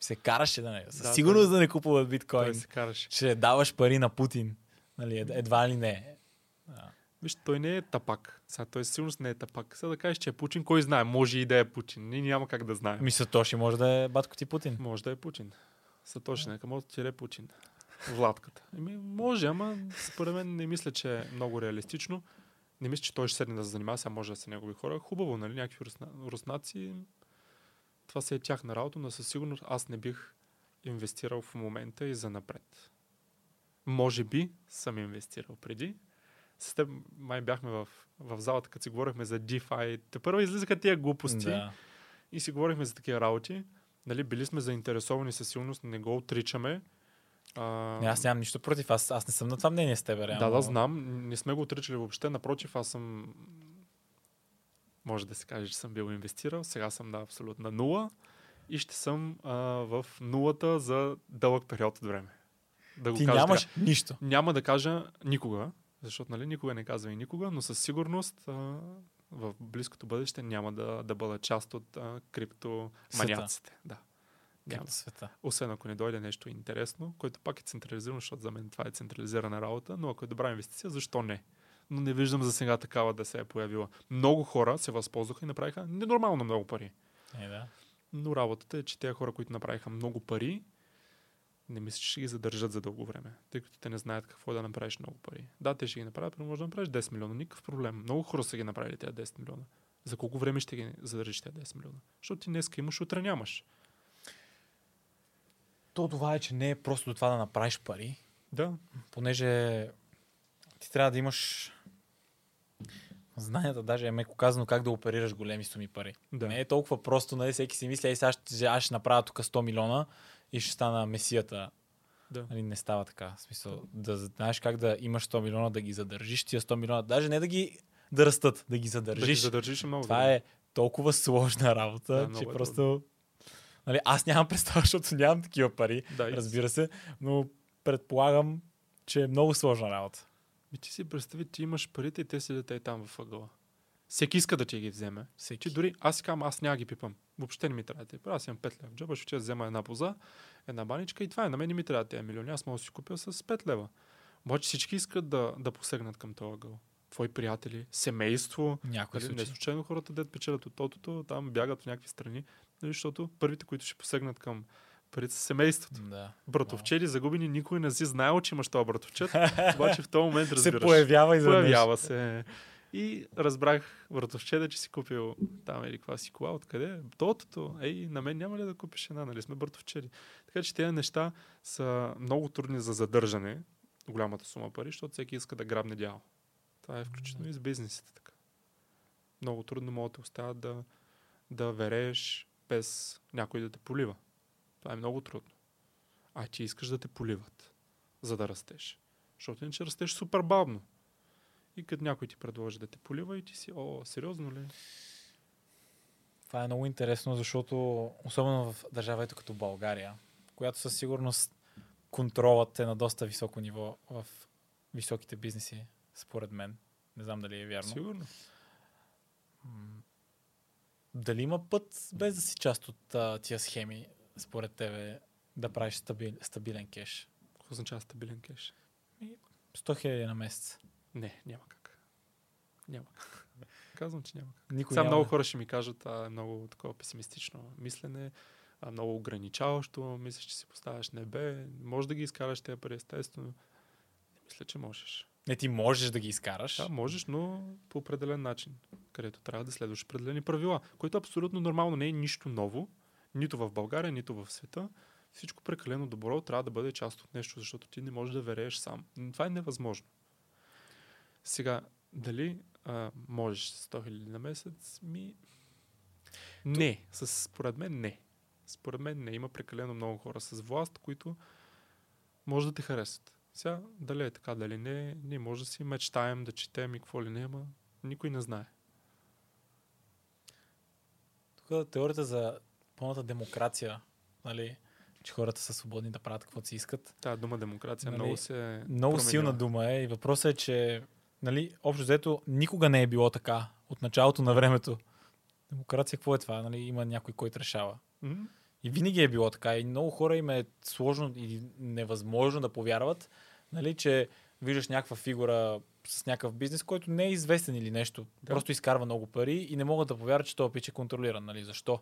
се караше да не, със Да, сигурност той- да не купуват Той биткоин, се караше. че даваш пари на Путин. Нали, ед- едва ли не. Да. Виж, той не е тапак. Сега той сигурност не е тапак. Сега да кажеш, че е Путин, кой знае? Може и да е Путин. Ние няма как да знаем. Мисля, Тоши може да е батко ти Путин. Може да е Путин. Сатоши, нека може да е Путин. Владката. Еми, може, ама според мен не мисля, че е много реалистично. Не мисля, че той ще седне да се занимава, сега може да са негови хора. Хубаво, нали? Някакви русна... руснаци. Това се е тяхна работа, но със сигурност аз не бих инвестирал в момента и за напред. Може би съм инвестирал преди. С теб май бяхме в, в залата, като си говорихме за DeFi. Те първо излизаха тия глупости Да. и си говорихме за такива работи. Нали, били сме заинтересовани със сигурност, не го отричаме. А, Не, аз нямам нищо против. Аз, аз не съм на това мнение с теб, реално. да, да, знам. Не сме го отричали въобще. Напротив, аз съм... Може да се каже, че съм бил инвестирал. Сега съм на абсолютна нула. И ще съм а, в нулата за дълъг период от време. Да го Ти кажа нямаш така. нищо. Няма да кажа никога, защото нали, никога не казва и никога, но със сигурност а, в близкото бъдеще няма да, да бъда част от а, криптоманяците. Да. Няма. Света. Освен ако не дойде нещо интересно, което пак е централизирано, защото за мен това е централизирана работа, но ако е добра инвестиция, защо не? Но не виждам за сега такава да се е появила. Много хора се възползваха и направиха ненормално много пари. Е, да. Но работата е, че тези хора, които направиха много пари, не мисля, че ще ги задържат за дълго време, тъй като те не знаят какво е да направиш много пари. Да, те ще ги направят, но може да направиш 10 милиона. Никакъв проблем. Много хора са ги направили тези 10 милиона. За колко време ще ги задържиш тези 10 милиона? Защото ти днес имаш, утре нямаш. То това е, че не е просто до това да направиш пари, Да, понеже ти трябва да имаш знанията, даже е меко казано как да оперираш големи суми пари. Да. Не е толкова просто, нали, всеки си мисли, ей сега ще, аз ще направя тук 100 милиона и ще стана месията. Да. Нали, не става така. В смисъл, да знаеш как да имаш 100 милиона, да ги задържиш тия 100 милиона, даже не да ги да растат, да ги задържиш. Да ги задържиш е много. Това добре. е толкова сложна работа, Да, че е просто... Нали, аз нямам представа, защото нямам такива пари, Да, разбира се, но предполагам, че е много сложна работа. Ми ти си представи, ти имаш парите и те седят и там във ъгъла. Всеки иска да ти ги вземе. Всеки. Че дори аз си казвам, аз няма ги пипам. Въобще не ми трябва да ти. Аз имам 5 лева в джоба, ще да взема една поза, една баничка и това е. На мен не ми трябва тези милиони. Аз мога да си купя с 5 лева. Обаче всички искат да, да посегнат към този ъгъл. Твои приятели, семейство. Някои Нали, не случайно хората, дет печелят от тотото, там бягат в някакви страни, нали, защото първите, които ще посегнат към са семейството. Да. Братовчеди загубени, никой не си знаел, че имаш този братовчет, обаче в този момент Се разбираш. появява и Появява се. И разбрах братовчеда, че си купил там или каква си кола, откъде? Тотото. Ей, на мен няма ли да купиш една, нали сме братовчеди? Така че тези неща са много трудни за задържане, голямата сума пари, защото всеки иска да грабне дял. Това е включително и с бизнесите така. Много трудно могат да те оставят да, да верееш без някой да те полива. Това е много трудно. А ти искаш да те поливат, за да растеш. Защото иначе растеш супер бавно. И като някой ти предложи да те полива и ти си, о, сериозно ли? Това е много интересно, защото особено в държава ето като България, която със сигурност контролът е на доста високо ниво в високите бизнеси, според мен. Не знам дали е вярно. Сигурно. Дали има път, без да си част от а, тия схеми, според тебе, да правиш стабил, стабилен кеш? Какво означава стабилен кеш? 100 хиляди на месец. Не, няма как. Няма как. Казвам, че няма как. Никой Сега няма много хора ще ми кажат, а, е много такова песимистично мислене, а, много ограничаващо, мислиш, че си поставяш небе, може да ги изкараш тези пари, естествено. Не мисля, че можеш. Не, ти можеш да ги изкараш. Да, можеш, но по определен начин, където трябва да следваш определени правила, което абсолютно нормално не е нищо ново, нито в България, нито в света. Всичко прекалено добро трябва да бъде част от нещо, защото ти не можеш да верееш сам. Това е невъзможно. Сега, дали а, можеш с 100 000 на месец? Ми... Не. С, според мен не. Според мен не. Има прекалено много хора с власт, които може да те харесат. Сега, дали е така, дали не, ние може да си мечтаем, да четем и какво ли не, ама никой не знае. Тук теорията за пълната демокрация, нали, че хората са свободни да правят каквото си искат. Тая дума демокрация Нали, много се Много променила. силна дума е и въпросът е, че нали, общо взето никога не е било така от началото на времето. Демокрация какво е това? Нали, има някой, който решава. М, И винаги е било така. И много хора им е сложно и невъзможно да повярват, нали, че виждаш някаква фигура с някакъв бизнес, който не е известен или нещо. Да. Просто изкарва много пари и не могат да повярват, че този пич е контролиран. Нали? Защо?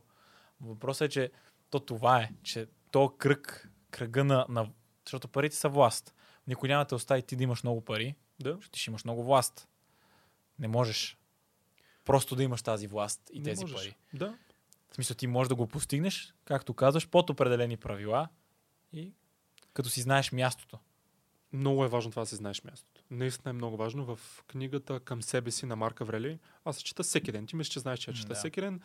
Въпросът е, че то това е, че то кръг, кръга на, на... Защото парите са власт. Никой няма да те остави ти да имаш много пари, Да. защото ти ще имаш много власт. Не можеш просто да имаш тази власт и Не тези можеш. пари. Да. В смисъл, ти можеш да го постигнеш, както казваш, под определени правила и като си знаеш мястото. Много е важно това да си знаеш мястото. Наистина е много важно. В книгата към себе си на Марка Врели, аз се чета всеки ден. Ти мислиш, че знаеш, че я чета Да. всеки ден.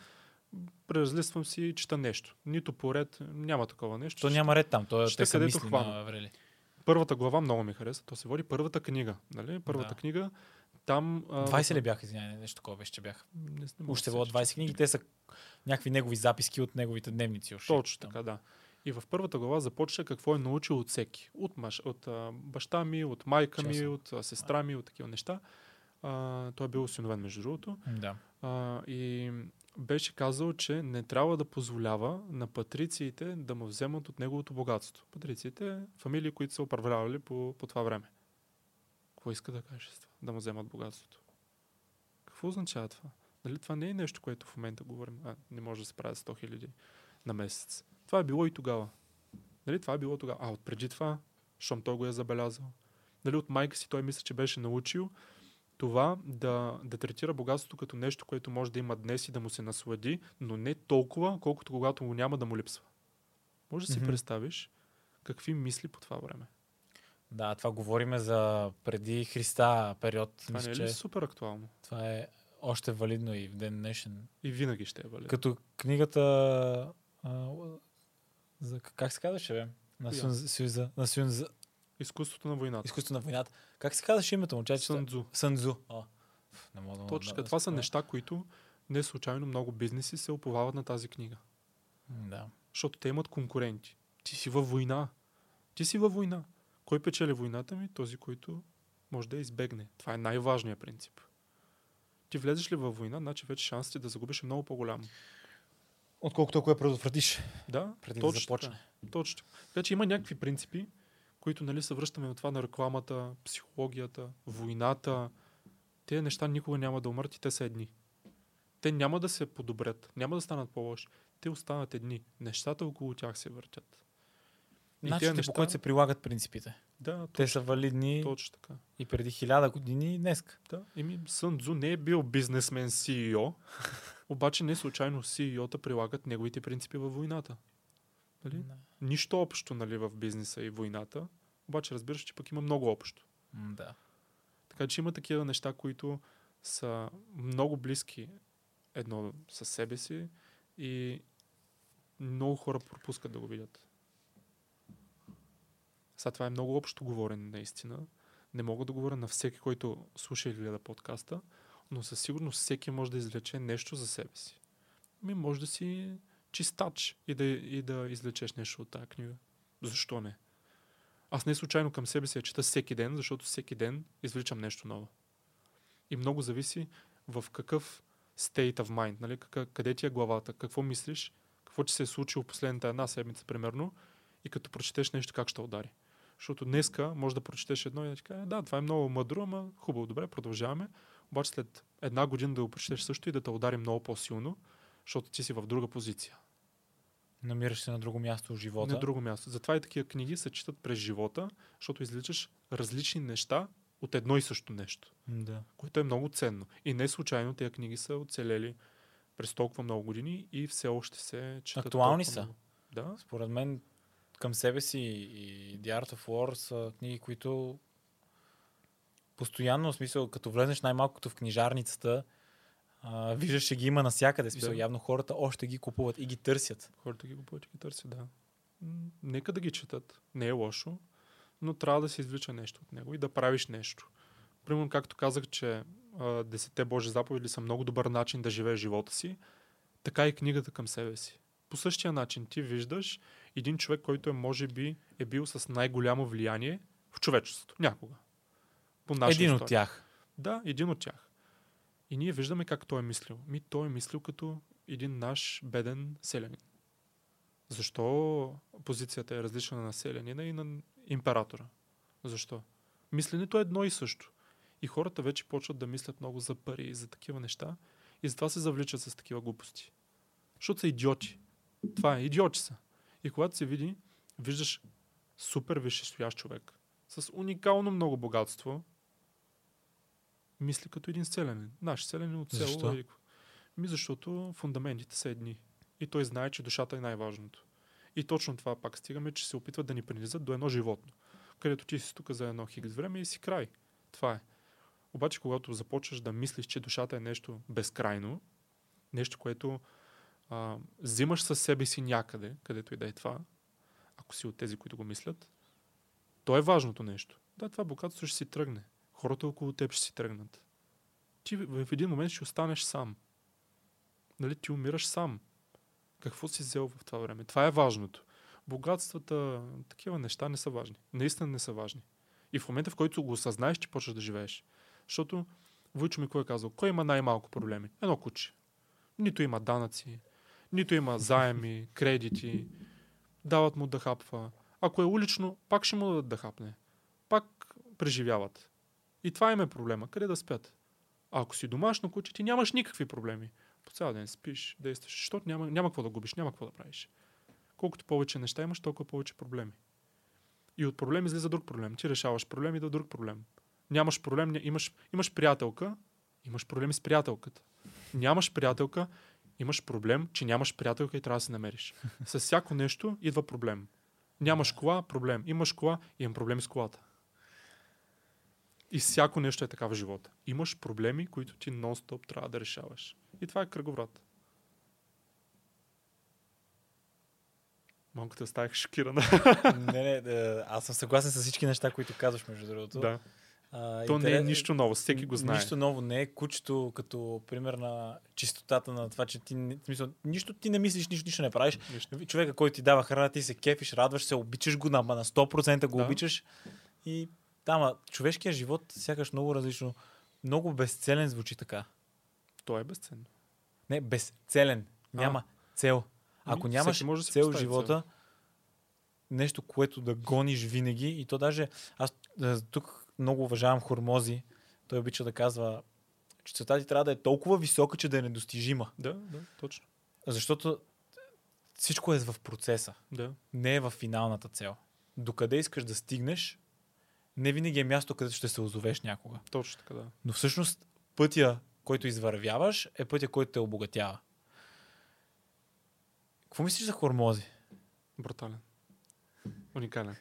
Преразлиствам си и чета нещо. Нито поред, няма такова нещо. То Ще- няма ред там, то ще те са където мисли хвана. на Врели. Първата глава много ми хареса. То се води първата книга. Нали? Първата Да. книга. Там. а, 20 ли бяха, извиняй, нещо такова беше, че бяха. Не, не се водят 20 книги, те са някакви негови записки от неговите дневници. Уж, Точно така, да. И в първата глава започва какво е научил от всеки. От, маш, от а, баща ми, от майка ми, Честно. от а, сестра ми, от такива неща. А, той е бил осиновен, между другото. Да. А, и беше казал, че не трябва да позволява на патрициите да му вземат от неговото богатство. Патрициите – фамилии, които са управлявали по, по това време. Какво иска да каже? Да му вземат богатството. Какво означава това? Дали това не е нещо, което в момента говорим? А, не може да се правят 100 хиляди на месец. Това е било и тогава. Нали това е било тогава? А, от преди това, щом той го е забелязал. Дали от майка си той мисля, че беше научил това да, да третира богатството като нещо, което може да има днес и да му се наслади, но не толкова, колкото когато го няма да му липсва. Може да си Мгм. представиш какви мисли по това време. Да, това говориме за преди Христа период. Това Мисля, не е че ли супер актуално? това е още валидно и в ден днешен. И винаги ще е валидно. Като книгата... За, как се казваше, бе? На? Сюн, Сюза, на Сюнза, Изкуството на войната. изкуство на войната. Как се казваше името му? Чачета? Съндзу. Сънзу. О, не мога да Точно да, така. да Това са неща, които не случайно много бизнеси се оповават на тази книга. Да. Защото те имат конкуренти. Ти си във война. Ти си във война. Кой печели войната ми? Този, който може да я избегне. Това е най-важният принцип. Ти влезеш ли във война, значи вече шансът ти да загубиш е много по-голям. Отколкото ако я предотвратиш Да, преди да точно започне. Така, точно така. Че има някакви принципи, които нали, се връщаме на това на рекламата, психологията, войната. Те неща никога няма да умрат и те са едни. Те няма да се подобрят, няма да станат по-лоши. Те остават едни. Нещата около тях се въртят. И Начинът тези по неща- който се прилагат принципите. Да, Те са валидни точно така. и преди хиляда години и днес. Да. Еми, Сън Цзу не е бил бизнесмен CEO, обаче не случайно CEO-та прилагат неговите принципи във войната. Нали? Нищо общо нали, в бизнеса и войната, обаче разбираш, че пък има много общо. Да. Така че има такива неща, които са много близки едно със себе си и много хора пропускат да го видят. Сега това е много общо говорене наистина. Не мога да говоря на всеки, който слуша или гледа подкаста, но със сигурност всеки може да извлече нещо за себе си. Ми може да си чистач и да, и да извлечеш нещо от тази книга. Защо не? Аз не случайно към себе си я чета всеки ден, защото всеки ден извличам нещо ново. И много зависи в какъв state of mind, нали? Къде ти е главата, какво мислиш, какво ти се е случило последната една седмица, примерно, и като прочетеш нещо, как ще удари. Защото днеска може да прочетеш едно и да ти каже, да, това е много мъдро, ама хубаво, добре, продължаваме. Обаче след една година да го прочетеш също и да те удари много по-силно, защото ти си в друга позиция. Намираш се на друго място в живота. На друго място. Затова и такива книги се четат през живота, защото извличаш различни неща от едно и също нещо, Да. което е много ценно. И не случайно тези книги са оцелели през толкова много години и все още се четат. Актуални са. много. Да, Според мен към себе си и The Art of War са книги, които постоянно, в смисъл, като влезнеш най-малкото в книжарницата, а, виждаш, че ги има навсякъде. В Смисъл, явно хората още ги купуват и ги търсят. хората ги купуват и ги търсят, да. Нека да ги четат. Не е лошо, но трябва да се извлича нещо от него и да правиш нещо. Примерно, както казах, че а, Десетте Божи заповеди са много добър начин да живееш живота си, така и книгата към себе си. По същия начин ти виждаш един човек, който е, може би, е бил с най-голямо влияние в човечеството. Някога. По Един от история. тях. Да, един от тях. И ние виждаме как той е мислил. Ми той е мислил като един наш беден селянин. Защо позицията е различна на селянина и на императора? Защо? Мисленето е едно и също. И хората вече почват да мислят много за пари и за такива неща. И затова се завличат с такива глупости. Защото са идиоти. Това е, идиоти са. И когато се види, виждаш супер висшестоящ човек с уникално много богатство, мисли като един селянин. Наш селянин от село. Защо? Велико. Ми защото фундаментите са едни. И той знае, че душата е най-важното. И точно това пак стигаме, че се опитват да ни принизат до едно животно, където ти си тук за едно хикс време и си край. Това е. Обаче, когато започваш да мислиш, че душата е нещо безкрайно, нещо, което а, взимаш със себе си някъде, където и да е това, ако си от тези, които го мислят, то е важното нещо. Да, това богатство ще си тръгне. Хората около теб ще си тръгнат. Ти в един момент ще останеш сам. Нали, ти умираш сам. Какво си взел в това време? Това е важното. Богатствата, такива неща не са важни. Наистина не са важни. И в момента, в който го осъзнаеш, ти почваш да живееш. Защото Войчо ми кой е казал? Кой има най-малко проблеми? Едно куче. Нито има данъци, нито има заеми, кредити, дават му да хапва. Ако е улично, пак ще му дадат да хапне. Пак преживяват. И това им е проблема. Къде да спят? А ако си домашно куче, ти нямаш никакви проблеми. По цял ден спиш, действаш, защото няма, няма какво да губиш, няма какво да правиш. Колкото повече неща имаш, толкова повече проблеми. И от проблем излиза друг проблем. Ти решаваш проблем и да друг проблем. Нямаш проблем, имаш, имаш приятелка, имаш проблеми с приятелката. Нямаш приятелка, имаш проблем, че нямаш приятелка и трябва да се намериш. С всяко нещо идва проблем. Нямаш кола, проблем. Имаш кола, имам проблеми с колата. И всяко нещо е така в живота. Имаш проблеми, които ти нон-стоп трябва да решаваш. И това е кръговрат. Малко те оставих шокирана. не, не, да, аз съм съгласен с всички неща, които казваш, между другото. да. А, То не е интерес- нищо ново, всеки го знае. Нищо ново не е кучето като пример на чистотата на това, че ти, смисъл, нищо ти не мислиш, нищо, нищо не правиш. Нищо. Човека, който ти дава храна, ти се кефиш, радваш се, обичаш го, на, на 100% го Да. обичаш. И да, ма, човешкият живот сякаш много различно. Много безцелен звучи така. То е безценно. Не, безцелен. Няма цел. Ако Ами, нямаш може да цел в живота, нещо, което да гониш винаги, и то даже, аз а, тук много уважавам Хормози, той обича да казва, че целта ти трябва да е толкова висока, че да е недостижима. Да, да, точно. Защото всичко е в процеса, Да. не е в финалната цел. Докъде искаш да стигнеш, не винаги е място, където ще се озовеш някога. Точно така, да. Но всъщност пътя, който извървяваш, е пътя, който те обогатява. Какво мислиш за хормози? Брутален. Уникален.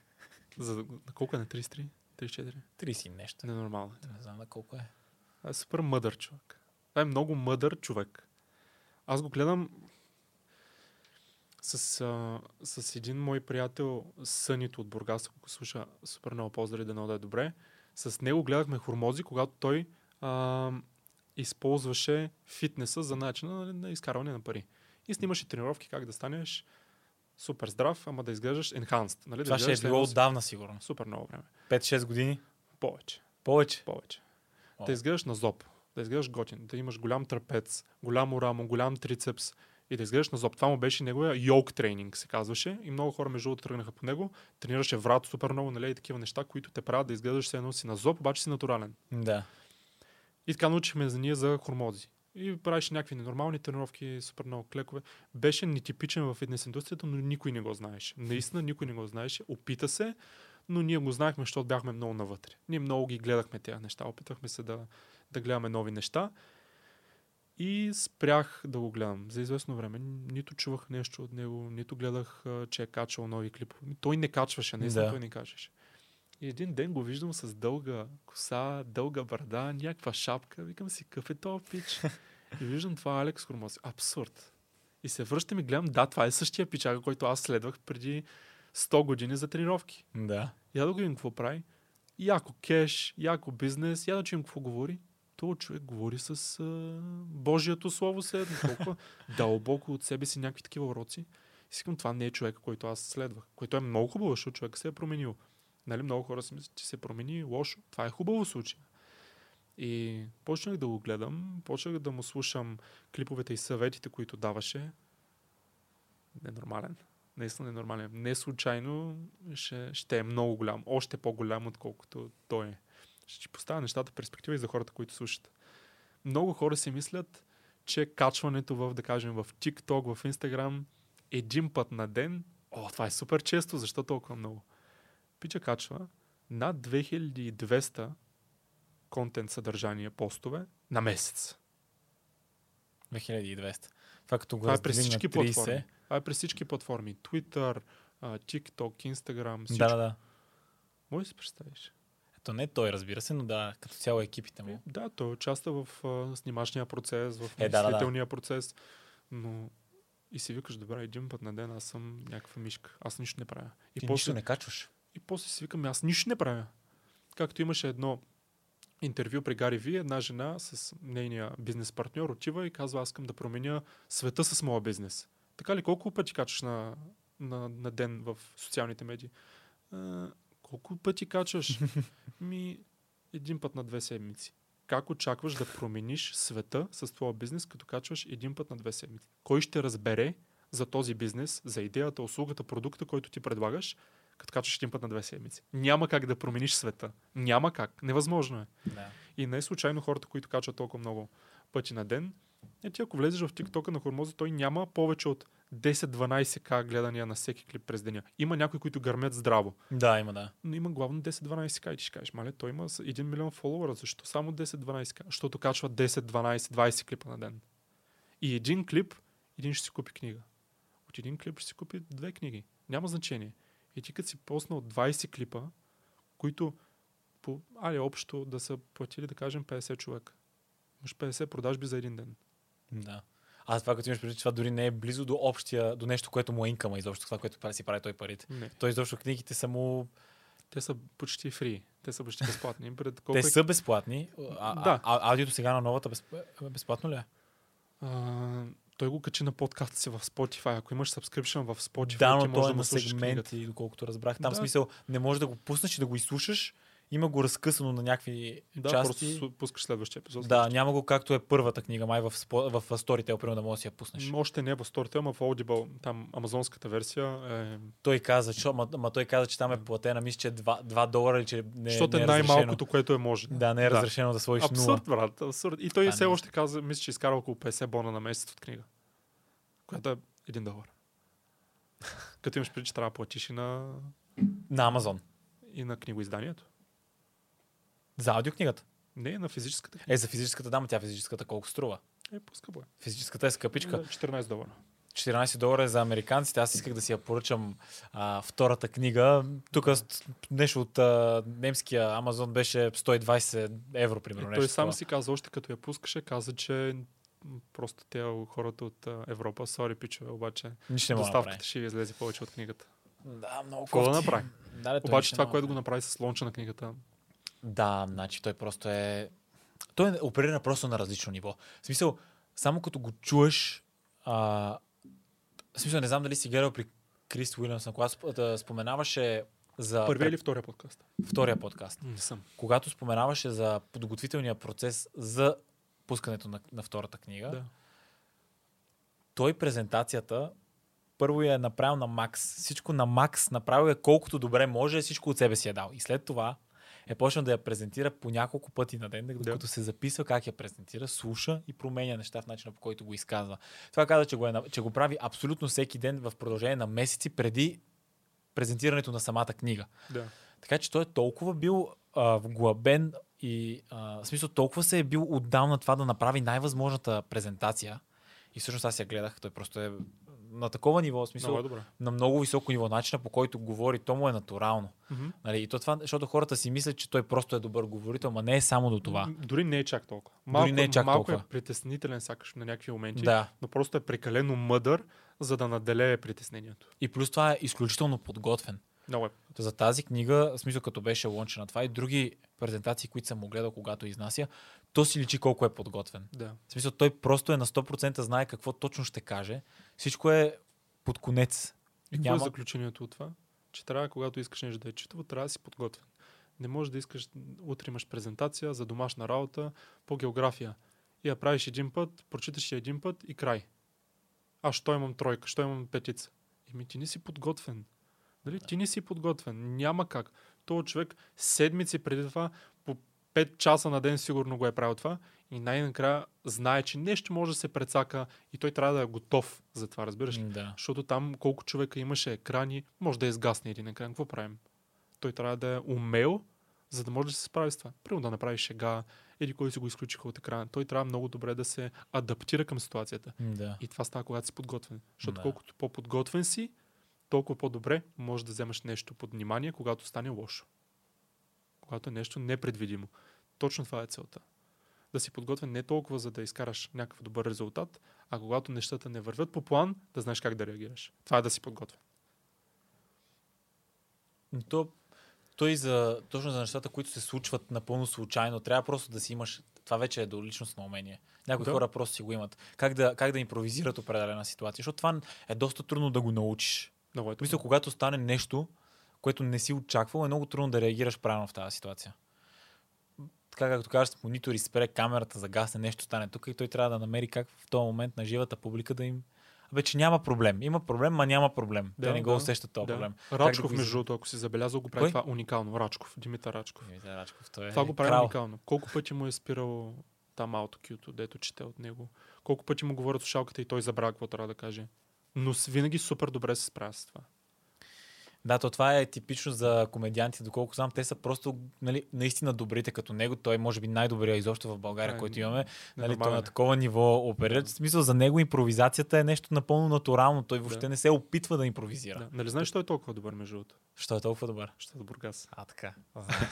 За, на колко е на 33? 34? 30 и нещо. Ненормално. е. Не знам на колко е. Това е супер мъдър човек. Това е много мъдър човек. Аз го гледам с, а, с един мой приятел, Сънито от Бургас, ако слуша, супер много поздрави, да да е добре. С него гледахме хормози, когато той а, използваше фитнеса за начина на, изкарване на пари. И снимаше тренировки как да станеш супер здрав, ама да изглеждаш enhanced. Нали? Това да ще е било отдавна, сигурно. Супер много време. 5-6 години? Повече. Повече? Повече. О. Да изглеждаш на зоб, да изглеждаш готин, да имаш голям трапец, голямо рамо, голям трицепс и да изглеждаш на зоб. Това му беше неговия йог тренинг, се казваше. И много хора между другото тръгнаха по него. Тренираше врат супер много, нали, и такива неща, които те правят да изглеждаш все едно си на зоб, обаче си натурален. Да. И така научихме за ние за хормози. И правеше някакви ненормални тренировки, супер много клекове. Беше нетипичен в фитнес индустрията, но никой не го знаеше. Наистина никой не го знаеше. Опита се, но ние го знаехме, защото бяхме много навътре. Ние много ги гледахме тези неща. Опитахме се да, да гледаме нови неща. И спрях да го гледам за известно време. Нито чувах нещо от него, нито гледах, че е качвал нови клипове. Той не качваше, наистина Да. той не качваше. И един ден го виждам с дълга коса, дълга брада, някаква шапка. Викам си, какъв е този пич? И виждам това Алекс Хормоз. Абсурд. И се връщам и гледам, да, това е същия пичага, който аз следвах преди 100 години за тренировки. Да. Я да го видим какво прави. Яко кеш, яко бизнес, я да чуем какво говори. То човек говори с а, Божието слово след толкова дълбоко от себе си някакви такива уроци. И си казвам, това не е човек, който аз следвах. Който е много хубаво, защото човек се е променил. Нали, много хора си мислят, че се промени лошо. Това е хубаво в случая. И почнах да го гледам, почнах да му слушам клиповете и съветите, които даваше. Ненормален. Наистина ненормален. Не случайно ще, ще е много голям. Още по-голям, отколкото той е. Ще поставя нещата в перспектива и за хората, които слушат. Много хора си мислят, че качването в, да кажем, в TikTok, в Instagram, един път на ден, о, това е супер често, защо толкова много? Пича качва над 2200 контент съдържание, постове на месец. 2200. Това като го Това е на всички 30. платформи. Това е през всички платформи. Twitter, TikTok, Instagram, всичко. Да, да. Може да си представиш. Ето не той, разбира се, но да, като цяло екипите му. Да, той участва в а, снимачния процес, в Е, да, да, да. процес, но и си викаш, добре, един път на ден аз съм някаква мишка. Аз нищо не правя. И, Ти после, нищо не качваш. и после си викам, аз нищо не правя. Както имаше едно интервю при Гари Ви, една жена с нейния бизнес партньор отива и казва, аз искам да променя света с моя бизнес. Така ли, колко пъти качваш на, на, на ден в социалните медии? Колко пъти качваш? Ми, един път на две седмици. Как очакваш да промениш света с твоя бизнес, като качваш един път на две седмици? Кой ще разбере за този бизнес, за идеята, услугата, продукта, който ти предлагаш, като качваш един път на две седмици? Няма как да промениш света. Няма как. Невъзможно е. Да. И не е случайно хората, които качват толкова много пъти на ден. Е, ти ако влезеш в TikTok на Хормоза, той няма повече от 10-12к гледания на всеки клип през деня. Има някои, които гърмят здраво. да, има да. Но има главно 10-12к и ти ще кажеш, мале, той има с 1 милион фолуара, защо само 10-12к? Защото качва 10-12-20 клипа на ден. И един клип, един ще си купи книга. От един клип ще си купи две книги. Няма значение. И ти като си поснал 20 клипа, които по, али общо да са платили, да кажем, 50 човека. Имаш 50 продажби за един ден. Да. А това, като имаш предвид, това дори не е близо до общия, до нещо, което му е инкама изобщо, това, което прави, си прави той парите. Не. Той изобщо книгите са му... Те са почти фри. Те са почти безплатни. Пред колко Те е- са безплатни. А, Да. да. а, аудиото сега на новата безп... безплатно ли е? А, той го качи на подкаста си в Spotify. Ако имаш subscription в Spotify, да, ти но той да е му на слушаш книгата. сегменти, доколкото разбрах. Там Да. смисъл не можеш да го пуснеш и да го изслушаш. Има го разкъсано на някакви Да, части. просто пускаш следващия епизод. Да, няма го както е първата книга, май в, в, в Storytel, примерно да можеш да си я пуснеш. Още не е в Storytel, ама в Audible, там амазонската версия е... Той каза, че, ма, ма, той каза, че там е платена, мисля, че 2, 2 долара или че не, защото не е е най-малкото, което е може. Да, не е разрешено да сложиш нула. Абсурд, брат, абсурд. И той все е. още каза, мисля, че изкара около 50 бона на месец от книга. Която е 1 долар. Като имаш преди, че трябва да платиш и на, На Амазон. и на книгоизданието. За аудиокнигата. Не, на физическата. Е, за физическата дама, тя физическата колко струва? Е, по-скъпо е. Физическата е скъпичка. Да, 14 долара. 14 долара е за американците. Аз исках да си я поръчам а, втората книга. Тук нещо от а, немския Амазон беше 120 евро, примерно. Е, нещо той сам такова. си каза, още като я пускаше, каза, че просто те хората от Европа, сори пичове, обаче Нищо доставката ще излезе повече от книгата. Да, много Какво да направи? Да, Обаче това, което го направи с лонча на книгата. Да, значи той просто е... Той е оперира просто на различно ниво. В смисъл, само като го чуеш... А... В смисъл, не знам дали си гледал при Крис Уилямсън, когато споменаваше за първия или втория подкаст? втория подкаст. Не съм. когато споменаваше за подготвителния процес за пускането на, на втората книга, Да. той презентацията първо я е направил на макс. Всичко на макс направил е колкото добре може, всичко от себе си е дал. И след това е почнал да я презентира по няколко пъти на ден, докато се записва как я презентира, слуша и променя неща в начина по който го изказва. Това каза, че го, е, че го прави абсолютно всеки ден в продължение на месеци преди презентирането на самата книга. да. Така че той е толкова бил а, вглъбен и а, в смисъл толкова се е бил отдал на това да направи най-възможната презентация. И всъщност аз я гледах, той просто е на такова ниво, в смисъл Много е на много високо ниво, начина по който говори, то му е натурално. Мгм. Нали? И то това, защото хората си мислят, че той просто е добър говорител, ама не е само до това. Дори не е чак толкова. Малко, не е чак малко толкова. е притеснителен сякаш на някакви моменти, Да. но просто е прекалено мъдър, за да наделее притеснението. И плюс това е изключително подготвен. Много е. За тази книга, в смисъл като беше лончена това и други презентации, които съм му гледал, когато изнася, то си личи колко е подготвен. Да. В смисъл, той просто е на 100% знае какво точно ще каже. Всичко е под конец. И какво е Няма- заключението от това? Че трябва, когато искаш нещо да е читаво, трябва да си подготвен. Не можеш да искаш, утре имаш презентация за домашна работа по география. И я правиш един път, прочиташ я един път и край. А, що имам тройка, що имам петица? Еми ти не си подготвен. Дали? Ти не си подготвен. Няма как. Този човек седмици преди това по 5 часа на ден сигурно го е правил това и най-накрая знае, че нещо може да се прецака и той трябва да е готов за това, разбираш ли? Да. Защото там колко човека имаше екрани, може да изгасне един екран. Какво правим? Той трябва да е умел, за да може да се справи с това. Примерно да направи шега, или кой си го изключиха от екрана. Той трябва много добре да се адаптира към ситуацията. Да. И това става, когато си подготвен. Защото Да. колкото по-подготвен си, толкова по-добре можеш да вземеш нещо под внимание, когато стане лошо. Когато е нещо непредвидимо. Точно това е целта. Да си подготвен не толкова за да изкараш някакъв добър резултат, а когато нещата не вървят по план, да знаеш как да реагираш. Това е да си подготвен. Но То, той за, точно за нещата, които се случват напълно случайно, трябва просто да си имаш. Това вече е до личностно умение. Някои Да. хора просто си го имат. Как да, как да импровизират определена ситуация. Защото това е доста трудно да го научиш. Много е Мисля, когато стане нещо, което не си очаквал, е много трудно да реагираш правилно в тази ситуация. Така както кажеш, монитори спре камерата, загасне нещо, стане тук и той трябва да намери как в този момент на живата публика да им... Вече няма проблем. Има проблем, ма няма проблем. Да, Те не го да, усещат този да. проблем. Рачков, го между другото, ако си забелязал, го прави Кой? това уникално. Рачков, Димитър Рачков. Димитър Рачков, той е Това го прави крал. уникално. Колко пъти му е спирал там аутокюто, дето чете от него. Колко пъти му говорят слушалката и той забравя какво трябва да каже. Но винаги супер добре се справя с това. Да, то това е типично за комедиантите, доколко знам. Те са просто нали, наистина добрите като него. Той е, може би, най-добрия изобщо в България, Е, който имаме. Нали, той ненормален на е. такова ниво оперира. В смисъл, за него импровизацията е нещо напълно натурално. Той въобще Да. не се опитва да импровизира. Да. Нали знаеш, той е толкова добър между другото? Що е толкова добър? Ще е Бургас. А, така.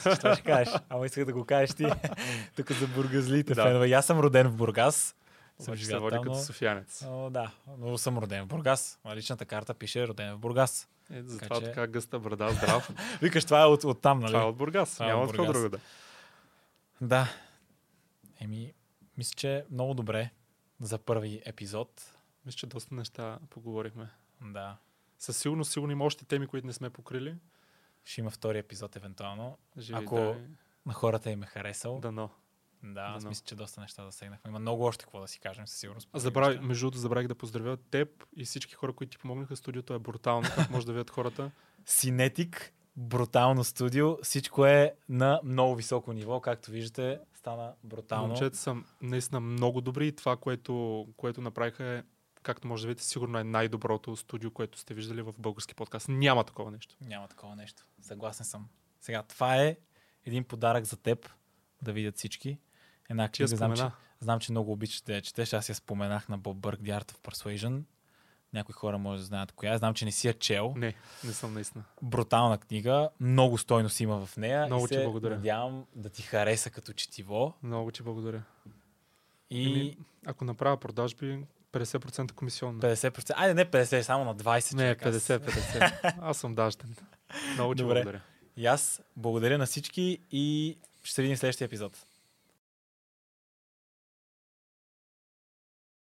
Що ще кажеш? Ама исках да го кажеш ти. Тук за бургазлите Да. фенове. Аз съм роден в Бургас. Съм Обаче се води като софиянец. О, да, но съм роден в Бургас. На личната карта пише роден в Бургас. Е, затова Така че- така гъста брада, здрав. Викаш, това е от, от там, нали? Това е от Бургас. Това е Няма от Бургас. друго да. Да. Еми, мисля, че много добре за първи епизод. Мисля, че доста неща поговорихме. Да. Със сигурност, сигурно има още теми, които не сме покрили. Ще има втори епизод, евентуално. Живи Ако- Ако... На хората им е харесал. Да, Дано. Да аз мисля, че доста неща засегнахме. Има много още какво да си кажем, със сигурност. А забравих, между другото, забравих да поздравя теб и всички хора, които ти помогнаха. Студиото е брутално, как може да видят хората. Синетик, брутално студио. Всичко е на много високо ниво. Както виждате, стана брутално. Момчета са наистина много добри и това, което, което направиха е, както може да видите, сигурно е най-доброто студио, което сте виждали в български подкаст. Няма такова нещо. Няма такова нещо. Съгласен съм. Сега, това е един подарък за теб, да видят всички. Една Ти я книга, знам че, знам, че много обичаш да четеш. Аз я споменах на Боб Бърк, The Art of Persuasion. Някои хора може да знаят коя. е. Знам, че не си я чел. Не, не съм наистина. Брутална книга. Много стойност има в нея. Много и ти се благодаря. Надявам да ти хареса като четиво. Много ти благодаря. И Еми, Ако направя продажби, 50% комисионна. 50%. Айде не 50, само на 20. Не, човек. Аз- 50-50. Аз съм дажден. Много ти Добре. благодаря. И аз благодаря на всички и ще се видим в следващия епизод.